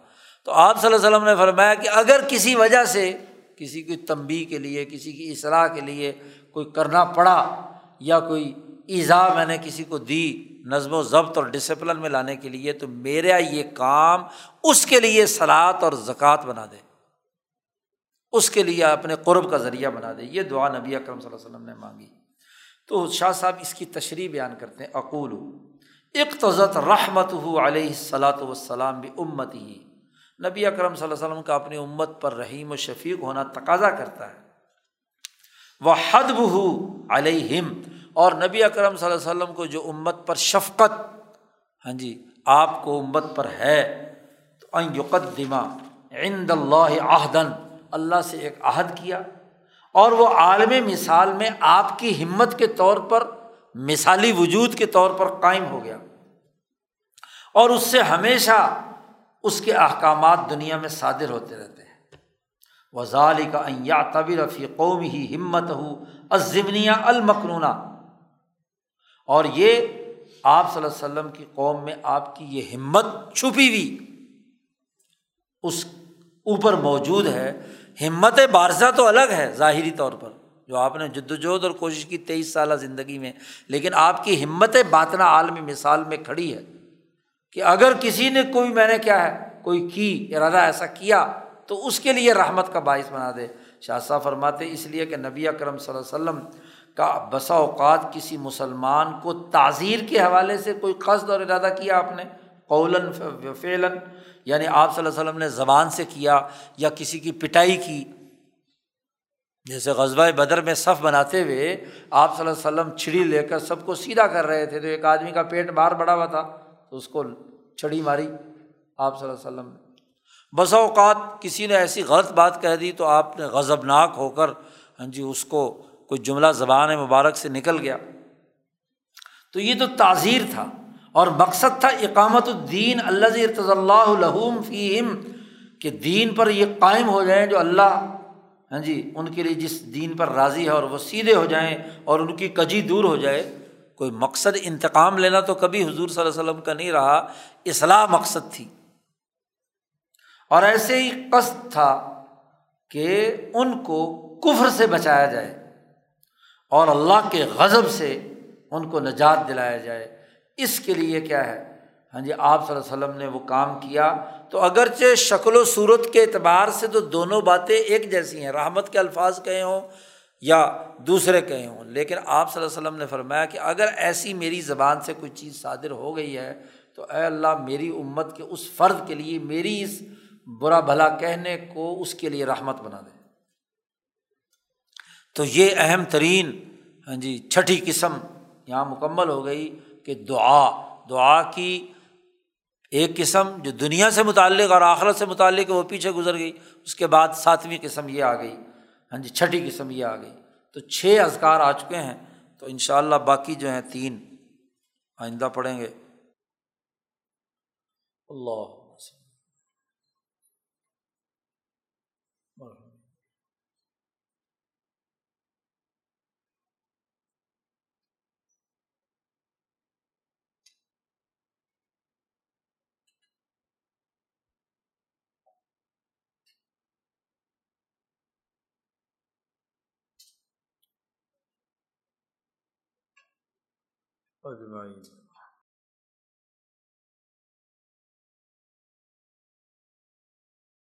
تو آپ صلی اللہ علیہ وسلم نے فرمایا کہ اگر کسی وجہ سے کسی کی تمبی کے لیے، کسی کی اصلاح کے لیے کوئی کرنا پڑا یا کوئی ایزا میں نے کسی کو دی نظم و ضبط اور ڈسپلن میں لانے کے لیے، تو میرا یہ کام اس کے لیے سلاد اور زکوٰۃ بنا دے۔ اس کے لیے اپنے قرب کا ذریعہ بنا دے۔ یہ دعا نبی اکرم صلی اللہ علیہ وسلم نے مانگی۔ تو شاہ صاحب اس کی تشریح بیان کرتے ہیں اقول اقتضت رحمت ہو علیہ الصلاۃ وسلام بھی امت ہی نبی اکرم صلی اللہ علیہ وسلم کا اپنی امت پر رحیم و شفیق ہونا تقاضا کرتا ہے۔ وہ حد بہو علیہم۔ اور نبی اکرم صلی اللہ علیہ وسلم کو جو امت پر شفقت ہاں جی آپ کو امت پر ہے، تو یقدمہ عند اللہ عہدن۔ اللہ سے ایک عہد کیا۔ اور وہ عالم مثال میں آپ کی ہمت کے طور پر، مثالی وجود کے طور پر قائم ہو گیا۔ اور اس سے ہمیشہ اس کے احکامات دنیا میں صادر ہوتے رہتے ہیں۔ وزال کا یا طبی رفیع قوم ہی ہمت ہو ازمنیا المکنہ اور یہ آپ صلی اللہ علیہ وسلم کی قوم میں آپ کی یہ ہمت چھپی ہوئی اس اوپر موجود ہے ہمت بارزہ تو الگ ہے ظاہری طور پر، جو آپ نے جد وجہد اور کوشش کی تیئیس سالہ زندگی میں، لیکن آپ کی ہمت باطنا عالمی مثال میں کھڑی ہے کہ اگر کسی نے کوئی، میں نے کیا ہے، کوئی کی، ارادہ ایسا کیا، تو اس کے لیے رحمت کا باعث بنا دے۔ شاہ صاحب فرماتے اس لیے کہ نبی اکرم صلی اللہ علیہ وسلم کا بسا اوقات کسی مسلمان کو تعزیر کے حوالے سے کوئی قصد اور ارادہ کیا آپ نے؟ قولن فعلاً یعنی آپ صلی اللہ علیہ وسلم نے زبان سے کیا یا کسی کی پٹائی کی؟ جیسے غزبۂ بدر میں صف بناتے ہوئے آپ صلی اللہ علیہ وسلم چھڑی لے کر سب کو سیدھا کر رہے تھے تو ایک آدمی کا پیٹ باہر بڑا ہوا تھا تو اس کو چھڑی ماری آپ صلی اللہ علیہ وسلم نے۔ بسا اوقات کسی نے ایسی غلط بات کہہ دی تو آپ نے غضب ناک ہو کر ہاں جی اس کو کوئی جملہ زبان مبارک سے نکل گیا۔ تو یہ تو تعزیر تھا۔ اور مقصد تھا اقامت الدین اللہ ارتض اللہ الحم فیم کہ دین پر یہ قائم ہو جائیں جو اللہ ہاں جی ان کے لیے جس دین پر راضی ہے اور وہ سیدھے ہو جائیں اور ان کی کجی دور ہو جائے، کوئی مقصد انتقام لینا تو کبھی حضور صلی اللہ علیہ وسلم کا نہیں رہا، اصلاح مقصد تھی۔ اور ایسے ہی قصد تھا کہ ان کو کفر سے بچایا جائے اور اللہ کے غضب سے ان کو نجات دلایا جائے۔ اس کے لیے کیا ہے؟ ہاں جی آپ صلی اللہ علیہ وسلم نے وہ کام کیا۔ تو اگرچہ شکل و صورت کے اعتبار سے تو دونوں باتیں ایک جیسی ہیں، رحمت کے الفاظ کہے ہوں یا دوسرے کہے ہوں، لیکن آپ صلی اللہ علیہ وسلم نے فرمایا کہ اگر ایسی میری زبان سے کوئی چیز صادر ہو گئی ہے تو اے اللہ، میری امت کے اس فرد کے لیے، میری اس برا بھلا کہنے کو اس کے لیے رحمت بنا دے۔ تو یہ اہم ترین ہاں جی چھٹی قسم یہاں مکمل ہو گئی۔ کہ دعا دعا کی ایک قسم جو دنیا سے متعلق اور آخرت سے متعلق وہ پیچھے گزر گئی، اس کے بعد ساتویں قسم یہ آ گئی ہاں جی چھٹی قسم یہ آ گئی۔ تو چھ ازکار آ چکے ہیں، تو ان شاء اللہ باقی جو ہیں تین آئندہ پڑھیں گے۔ اللہ۔ اجمعین